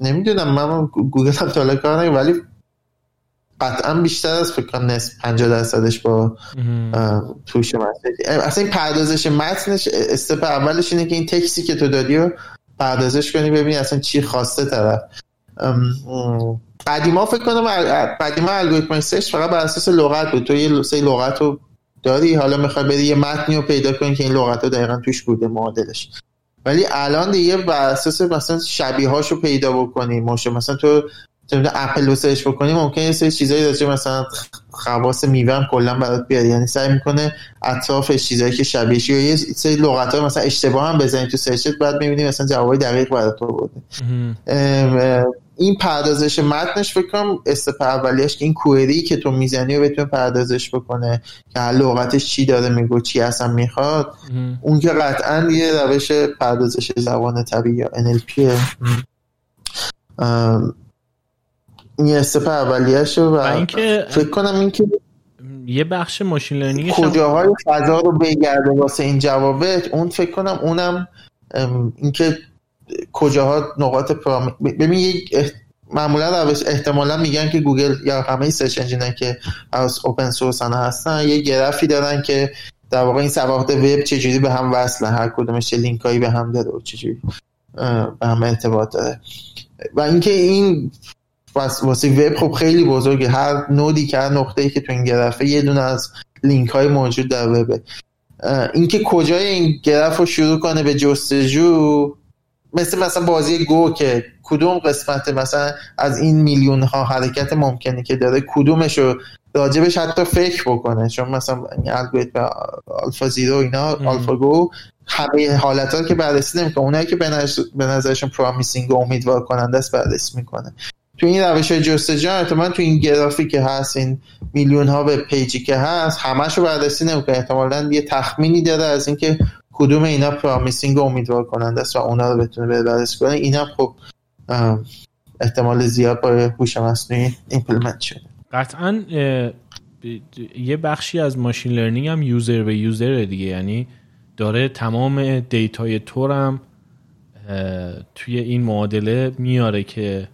نمی‌دونم من گوگل هم تا کار ولی قطعا بیشتر از فکر کنم نصف 50 درصدش با توش متن اصلا این پردازش متنش step اولش اینه که این تکسی که تو دادی رو پردازش کنی ببینی اصلا چی خواسته طرف. قدیما فکر کنم قدیما الگوریتم search فقط بر اساس لغت بود. تو یه سری لغت رو داری حالا می‌خوای بری یه متنی رو پیدا کنی که این لغت رو دقیقا توش بوده معادلش. ولی الان دیگه بر اساس مثلا شبیه هاشو پیدا بکنی مثلا تو اپل رو search بکنی ممکنه یه سری چیزایی داشته مثلا خواص میوه هم کلا برات بیاد. یعنی سعی می‌کنه اطرافش چیزایی که شبیهش یا یه سری لغت های مثلا اشتباه هم بزنید تو search ت بعد می‌بینی مثلا جوابای دقیق برات بوده این پردازش متنش فکر کنم استپ اولیش که این کوئری که تو می‌زنی و بتونه پردازش بکنه که هر لغتش چی داره میگو چی اصلا می‌خواد اون که قطعا یه روش پردازش زبان طبیعی یا NLP این استپ اولیش و, اینکه فکر کنم اینکه یه بخش ماشین لرنینگ کجاهای فضا رو بگرده واسه این جوابت اون فکر کنم اونم اینکه کجاها نقاط پرام ببین یک معمولا روش احتمالا میگن که گوگل یا همه search engine ه که از open source هستن یه گرافی دارن که در واقع این صفحات وب چجوری به هم وصله هر کدومش چه لینکایی به هم داره و چجوری به هم ارتباط داره. و اینکه این واسه وب خب خیلی بزرگه. هر node ی که هر نقطه‌ای که تو این گرفه یه دونه از لینک های موجود در وبه. اینکه کجای این گرف رو شروع کنه به جستجو مثل مثلا بازی گو که کدوم قسمت مثلا از این میلیون ها حرکت ممکنی که داره کدومش رو راجبش حتی فکر بکنه. چون مثلا الگوریتم آلفا زیرو اینا آلفا گو همه حالت ها که بررسی نمی‌کنه. اونایی که به نظرشون پرامیسینگ و امیدوار کننده است بررسی می‌کنه. تو این روش های جستجو من تو این گرافی که هست این میلیون ها به page ی که هست همش رو بررسی نمی‌کنه. احتمالا یه تخمینی داره از اینکه کدوم اینا promising و امیدوار کننده است و اونا رو بتونه بررسی کنه. اینا خب احتمال زیاد با هوش مصنوعی implement شده. قطعا یه بخشی از machine learning هم user به user دیگه. یعنی داره تمام data ی تو رم توی این معادله میاره که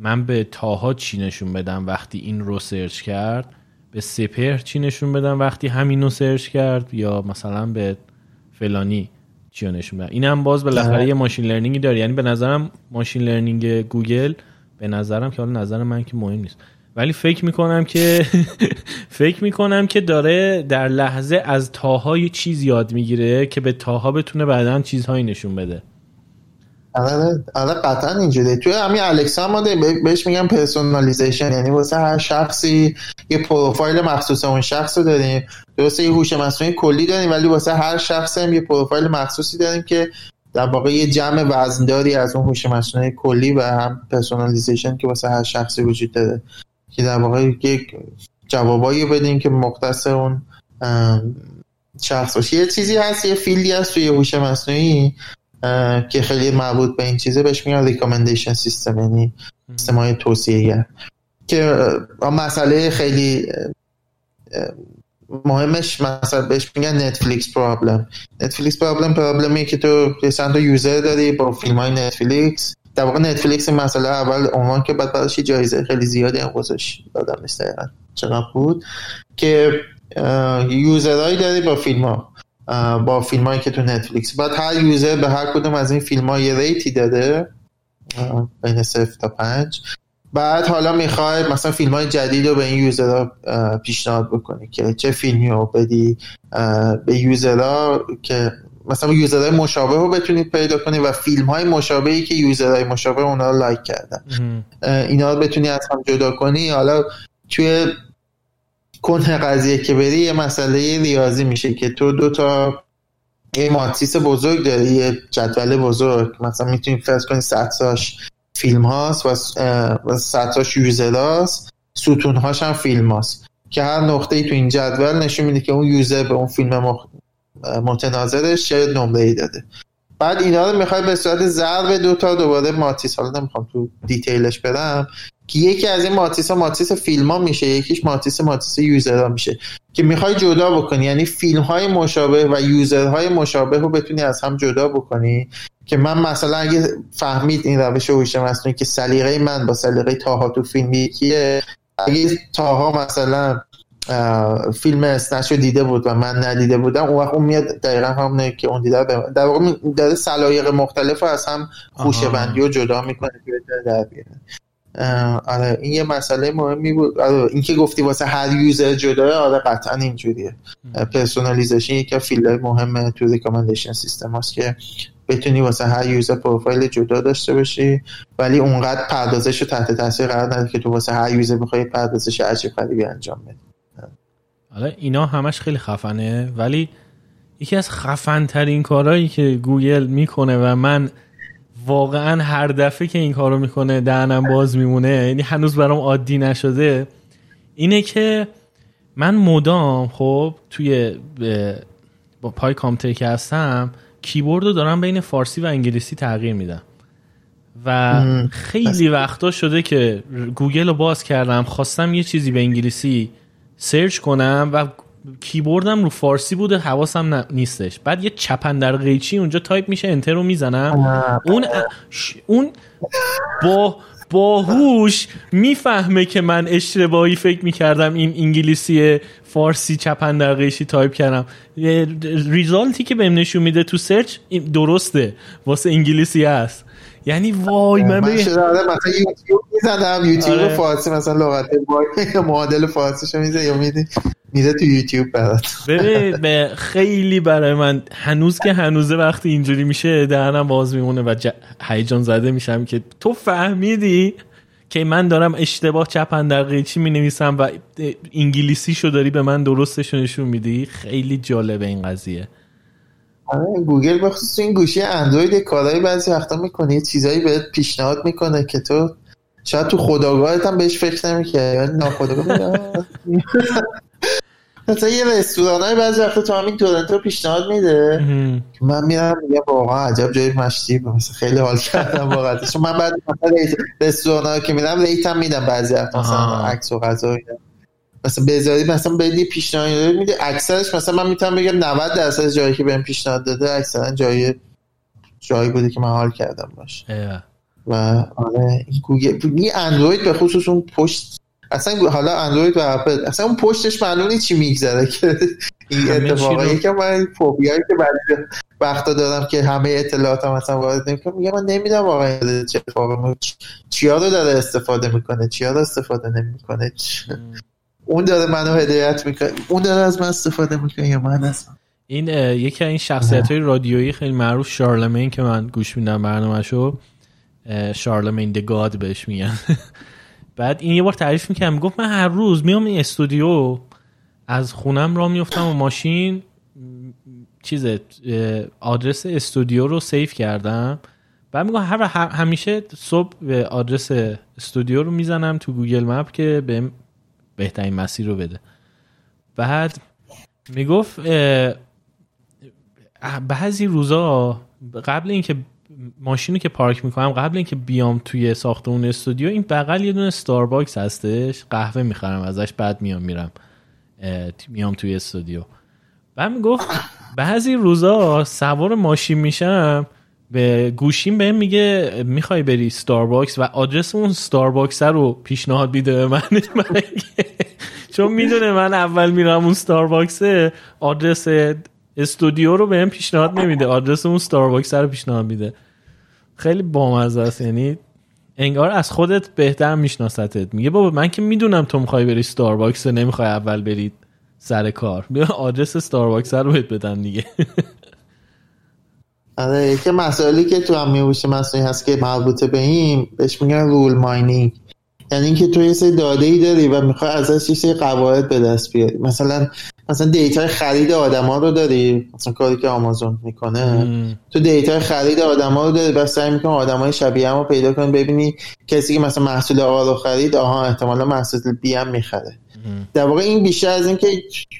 من به تاها چی نشون بدم وقتی این رو search کرد؟ به سپهر چی نشون بدم وقتی همین رو search کرد؟ یا مثلا به فلانی چی نشون بدم؟ این هم باز بالاخره یه machine learning ی داره. یعنی به نظرم machine learning گوگل به نظرم که حالا نظر من که مهم نیست. ولی فکر می‌کنم که (laughs) فکر می‌کنم که داره در لحظه از تاهای چیز یاد می‌گیره که به تاها بتونه بعدا چیزهایی نشون بده. آره آره قطعا اینجوری توی همین الکسا ما بهش میگم personalization یعنی واسه هر شخصی یه پروفایل مخصوص اون شخص رو داریم. درسته یه هوش مصنوعی کلی داریم ولی واسه هر شخص هم یه پروفایل مخصوصی داریم که در واقع یه جمع وزنداری از اون هوش مصنوعی کلی و هم personalization که واسه هر شخصی وجود داره. که در واقع یک جوابایی بدیم که مختص اون شخص یه چیزی هست یه field ی هست توی هوش مصنوعی که خیلی مربوط به این چیزه بهش میگن recommendation system یعنی سیستم های توصیه که مسئله خیلی مهمیه مثلا بهش میگن Netflix problem Netflix problem problem یه که تو چند user داری با فیلم های نتفلیکس در واقع نتفلیکس مسئله اول عنوان که بعد بعدش جایزه خیلی زیادی هم گذاشت. یادم نیست چقدر بود. که user هایی داری با فیلم ها با فیلم هایی که تو نتفلیکس. بعد هر user به هر کدوم از این فیلم ها یه rate ی داده. بین صفر تا پنج. بعد حالا می‌خوای مثلا فیلم های جدید رو به این user ها پیشنهاد بکنی که چه فیلمی رو بدی به user ها که مثلا user های مشابه رو بتونید پیدا کنید و فیلم های مشابهی که user های مشابه اونا رو like کردن. اینا رو بتونی از هم جدا کنی. حالا توی کنه قضیه که بری یه مسئله ریاضی میشه که تو دو تا یه ماتریس بزرگ داری یه جدول بزرگ. مثلا می‌تونی فرض کنی ستاش فیلم هاست و ستاش یوزر هاست ستون هاش هم فیلم هاست. که هر نقطه ای تو این جدول نشون میده که اون یوزر به اون فیلم مخ... متناظرش چه نمره ای داده. بعد اینا رو می‌خوای به صورت ضرب دو تا دوباره ماتریس حالا نمی‌خوام تو detail ش بدم. که یکی از این ماتریس ها ماتریس فیلم ها میشه یکیش ماتریس ماتریس user ها میشه. که می‌خوای جدا بکنی. یعنی فیلم های مشابه و user های مشابه رو بتونی از هم جدا بکنی. که من مثلا اگه فهمید این روش هوش مصنوعی که سلیقه من با سلیقه طاها تو فیلم یکیه اگه طاها مثلا فیلم Snatch رو دیده بود و من ندیده بودم. اون وقت اون میاد دقیقا همونه که اون دیده در واقع داره سلایق مختلف از هم خوشه بندی و جدا می‌کنه که در بیاره. آره این یه مسئله مهمی بود. آره این که گفتی واسه هر user جدا آره قطعا اینجوریه. personalization یکی field مهم تو recommendation system هست که بتونی واسه هر user پروفایل جدا داشته باشی ولی اونقدر پردازش رو تحت تاثیر قرار نده که تو واسه هر user بخوای پردازش عجیب غریبی انجام بدی. حالا اینا همش خیلی خفنه. ولی یکی از خفن ترین کارهایی که گوگل می‌کنه و من واقعا هر دفعه که این کارو می‌کنه دهنم باز میمونه یعنی هنوز برام عادی نشده اینه که من مدام خب توی با پای کامپیوتر که هستم کیبورد رو دارم بین فارسی و انگلیسی تغییر میدم. و خیلی وقتا شده که گوگل رو باز کردم خواستم یه چیزی به انگلیسی search کنم و کیبوردم رو فارسی بوده حواسم نیستش. بعد یه چپندرقیچی اونجا تایپ میشه enter رو می‌زنم. اون اون با باهوش می‌فهمه که من اشتباهی فکر می‌کردم این انگلیسی فارسی چپندرقیچی تایپ کردم. result ی که بهم نشون میده تو search درسته. واسه انگلیسی هست. یعنی وای من من مثلا یوتیوب می‌زنم یوتیوب آره. فارسی مثلا لغت وای یا معادل فارسیشو میزه یا میده میده تو یوتیوب برات. ببین به خیلی برای من هنوز که هنوزه وقتی اینجوری میشه دهنم باز میمونه و هیجان زده میشم که تو فهمیدی که من دارم اشتباه چپن دقیقی چی می نویسم و انگلیسی شو داری به من درستش نشون میدی؟ خیلی جالبه این قضیه. گوگل بخصوص این گوشی اندروید یه کارهایی بعضی وقتا می‌کنه یه چیزایی بهت پیشنهاد می‌کنه که تو شاید تو خداگاهت هم بهش فکر نمی‌کردی ناخداگاه. (laughs) مثلا یه رستوران بعضی وقتا تو همین تورنتو پیشنهاد میده من میرم میگم واقعا عجب جای مشتی مثلا خیلی حال کردم واقعا چون من بعد مثلا رستوران که میرم ریتم میدم بعضی وقتا مثلا. عکس و غذا اینا. مثلا بذاری مثلا بدی پیشنهاد میده اکثرش مثلا من می‌تونم بگم 90 درصد جایی که بهم پیشنهاد داده اکثرا جایی جایی بوده که من حال کردم باش. و آره این گوگل این اندروید به خصوص اون پشت اصلا حالا اندروید و اپل اصلا اون پشتش معلوم نیست چی میگذره که (laughs) این اتفاقا. یکم من فوبیایی که بعضی وقتا دارم که همه اطلاعات هم مثلا وارد نمی‌کنم میگم من نمی‌دونم واقعا چه اتفاقی چیا رو داره استفاده می‌کنه چیا رو استفاده نمی‌کنه اون داره منو هدایت می‌کنه. اون داره از من استفاده می‌کنه یا من از این یکی از این شخصیت های رادیویی خیلی معروف Charlamagne که من گوش میدم برنامهشو Charlamagne tha God بهش میگن. (laughs) بعد این یه بار تعریف می‌کنم می‌گفت من هر روز میام این استودیو از خونم را میفتم و ماشین چیز آدرس استودیو رو save کردم. بعد میگم هر همیشه صبح به آدرس استودیو رو می‌زنم تو Google Map که بهم بهترین مسیر رو بده. بعد می‌گفت بعضی روزا قبل اینکه ماشینی که پارک می‌کنم قبل اینکه بیام توی ساختمون استودیو این بغل یه دونه ستارباکس هستش قهوه می‌خرم ازش بعد میام میرم میام توی استودیو. بعد می‌گفت بعضی روزا سوار ماشین میشم به گوشیم بهم میگه می‌خوای بری ستارباکس و آدرس اون ستارباکس رو پیشنهاد میده به من. (laughs) چون می‌دونه من اول میرم اون ستارباکسه آدرس استودیو رو بهم پیشنهاد نمیده. آدرس اون ستارباکس رو پیشنهاد میده. خیلی بامزه است. یعنی انگار از خودت بهتر میشناستت. میگه بابا من که می‌دونم تو می‌خوای بری ستارباکس نمی‌خوای اول برید سر کار. بیا آدرس ستارباکس رو بهت بدن دیگه. (laughs) آره یکی مسائلی که تو هم هوش مصنوعی هست که مربوطه به این بهش میگن rule mining. یعنی اینکه تو یه سری داده ای داری و می‌خوای ازش یه سری قواعد به دست بیاری. مثلا مثلا data ی خرید آدما رو داری مثلا کاری که آمازون می‌کنه تو data ی خرید آدما رو داری بعد سعی می‌کنی آدمای شبیه هم رو پیدا کنی ببینی کسی که مثلا محصول A رو خرید آها احتمالا محصول B هم می‌خره. در واقع این بیشتر از اینکه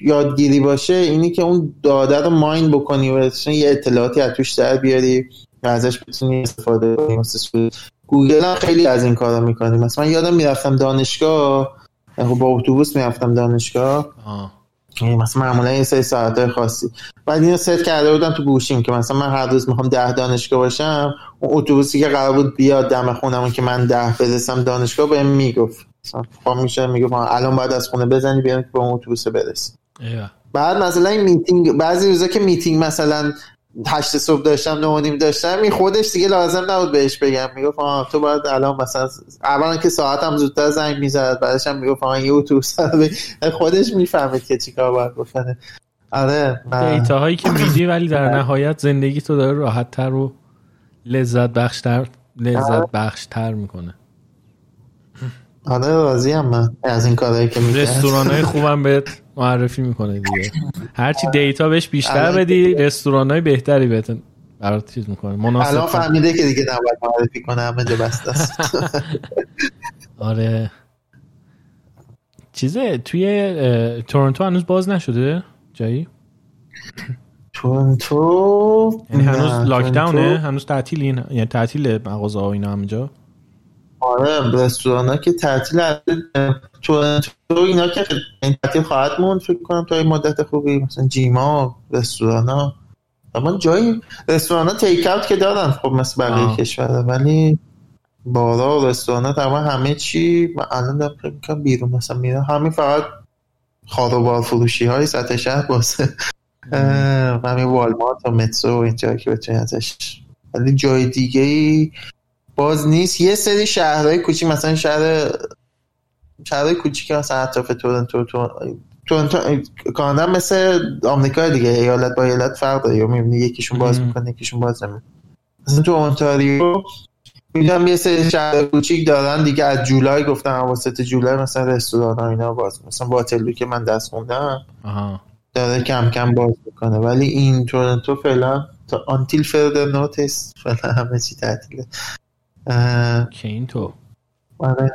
یادگیری باشه اینی که اون داده رو mine بکنی و یه اطلاعاتی از توش در بیاری و ازش بتونی استفاده کنی. گوگل هم خیلی از این کارا می‌کنی مثلا من یادم می‌رفتم دانشگاه خب با اتوبوس می‌رفتم دانشگاه. آه. یعنی مثلا معمولا یه سری ساعت خاصی. بعد اینو ست کرده بودم تو گوشیم که مثلا من هر روز می‌خوام ده دانشگاه باشم اون اتوبوسی که قرار بود بیاد دم خونم که من ده برسم دانشگاه بهم می‌گفت. مثلا پا میشه می‌گفت آه، الان باید از خونه بزنی بیرون که به اون اتوبوس برسی. بعد مثلا این میتینگ بعضی روزا که میتینگ مثلا هشت صبح داشتم نه نیم داشتم این خودش دیگه لازم نبود بهش بگم. می‌گفت آه تو باید الان مثلا اولا که ساعتم زودتر زنگ می‌زد بعدش هم می‌گفت آه یه اتوبوس. خودش می‌فهمید که چیکار باید بکنه. آره دیتا هایی که میدی ولی در (laughs) نهایت زندگی تو داره راحت تر و لذت بخشتر لذت بخشتر می‌کنه. آره راضی هم من. از این کارهایی که میگه رستوران های خوبم بهت معرفی می‌کنه دیگه. هرچی دیتا بهش بیشتر الان- بدی رستوران های بهتری بهت برات چیز می‌کنه. الان مناسب فهمیده که دیگه نباید معرفی کنه همه جا بسته است. (laughs) آره. چیزه توی تورنتو هنوز باز نشده؟ جایی؟ تورنتو؟ یعنی هنوز نه، لاکداونه هنوز تعطیل این یعنی تعطیل مغازه ها اینا همینجا؟ آره رستوران ها که تعطیل تورنتو اینا که این تعطیل خواهد موند فکر کنم تا این مدت خوبی مثلا جیما رستوران ها اما جایی رستوران ها تیک اوت که دارن خب مثل بقیه. کشور ولی بارا و رستوران تقریبا همه چی من الان دارم فکر می‌کنم بیرون مثلا میرم همین فقط خاروبار فروشی های سطح شهر باسه همین والمارت و مترو و اینجا که بتونی ازش. ولی جای دیگه ای باز نیست. یه سری شهرهای کوچیک مثلا شهر شهرهای کوچیک مثلا اطراف تورنتو تورنتو کانادا مثل آمریکا دیگه. ایالت با ایالت فرق داره. یا می‌بینی یکیشون باز می‌کنه یکیشون باز نمی‌کنه. مثلا تو اونتاریو می‌دونم یه سری شهر کوچیک دارن دیگه. از جولای گفتم واسط جولای مثلا رستوران ها اینا باز. مثلا واتلو که من دست خوندم داره کم کم باز می‌کنه. ولی این تورنتو فعلا تا آنتیل فردر نوتس فعلا همه چی تعطیله. که این تو. آره.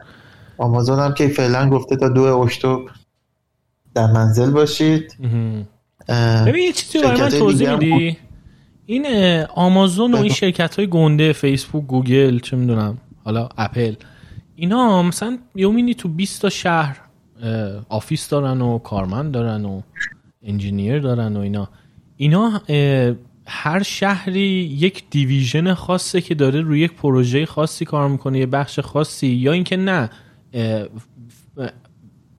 آمازون هم که فعلا گفته تا دو اکتبر در منزل باشید. ببین یه چیزی برای من توضیح میدی؟ این آمازون و این شرکت های گنده فیسبوک گوگل چه می‌دونم حالا اپل اینا مثلا you mean ی تو 20 تا شهر office دارن و کارمند دارن و engineer دارن و اینا. اینا هر شهری یک division خاصه که داره روی یک پروژه خاصی کار می‌کنه یه بخش خاصی یا اینکه نه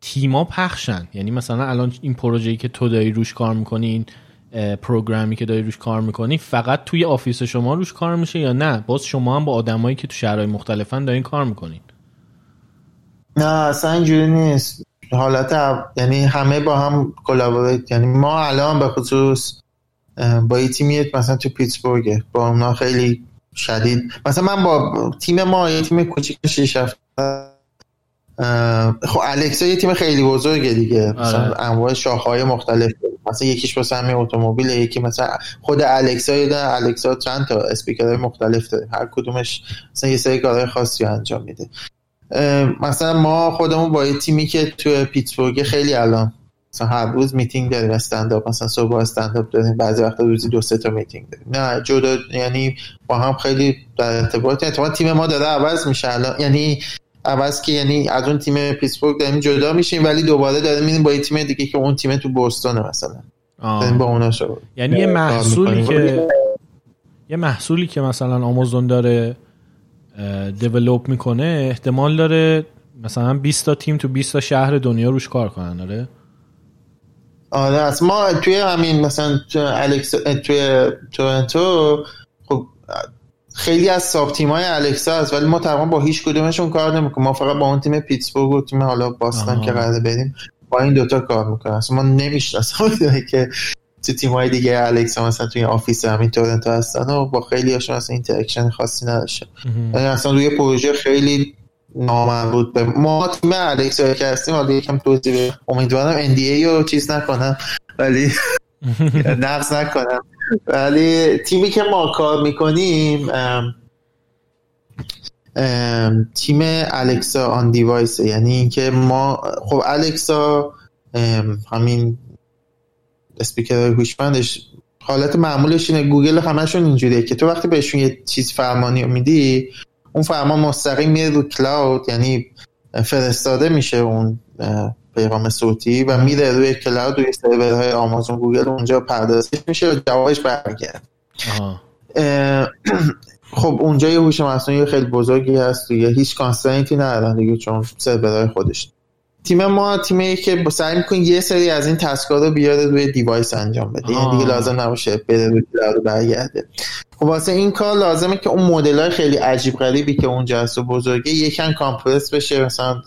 تیما پخشن. یعنی مثلا الان این پروژه‌ای که تو داری روش کار می‌کنی این program ی که داری روش کار می‌کنی فقط توی office شما روش کار میشه یا نه؟ باز شما هم با آدمایی که تو شهرهای مختلفن دارین کار می‌کنین. نه اصلا اینجوری نیست. حالت یعنی همه با هم collaborate یعنی ما الان به خصوص با یه تیمی مثلا تو پیتسبورگ با اونا خیلی شدید. مثلا من با تیم ما یه تیم کوچیک 6 خب الکسا یه تیم خیلی بزرگه دیگه. آره. مثلا انواع شاخهای مختلف. مثلا یکیش واسه همین اتومبیل یکی مثلا خود الکسا یه الکسا چند تا اسپیکرهای مختلف داره. هر کدومش مثلا یه سری کارهای خاصی انجام میده. مثلا ما خودمون با یه تیمی که تو پیتسبورگ خیلی الان مثلا هر روز میتینگ داریم standup مثلا صبح standup داریم بعضی وقتا روزی دو سه تا میتینگ داریم. نه جدا یعنی با هم خیلی در ارتباط. تیم ما داره عوض میشه الان. یعنی عوض که یعنی از اون تیم پیتسبورگ داریم جدا میشیم ولی دوباره داریم میریم با یه تیم دیگه که اون تیم تو بوستونه مثلا. داریم با اونا شد یعنی یه محصولی که یه محصولی که مثلا آمازون داره develop می‌کنه احتمال داره مثلا 20 تا تیم تو 20 تا شهر دنیا روش کار کنن آره؟ آره از ما توی همین مثلا الکسا توی تورنتو خب خیلی از sub team های الکسا هست ولی ما تقریبا با هیچ کدومشون کار نمی‌کنیم. ما فقط با اون تیم پیتسبورگ و تیم حالا باستن که قراره بریم با این دوتا کار می‌کنیم. اصلا ما نمی‌شناسیم (laughs) که تو تیم های دیگه الکسا مثلا توی office همین تورنتو هستن و با خیلی هاشون اصلا interaction خاصی نداشته یعنی اصلا روی پروژه خیلی نامربوط به ما تیم الکسا که هستیم حالا یکم توضیح امیدوارم NDA رو چیز نکنم ولی (laughs) نقص نکنم. ولی تیمی که ما کار می‌کنیم تیم الکسا آن دیوایس یعنی اینکه ما خب الکسا همین اسپیکر هوشمندش حالت معمولش اینه. گوگل همشون اینجوریه که تو وقتی بهشون یه چیز فرمانی میدی اون فرمان مستقیم میره رو cloud یعنی فرستاده میشه اون پیغام صوتی و میره روی cloud روی سرورهای آمازون گوگل اونجا پردازش میشه و جوابش برمیگرد خب اونجا یه هوش مصنوعی خیلی بزرگی هست دیگه. هیچ constraint ی ندارن دیگه چون سرورهای خودش. تیم ما تیمی که سعی می‌کنیم یه سری از این task ا رو بیاره روی device انجام بده. یعنی دیگه لازم نباشه بره روی cloud برگرده. واسه این کار لازمه که اون مدل های خیلی عجیب غریبی که اونجا هست و بزرگه یکم compress بشه. مثلا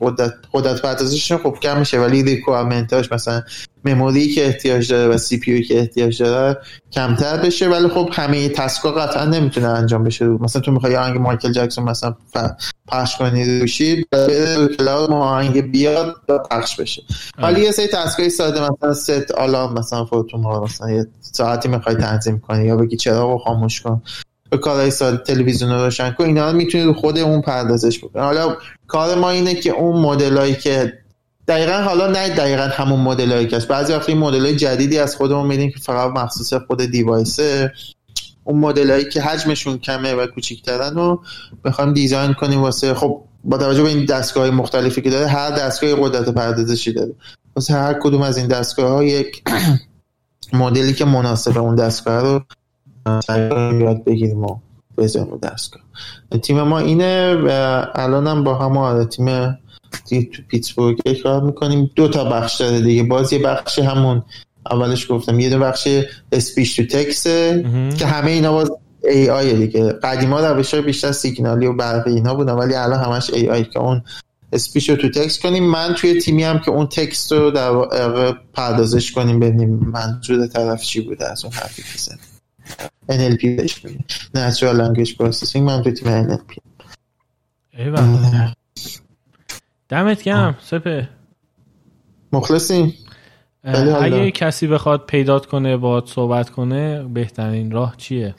قدرت قدرت پردازششون خب کم میشه ولی requirement اش مثلا memory که احتیاج داره و CPU که احتیاج داره کمتر بشه ولی خب همه task ا قطعا نمی‌تونه انجام بشه. مثلا تو می‌خوای آهنگ مایکل جکسون مثلا پخش کنی روشی به cloud ما آهنگ بیاد و پخش بشه. ولی یه سری task ای ساده مثلا set alarm مثلا فوتون مثلا یه ساعتی می‌خوای تنظیم کنی یا بگی چراغ خاموش کن. به کارهای ساده تلویزیون رو روشن کن. اینا می‌تونی رو خود اون پردازش بکنی. حالا کار ما اینه که اون مدلایی که دقیقا حالا نه دقیقا همون مدلایی که هست. بعضی وقتی مدل های جدیدی از خودمون میدیم که فقط مخصوص خود دیوایسه اون مدلایی که حجمشون کمه و کوچیکترن رو بخوایم دیزاین کنیم واسه خب با توجه به این دستگاه مختلفی که داره هر دستگاه قدرت پردازشی داره. واسه هر کدوم از این دستگاه ها یک (clears throat) مدلی که مناسب اون دستگاه رو یاد بگیریم و بزنیم دستگاه. تیم ما اینه و الانم با هم آره تیم تو پیتسبورگ کار می‌کنیم. دو تا بخش داره دیگه. باز یه بخش همون. اولش گفتم یه دو بخش speech to text ه که همه اینا باز AI دیگه. قدیما روش بیشتر سیگنالی و برقی اینا بودن ولی الان همش AI که اون speech رو to text کنیم. من توی تیمی هم که اون text رو در واقع پردازش کنیم ببینیم منظور طرف چی بوده از اون حرفی که زد. NLP بهش Natural Language Processing. من توی تیم NLP ایوه دمت گرم سپه. مخلصیم؟ اگه کسی بخواد پیدات کنه باید صحبت کنه بهترین راه چیه؟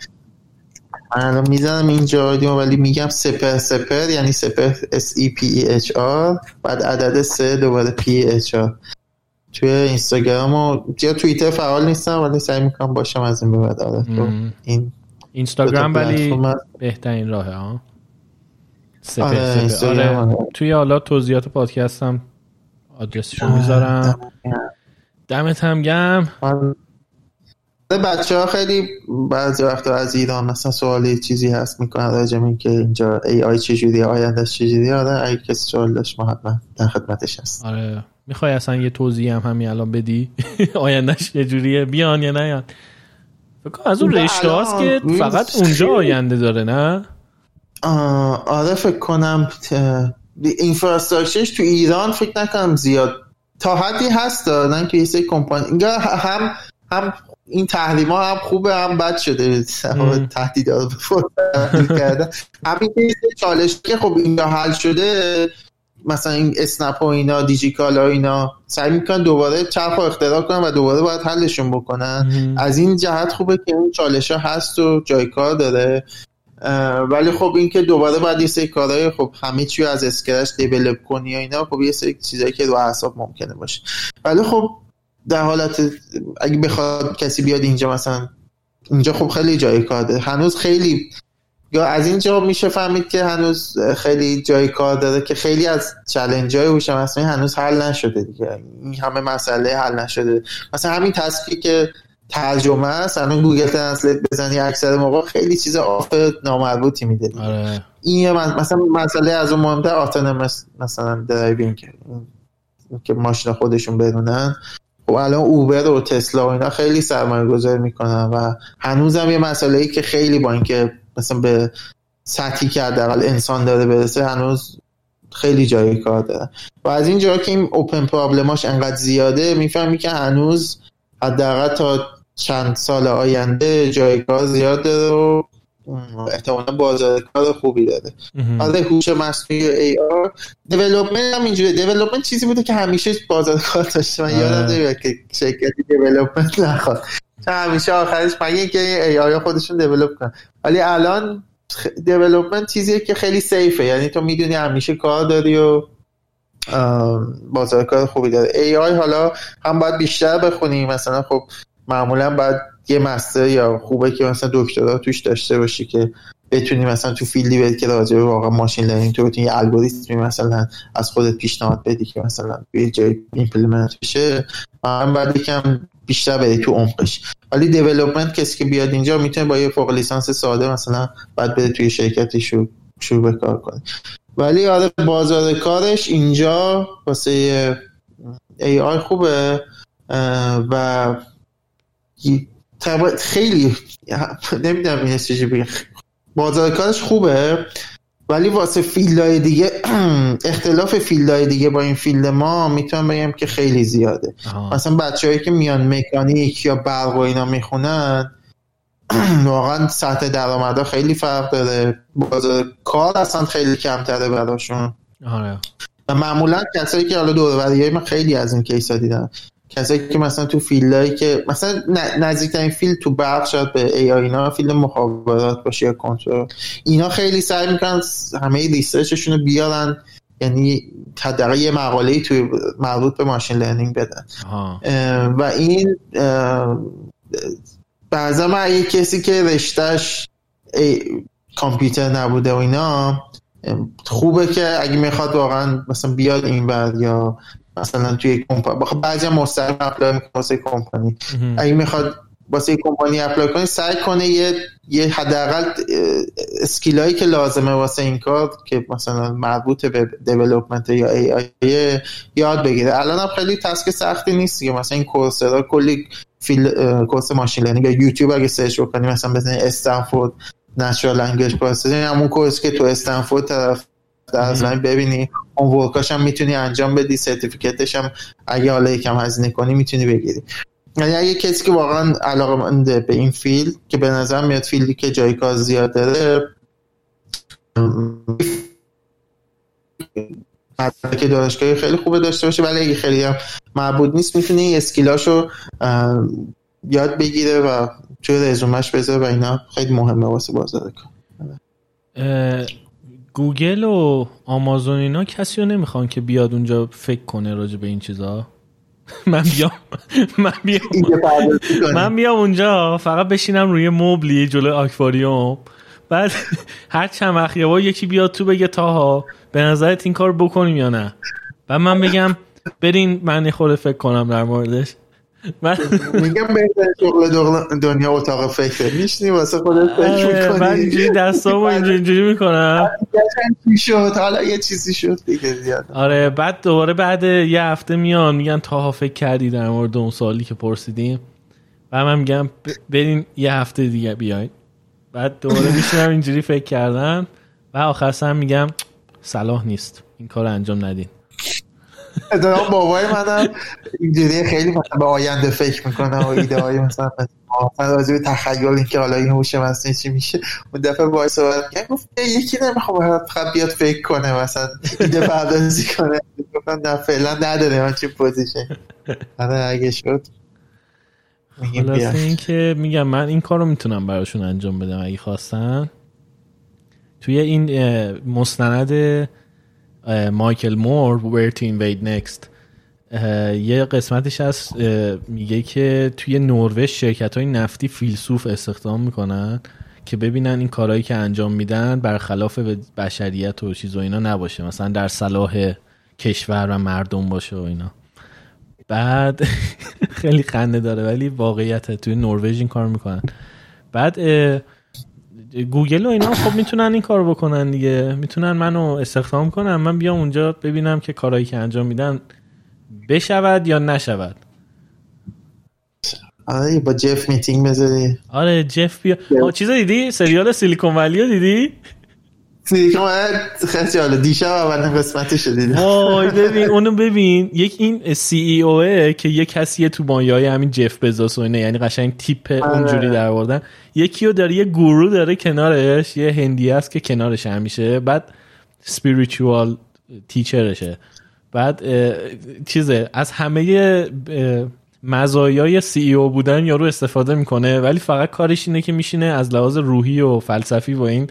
من الان می‌زنم اینجا ولی میگم سپر سپر یعنی سپر S E P E H R بعد عدد سه دوباره P H R. توی اینستاگرام و یا توییتر فعال نیستم ولی سعی می‌کنم باشم از این به بعد. آره این اینستاگرام ولی بهترین راهه ها سپر آره, سپر. آره. توی حالا توضیحات پادکستم آدرسشو می‌ذارم. دمت هم گم بچه ها خیلی بعضی وقتا از ایران مثلا سوالی چیزی هست می‌کنن راجع این که اینجا ای آی چجوری آیندهش چجوری؟ آره اگه کسی سوال داشت ما حتما در خدمتش هست آره. می‌خوای اصلا یه توضیح هم همین الان بدی؟ (laughs) آیندهش چجوریه بیان یا نه فکر از اون رشته هاست که فقط اونجا آینده داره نه؟ آره فکر کنم اینفراستراکچرش تو ایران فکر نکنم زیاد. تا حدی هست دارن که یه کمپانی هم هم این تحریم ها هم خوبه هم بد شده. (laughs) تهدیدات کرده همین چالش که خب اینجا حل شده مثلا این اسنپ و اینا دیجیکال و اینا سعی می‌کنن دوباره چرخ و اختراع کنن و دوباره باید حلشون بکنن. از این جهت خوبه که این چالش ها هست و جای کار داره. ولی خب این که دوباره باید یه سری کارهای خب همه چی از اسکرش دیولپ کنی و اینا خب یه سری چیزایی که رو اعصاب ممکنه باشه. ولی خب در حالت اگه بخواد کسی بیاد اینجا مثلا اینجا خب خیلی جای کار داره. هنوز خیلی یا از اینجا میشه فهمید که هنوز خیلی جای کار داره که خیلی از چلنج های هوش مصنوعی هنوز حل نشده دیگه. این همه مسئله حل نشده. مثلا همین تسکی که ترجمه است. الان گوگل ترنسلیت بزنی اکثر موقع خیلی چیزای نامربوطی میده. آره. این مثلا مسئله از اون مهمتر autonomous مثلا driving که ماشین خودشون بدونن. خب الان اوبر و تسلا و اینا خیلی سرمایه گذاری می‌کنن و هنوزم یه مسئله ای که خیلی با اینکه مثلا به سطحی که حداقل انسان داره برسه هنوز خیلی جای کار داره. و از این جا که این open problem اش انقدر زیاده می‌فهمی که هنوز حداقل تا چند سال آینده جای کار زیاد داره و احتمالا بازار کار خوبی داره حالا هوش مصنوعی AI. development هم اینجوری development چیزی بوده که همیشه بازار کار داشته. من یادم آره. نمیاد که شرکتی development نخواد. همیشه آخرش مگه که AI خودشون develop کنن. ولی الان development چیزیه که خیلی safe ه یعنی تو می‌دونی همیشه کار داری و بازار کار خوبی داره. AI حالا هم باید بیشتر بخونی مثلا خب معمولا باید یه master یا خوبه که مثلا دکترا توش داشته باشی که بتونی مثلا تو field ی بدی که راجع به واقعا machine learning تو بتونی یه الگوریتمی مثلا از خودت پیشنهاد بدی که مثلا یه جای implement بشه. من بعد یکم بیشتر بری تو عمقش. ولی development کسی که بیاد اینجا می‌تونه با یه فوق لیسانس ساده مثلا بعد بده توی شرکتی شروع شروع به کار کنه. ولی آره بازار کارش اینجا واسه AI خوبه و خیلی نمی‌دونم این چیزی بگم. بازار کارش خوبه ولی واسه field های دیگه (clears throat) اختلاف field های دیگه با این field ما می‌تونم بگم که خیلی زیاده. آه. مثلا بچههایی که میان مکانیک یا برق و اینا می‌خونن (clears throat) واقعا سطح درآمدها خیلی فرق داره. بازار کار اصلا خیلی کمتره براشون. آره. و معمولا کسایی که حالا دور من خیلی از این case ا دیدم کسایی که مثلا تو field هایی که مثلا نزدیکترین field تو برق شاید به AI اینا field مخابرات باشه یا کنترل. اینا خیلی سعی می‌کنن همه research شون رو بیارن یعنی حداقل یه مقاله توی مربوط به machine learning بدن. و این بعضا من یه کسی که رشتهش کامپیوتر نبوده و اینا خوبه که اگه می‌خواد واقعا مثلا بیاد این بعد یا مثلا توی کمپانی بعضی مستقیم apply می‌کنه واسه کمپانی. اگه می‌خواد واسه کمپانی apply کنی سعی کنه یه یه حداقل skill ایی که لازمه واسه این کار که مثلا مربوط به development یا AI یاد بگیره. الان هم خیلی task سختی نیست که مثلا این Coursera کلی free course machine learning یا یوتیوب اگه search بکنی مثلا بزنی استنفورد natural language processing همون course که تو استنفورد طرف در ببینی. homework اش هم می‌تونی انجام بدی certificate ش هم اگه حالا یکم هزینه کنی می‌تونی بگیری. یعنی اگه کسی که واقعا علاقه منده به این field که به نظر میاد field ی که جای کار زیاد داره که دانشگاهی خیلی خوبه داشته باشه ولی اگه خیلی هم مربوط نیست می‌تونه اسکیلاشو یاد بگیره و توی رزومش بذاره و اینا. خیلی مهمه واسه بازار کار. گوگل و آمازون اینا کسی رو نمی‌خوان که بیاد اونجا فکر کنه راجع به این چیزا؟ (laughs) من بیام. من بیام. من بیام اونجا. فقط بشینم روی مبلی جلو آکواریوم. بعد (laughs) هر چند وقت یکی بیاد تو بگه تاها به نظرت این کار بکنیم یا نه؟ و من بگم برین من خود فکر کنم در موردش. من میگم بهتر شغل دنیا اتاق فکر میشنی واسه خودت فکر می‌کنی. من اینجوری دستامو (laughs) اینجوری اینجوری می‌کنم. شد؟ حالا یه چیزی شد دیگه زیاد. آره بعد دوباره بعد یه هفته میان میگن تا فکر کردی در مورد اون سوالی که پرسیدیم. و من میگم برین یه هفته دیگه بیاین. بعد دوباره (laughs) میشینم اینجوری فکر کردم و آخر سر میگم صلاح نیست. این کار انجام ندین. اتفاقا بابای منم. اینجوری خیلی مثلا به آینده فکر می‌کنه و ایده های مثلا مثلا راجع به تخیل اینکه حالا این هوش مصنوعی چی میشه. اون دفعه وای صحبت گفت یکی نمی‌خوام فقط بیاد فکر کنه مثلا ایده پردازی کنه. گفتم نه فعلا نداره من چی position آره اگه شد. خلاصه این که میگم من این کار رو می‌تونم براشون انجام بدم اگه خواستن. توی این مستند مایکل مور Where to Invade Next. یه قسمتش هست میگه که توی نروژ شرکت های نفتی فیلسوف استخدام می‌کنن که ببینن این کارهایی که انجام میدن برخلاف بشریت و چیز و اینا نباشه. مثلا در صلاح کشور و مردم باشه و اینا. بعد (laughs) خیلی خنده داره ولی واقعیت توی نروژ این کار می‌کنن. بعد گوگل و اینا خب می‌تونن این کار بکنن دیگه. می‌تونن منو استخدام کنن. من بیام اونجا ببینم که کارهایی که انجام میدن بشود یا نشود. آره با جف میتینگ بذاری. آره جف بیا. چیز دیدی؟ سریال Silicon Valley دیدی؟ سیلیکون خیلی حالا دیشب اولین قسمتش دیدم وای ببین اونو ببین. یک این سی ای او که یک کسیه تو مایای همین جف بزاس و اینه یعنی قشنگ تیپ آره. اونجوری در آوردن یکی رو داره یه گورو داره کنارش یه هندی است که کنارش همیشه بعد سپیریچوال تیچرشه بعد چیزه از همه مزایای سی ای او بودن یارو استفاده می‌کنه ولی فقط کارش اینه که میشینه از لحاظ روحی و فلسفی و این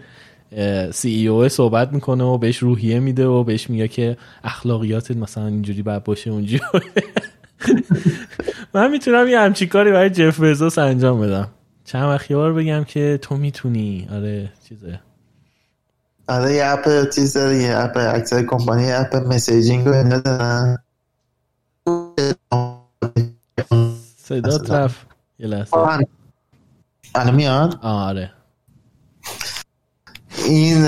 سی ای او صحبت می‌کنه و بهش روحیه میده و بهش میگه که اخلاقیاتت مثلا اینجوری باید باشه اونجوری (laughs) من می‌تونم یه همچی کاری برای جف بزوس انجام بدم. چند وقت بار بگم که تو می‌تونی. آره چیزه. آره یه اپ چیز داره یه اپ اکثر کمپانی اپ مسیجینگ رو اینه دارن صدا رفت. یه لحظه. الان میاد؟ آره. این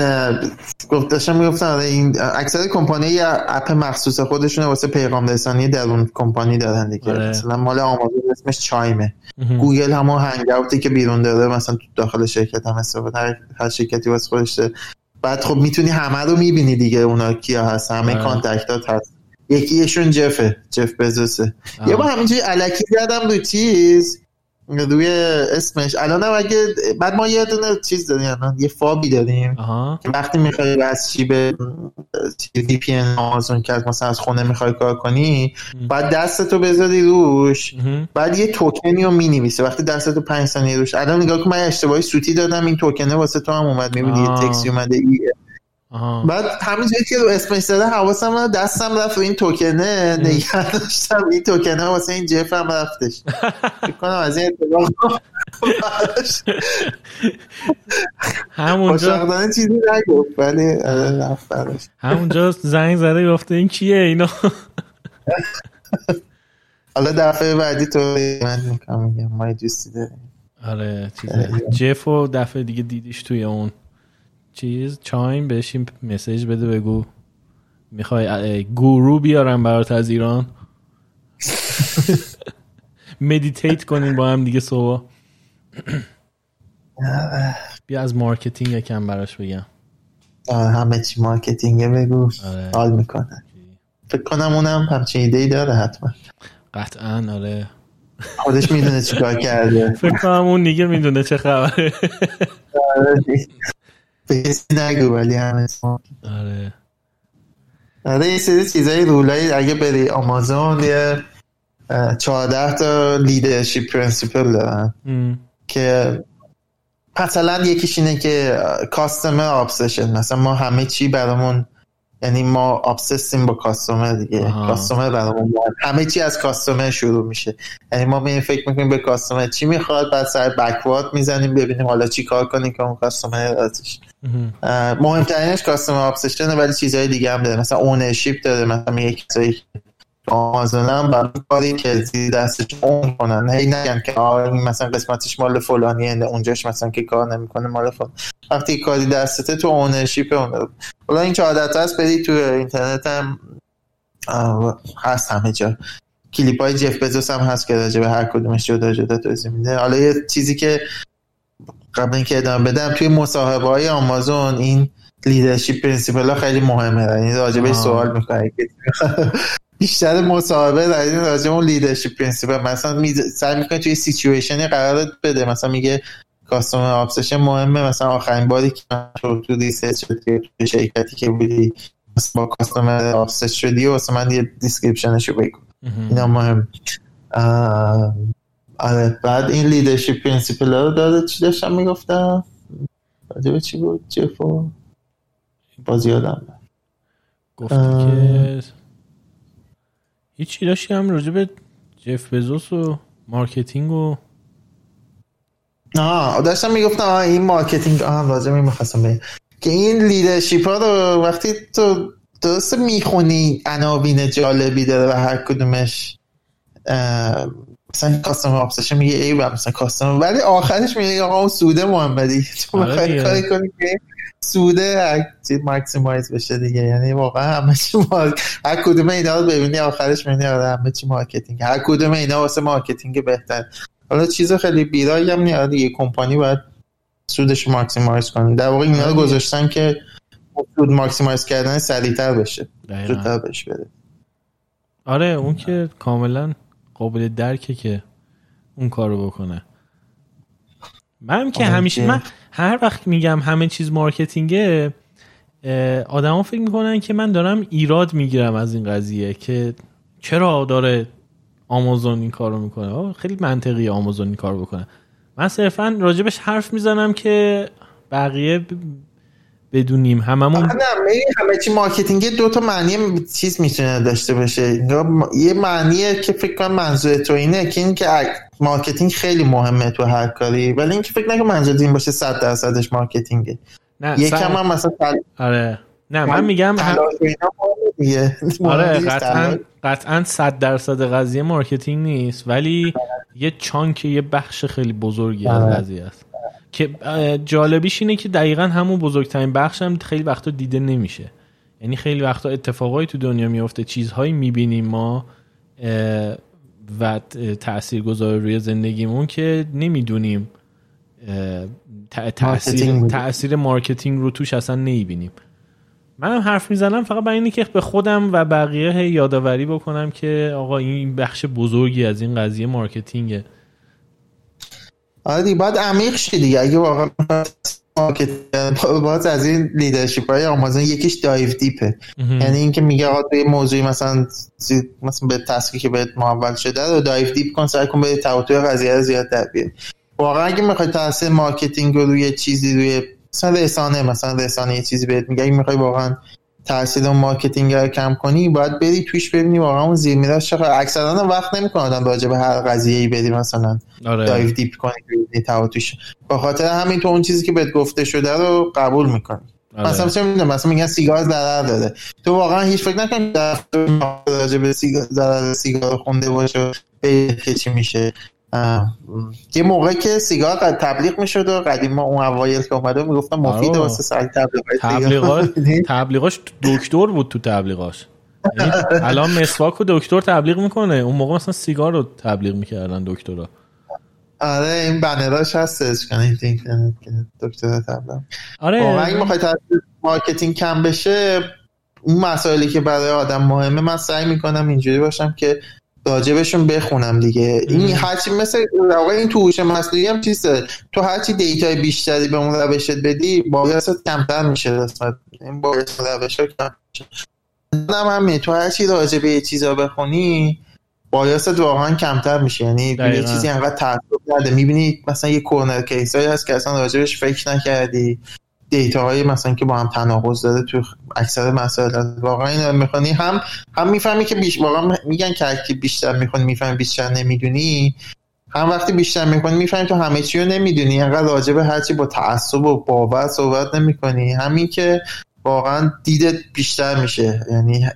گفتشم می‌گفتن آره، این اکثر کمپانی app مخصوص خودشونه واسه پیغام رسانی درون کمپانی دارن دیگه. آره. مثلا مال آمازون اسمش Chime ه. گوگل همون Hangout که بیرون داره مثلا داخل شرکت هم استفاده هر, هر شرکتی واسه خودش بعد خب می‌تونی همه رو می‌بینی دیگه اونا کیا هست همه آره. contact ات هست. یکیشون جفه جف بزوسه. یه با همینجوری علکی زدم رو چیز. روی اسمش. الان اگه بعد ما یه دونه چیز داریم الان یه فابی داریم. وقتی می‌خوای چی به وی پی ان آمازون کرد مثلا از خونه می‌خوای کار کنی بعد دستتو بذاری روش. بعد یه توکنی رو می‌نویسه وقتی دستتو 5 ثانیه روش. الان نگاه کن من اشتباهی سوتی دادم این توکنه واسه تو هم اومد. می‌بینی یه تکسی اومده ای بعد همینجوری که رو اسمش زده حواسم دستم رفت این توکنه نگه داشتم این توکنه واسه این جف هم رفتش. (laughs) کنم از این اتفاق همونجا چیزی نگفت ولی آره، رفت همونجا زنگ زده گفته این کیه اینا؟ (laughs) حالا دفعه بعدی تو من میگم ما دوستی داریم. آره چیزه. جف و دفعه دیگه دیدیش توی اون. چیز چایم بهش این مسیج بده بگو می‌خوای گورو بیارم برات از ایران. (laughs) meditate کنین با هم دیگه صبح. (coughs) بیا از marketing یکم براش بگم. همه چی marketing بگو. آره. حال می‌کنه. فکر کنم اونم همچین ایده ای داره حتما. قطعا آره. خودش می‌دونه چیکار کرده. (laughs) فکر کنم اون دیگه می‌دونه چه خبره. به کسی نگو ولی همه آره. آره یه سری چیزای rule ای اگه بری آمازون یه چهارده تا leadership principle دارن. که مثلا یکیش اینه که customer obsession مثلا ما همه چی برامون یعنی ما obsessed یم با customer دیگه. آها. customer برامون. همه چی از customer شروع میشه. یعنی ما میریم فکر می‌کنیم به customer چی می‌خواد بعد سر backward می‌زنیم ببینیم حالا چی کار کنیم که اون customer ازش. مهمترینش کاستمر ابسشن ولی چیزهای دیگه هم داره. مثلا اونرشیپ داره. مثلا میگه کسایی که تو آمازون هم برای کاری که زیر دستش اون کنن. هی نگن که آه این مثلا قسمتش مال فلانیه اونجاش مثلا که کار نمی‌کنه مال فلان. وقتی کاری دستته تو اونرشیپ اون. حالا این چه عادت هست؟ برید تو اینترنت هم هست همه جا. کلیپ های جف بزوس هم هست که راجع به هر کدومش جدا جدا توضیح میده. حالا یه چیزی که قبل اینکه ادامه بدم توی مصاحبه های آمازون این leadership principle ها خیلی مهمه. یعنی راجع به آه. سوال می‌کنه. بیشتر مصاحبه در این راجع اون leadership principle مثلا می سعی می‌کنه توی situation ی قرار بده. مثلا میگه customer obsession مهمه. مثلا آخرین باری که تو تو research شرکتی که بودی با customer obsessed شدی و واسه من یه description شو بگو. اینا مهم. آره. بعد این leadership principle رو داره چی داشتم می‌گفتم؟ راجع به چی بود؟ جفو؟ باز یادم. گفتی. که هیچی داشتی هم راجع به جف بزوس و marketing و آه داشتم می‌گفتم آه این marketing آه راجع می‌خواستم بگم. که این leadership ها رو وقتی تو درست می‌خونی عناوین جالبی داره و هر کدومش مثلا کاستمر ابسشن میگه ای و مثلا کاستمر ولی آخرش میگه آقا اون سوده محمدی تو آره می‌خوای. کاری کنی که سوده ماکسیمایز بشه دیگه. یعنی واقعا همه چی مارک... هر کدوم اینا رو ببینی آخرش می‌بینی آره همه چی مارکتینگ. هر کدوم اینا واسه مارکتینگ بهتر. حالا چیز خیلی بیرایی هم نیاد دیگه کمپانی باید سودش ماکسیمایز کنه. در واقع اینا رو آره. گذاشتن که سود ماکسیمایز کردن سریعتر بشه. زودتر بهش بره. آره اون که کاملا قابل درکه که اون کارو بکنه. من که آره همیشه من هر وقت میگم همه چیز مارکتینگه آدما فکر می‌کنن که من دارم ایراد می‌گیرم از این قضیه که چرا داره آمازون این کارو می‌کنه؟ خیلی منطقی آمازون این کارو بکنه. من صرفا راجبش حرف می‌زنم که بقیه بدونیم. هممون نه همه چی marketing دو تا معنی چیز می‌تونه داشته باشه. یه معنیه که فکر کنم منظور تو اینه که این که marketing خیلی مهمه تو هر کاری. ولی اینکه فکر نکن منظور این باشه 100 درصدش marketing ه. نه یکم سر- هم مثلا تل... آره. نه من میگم هم- (laughs) آره قطعا. قطعا صد درصد قضیه marketing نیست ولی یه chunk یه بخش خیلی بزرگی از آره. قضیه است. که جالبیش اینه که دقیقا همون بزرگترین بخش هم خیلی وقتا دیده نمیشه. یعنی خیلی وقتا اتفاقایی تو دنیا میفته چیزهایی می‌بینیم ما و تأثیر گذاره روی زندگیمون که نمی‌دونیم تأثیر. تأثیر marketing رو توش اصلا نمی‌بینیم. من هم حرف می‌زنم فقط برای اینه که به خودم و بقیه یادآوری بکنم که آقا این بخش بزرگی از این قضیه marketing ه. آره دیگه باید عمیق شی دیگه. اگه واقعا مارکت باز از این leadership های آمازون یکیش dive deep ه یعنی اینکه میگه آقا توی موضوعی مثلا مثلا به task ی که بهت محول شده رو dive deep کن سعی کن به توتر قضیه رو زیاد در بیاری. واقعا اگه می‌خوای تاثیر marketing رو روی چیزی روی مثلا رسانه مثلا رسانه یه چیزی بهت میگه اگه می‌خوای واقعا تاثیر اون marketing رو کم کنی باید بری توش ببینی واقعا اون زیر میراش چقدر اکثرا وقت نمی‌کنه آدم راجع به هر قضیه ای بری مثلا آره. دایو دیپ کنی ببینی توتوش به خاطر همین تو اون چیزی که بهت گفته شده رو قبول می‌کنی. آره. مثلا چه می‌دونم مثلا میگن سیگار ضرر داره. تو واقعا هیچ فکر نکنی در راجع به سیگار ضرر سیگار خونده باشه به چی میشه. یه موقع که سیگار تبلیغ می‌شد و قدیم ما اون اوایل که اومده می‌گفتم مفید واسه سر تبلیغات تبلیغاش (laughs) دکتر بود تو تبلیغاش یعنی الان مسواک و دکتر تبلیغ می‌کنه. اون موقع مثلا سیگار رو تبلیغ می‌کردن دکترا. آره این بنراش هستش کنید که دکتر تبلیغ. آره. واقعا مارکتینگ کم بشه اون مسائلی که برای آدم مهمه من سعی می‌کنم اینجوری باشم که راجبشون بخونم دیگه. این هرچی مثل این تو هوش مصنوعی هم چیزه. تو هرچی دیتای بیشتری به اون روشت بدی بایاست کمتر میشه قسمت. این بایاست روش کم هم همین تو هرچی راجع به یه چیزا بخونی بایاست واقعا کمتر میشه. یعنی یه چیزی انقدر تعصب نده می‌بینی مثلا یه کورنر کیس هست که اصلا راجبش فکر نکردی. دیتا مثلا که با هم تناقض داره تو اکثر مسائل واقعا این می‌خوانی هم هم می‌فهمی که بیش واقعا میگن که بیشتر می‌خوانی می‌فهمی بیشتر نمی‌دونی. هم وقتی بیشتر می‌کنی می‌فهمی تو همه چی رو نمی‌دونی. انقدر راجع به هرچی با تعصب و باور صحبت نمی‌کنی. همین که واقعا دیدت بیشتر میشه. یعنی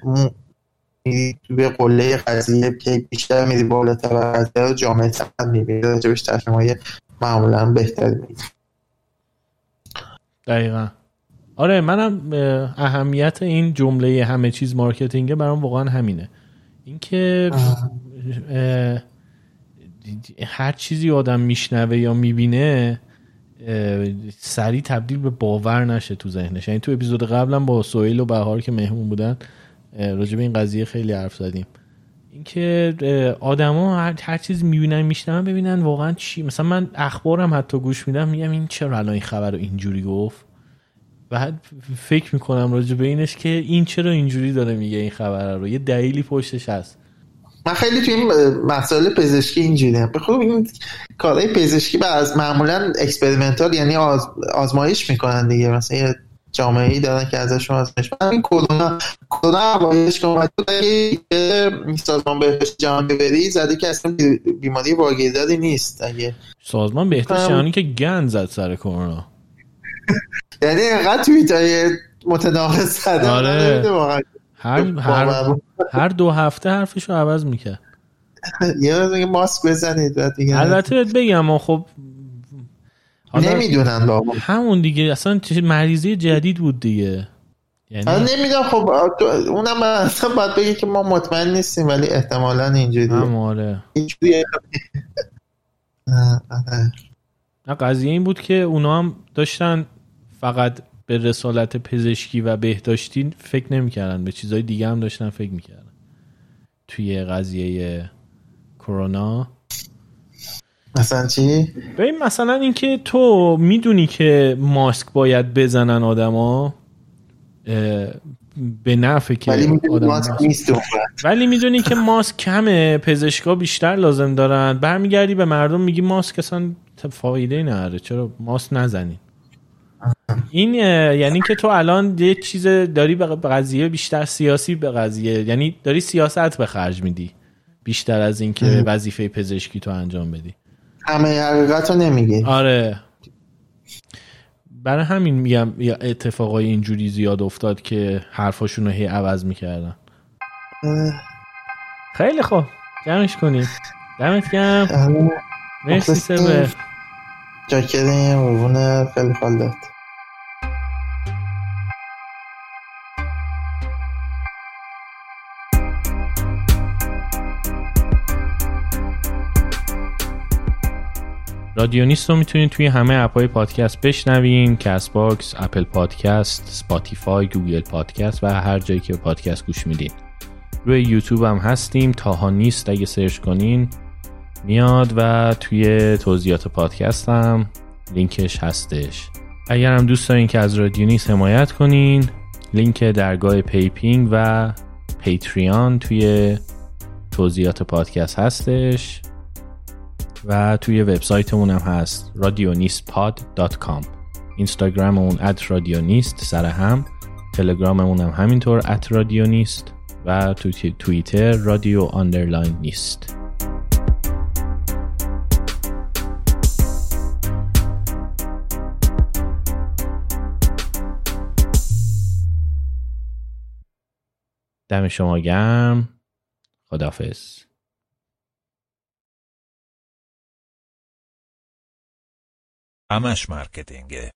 به قله قضیه که بیشتر میری بالاتر و جامعه تر می‌بینی. راجبش معمولا بهتر می‌بینی دقیقا. آره منم اهمیت این جمله همه چیز مارکتینگه برام واقعا همینه. اینکه هر چیزی آدم میشنوه یا می‌بینه سریع تبدیل به باور نشه تو ذهنش. یعنی تو اپیزود قبلا با سویل و بهار که مهمون بودن راجع به این قضیه خیلی حرف زدیم. اینکه آدما هر, هر چیز می‌بینن میشنن ببینن واقعا چی. مثلا من اخبارم حتی گوش میدم میگم این چرا الان این خبر رو اینجوری گفت؟ بعد فکر می‌کنم راجع به اینش که این چرا اینجوری داره میگه این خبر رو. یه دلیلی پشتش هست. من خیلی تو این مسائل پزشکی اینجوریه به این کارهای پزشکی از معمولا experimental یعنی آزمایش می‌کنن دیگه. مثلا جامعه ای دارن که ازشون آزمایش این کرونا کرونا اوایلش که اومد سازمان بهداشت جهانی بری زده که اصلا بیماری واگیرداری نیست. اگه سازمان بهداشت جهانی که گند زد سر کرونا. (laughs) یعنی اینقدر توییت های متناقض زده آره. هر, هر, هر دو هفته حرفش رو عوض می‌کرد. (laughs) یه ماسک بزنید البته بگم خب نمی‌دونن بابا همون دیگه اصلا مریضی جدید بود دیگه. یعنی نمی‌دونم خب اونم اصلا باید بگه که ما مطمئن نیستیم ولی احتمالا اینجوری (laughs) آره. نه قضیه این بود که اونا هم داشتن فقط به رسالت پزشکی و بهداشتی فکر نمی‌کردن به چیزهای دیگه هم داشتن فکر می‌کردن. توی قضیه کرونا. مثلا چی؟ ببین مثلا اینکه تو می‌دونی که ماسک باید بزنن آدما به نفع که ولی می‌دونی ماسک نیست ولی می‌دونی که ماسک کمه پزشکا بیشتر لازم دارن. برمیگردی به مردم میگی ماسک اصلا فایده نداره. چرا ماسک نزنین؟ این یعنی که تو الان یه چیز داری به قضیه بیشتر سیاسی به قضیه یعنی داری سیاست به خرج میدی بیشتر از اینکه وظیفه پزشکی تو انجام بدی. همه حقیقت رو نمیگی آره. برای همین میگم اتفاقای اینجوری زیاد افتاد که حرفاشون رو هی عوض می‌کردن. خیلی خوب. جمعش کنیم. دمت گرم. مرسی سبه جاکریم خیلی خال رادیونیست رو می‌تونید توی همه app های پادکست بشنوین Castbox، Apple Podcasts، Spotify، Google Podcasts و هر جایی که پادکست گوش میدین. روی یوتیوب هم هستیم تاها نیست اگه search کنین میاد و توی توضیحات پادکست هم لینکش هستش. اگر هم دوست دارین که از رادیونیست حمایت کنین لینک درگاه PayPing و Patreon توی توضیحات پادکست هستش. و توی وبسایتمون هم هست radionistpod.com اینستاگراممون at رادیونیست سر هم. تلگراممون هم همینطور at رادیونیست و تو توییتر رادیو underline نیست. دم شما گرم. خدافز همش مارکتینگه